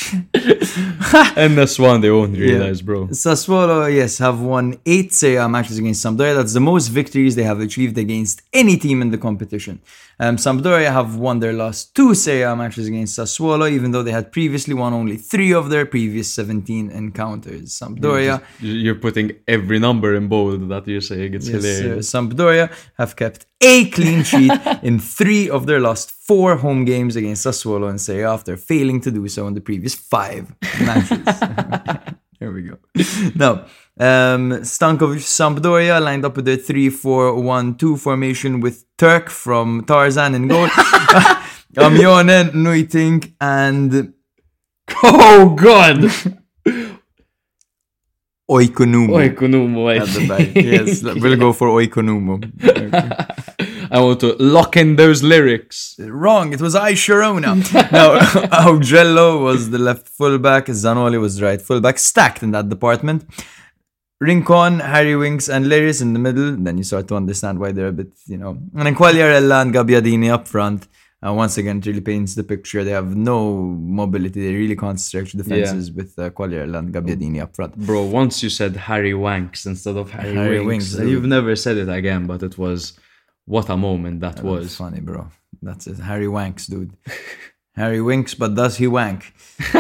And this one they won't realize, bro. Sassuolo, yes, have won eight Serie A matches against Sampdoria. That's the most victories they have achieved against any team in the competition. Um, Sampdoria have won their last two Serie A matches against Sassuolo, even though they had previously won only three of their previous 17 encounters. Sampdoria, You're putting every number in bold that you're saying. It's yes, hilarious. Sampdoria have kept a clean sheet in three of their last four home games against Sassuolo and Serie A after failing to do so in the previous five matches. Here we go. Now, um, Stankovic Sampdoria lined up with their 3 4 1 2 formation with Turk from Tarzan in goal, Amione, Nuytinck, and Oh God! Oikonomou. Oikonomou, I think. Yes, we'll go for Oikonomou. I want to lock in those lyrics. Wrong, it was I Sharona. now, Augello was the left fullback, Zanoli was the right fullback, stacked in that department. Rincon, Harry Winks, and Léris in the middle. Then you start to understand why they're a bit, you know. And then Quagliarella and Gabbiadini up front. And once again, it really paints the picture. They have no mobility. They really can't stretch defenses with uh, Quagliarella and Gabbiadini up front. Bro, once you said Harry Wanks instead of Harry, Harry Winks, Winks, and you've never said it again, but it was what a moment that That's was. funny, bro. That's it. Harry wanks, dude. Harry winks, but does he wank?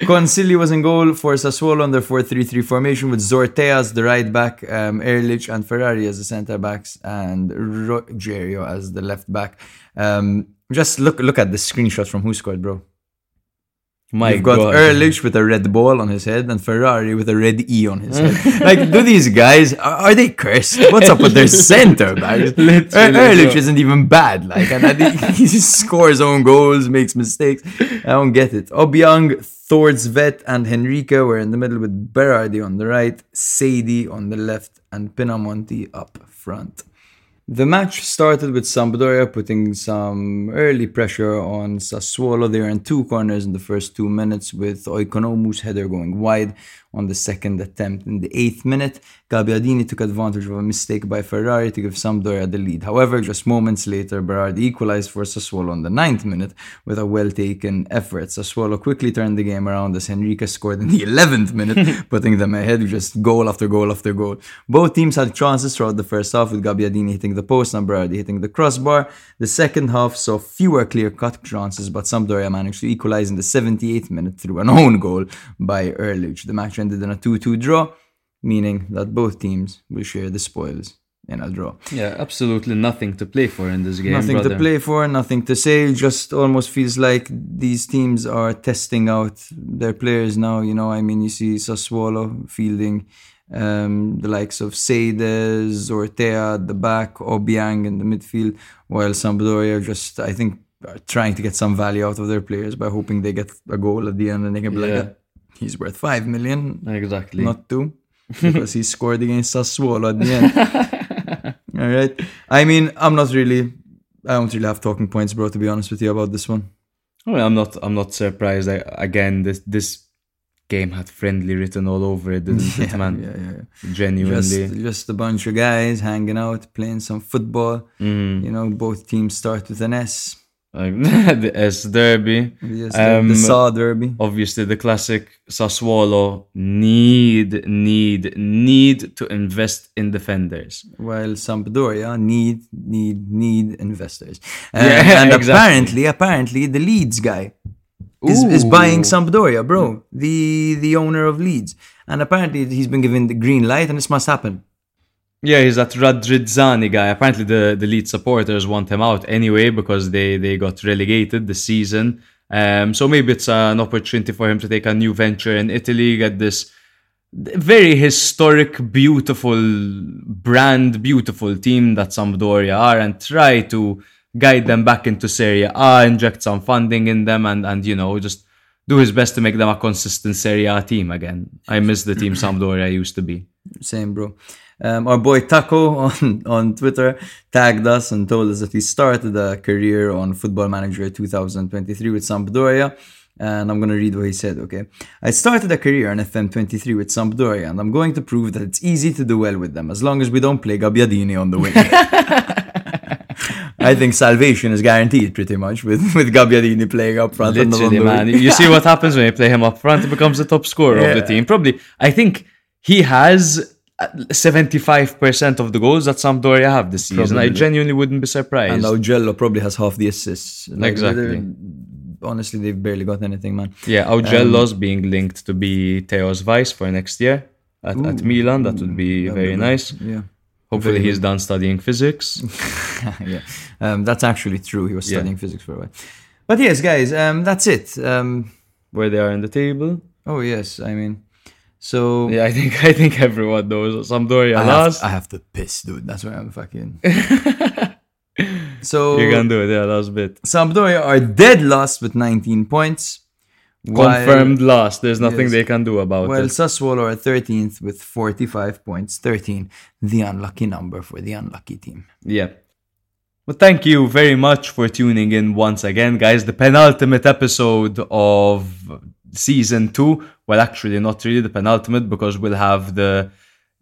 Consigli was in goal for Sassuolo under 4-3-3 formation with Zortea as the right back, um, Erlić and Ferrari as the centre backs, and Rogerio as the left back. Um, just look look at the screenshot from who scored, bro. My You've got God. Erlić with a red ball on his head and Ferrari with a red E on his head. like, do these guys are, are they cursed? What's up with their centre backs? Erlić isn't even bad. Like, and I think he just scores own goals, makes mistakes. I don't get it. Obiang, Thorstvedt, and Henrique were in the middle with Berardi on the right, Sadie on the left, and Pinamonti up front. The match started with Sampdoria putting some early pressure on Sassuolo. They in two corners in the first two minutes, with Oikonomou's header going wide on the second attempt. In the eighth minute, Gabbiadini took advantage of a mistake by Ferrari to give Sampdoria the lead. However, just moments later, Berardi equalized for Sassuolo on the ninth minute with a well-taken effort. Sassuolo quickly turned the game around as Henrique scored in the 11th minute, putting them ahead with just goal after goal after goal. Both teams had chances throughout the first half, with Gabbiadini hitting the post and Berardi hitting the crossbar. The second half saw fewer clear-cut chances, but Sampdoria managed to equalize in the 78th minute through an own goal by Erlić. The match ended in a 2-2 draw, meaning that both teams will share the spoils in a draw. Yeah, absolutely nothing to play for in this game. Nothing brother. to play for, nothing to say. Just almost feels like these teams are testing out their players now. You know, I mean, you see Sassuolo fielding um, the likes of Seydes, Ortea at the back, Obiang in the midfield, while Sampdoria just, I think, are trying to get some value out of their players by hoping they get a goal at the end and they can be Yeah. like, he's worth five million, Exactly. not two, because he scored against Sassuolo at the end. All right. I mean, I'm not really. I don't really have talking points, bro. To be honest with you about this one. Oh, I'm not. I'm not surprised. I, again, this this game had friendly written all over it, didn't it, man? Yeah, yeah, yeah. Genuinely. Just, just a bunch of guys hanging out, playing some football. Mm. You know, both teams start with an S. Like, the S Derby. Yes, Um, the Saw Derby. Obviously, the classic Sassuolo need, need, need to invest in defenders. While Sampdoria need, need, need investors. Uh, Yeah, and exactly. apparently, apparently, the Leeds guy is, is buying Sampdoria, bro. The the owner of Leeds, and apparently he's been given the green light, and this must happen. Yeah, he's that Radrizzani guy. Apparently, the, the lead supporters want him out anyway because they, they got relegated this season. Um, so maybe it's an opportunity for him to take a new venture in Italy, get this very historic, beautiful brand, beautiful team that Sampdoria are, and try to guide them back into Serie A, inject some funding in them, and, and you know, just do his best to make them a consistent Serie A team again. I miss the team Sampdoria used to be. Same, bro. Um, our boy Taco on, on Twitter tagged us and told us that he started a career on Football Manager 2023 with Sampdoria. And I'm going to read what he said, okay? I started a career on FM23 with Sampdoria, and I'm going to prove that it's easy to do well with them as long as we don't play Gabbiadini on the wing. I think salvation is guaranteed pretty much with, with Gabbiadini playing up front. Literally, the man. You see what happens when you play him up front? He becomes the top scorer of the team. Probably, I think he has 75% of the goals that Sampdoria have this season. I genuinely wouldn't be surprised. And Augello probably has half the assists. Like, Exactly. Honestly, they've barely got anything, man. yeah, Augello's being linked to be Theo's vice for next year at, at Milan. That would be very nice. Yeah. Hopefully, he's done studying physics. yeah, um, that's actually true. He was Yeah. studying physics for a while. But yes, guys, um, that's it. Um, Where they are in the table. oh yes, I mean, so Yeah, I think I think everyone knows Sampdoria I, last. have, I have to piss, dude. That's why I'm fucking. so you can do it. Yeah, last bit. Sampdoria are dead last with 19 points. while- Confirmed last. There's nothing Yes. they can do about While it. Well, Sassuolo are 13th with 45 points. 13, the unlucky number for the unlucky team. Yeah. Well, thank you very much for tuning in once again, guys. The penultimate episode of season two. Well, actually, not really the penultimate because we'll have the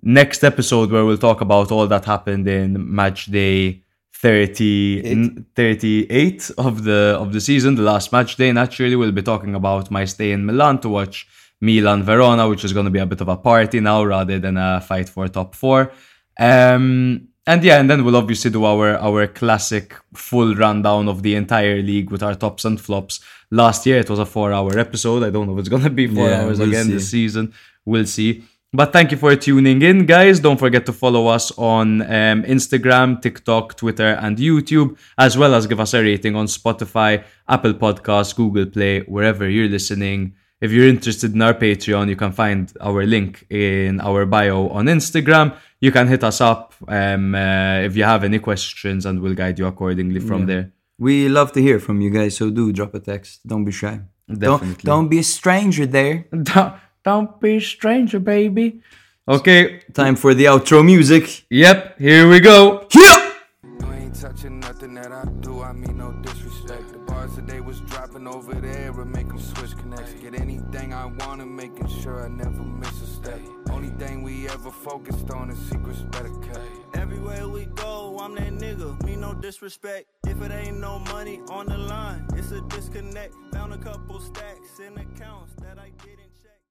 next episode where we'll talk about all that happened in match day 30, 38 of the of the season, the last match day. Naturally, we'll be talking about my stay in Milan to watch Milan Verona, which is going to be a bit of a party now rather than a fight for top four. Um, and yeah, and then we'll obviously do our our classic full rundown of the entire league with our tops and flops. Last year it was a four hour episode. I don't know if it's gonna be four Yeah, hours we'll again see. this season. We'll see. But thank you for tuning in, guys. Don't forget to follow us on um, Instagram, TikTok, Twitter, and YouTube, as well as give us a rating on Spotify, Apple Podcasts, Google Play, wherever you're listening. If you're interested in our Patreon, you can find our link in our bio on Instagram. You can hit us up um, uh, if you have any questions, and we'll guide you accordingly from there. We love to hear from you guys, so do drop a text. Don't be shy. Definitely. Don't, don't be a stranger there. Don't, don't be a stranger, baby. Okay. Time for the outro music. Yep. Here we go. Yeah! Mean that they was dropping over there would make them switch connects. Get anything I want and making sure I never miss a step. Only thing we ever focused on is secrets better kept. Everywhere we go, I'm that nigga. Me no disrespect. If it ain't no money on the line, it's a disconnect. Found a couple stacks in accounts that I didn't.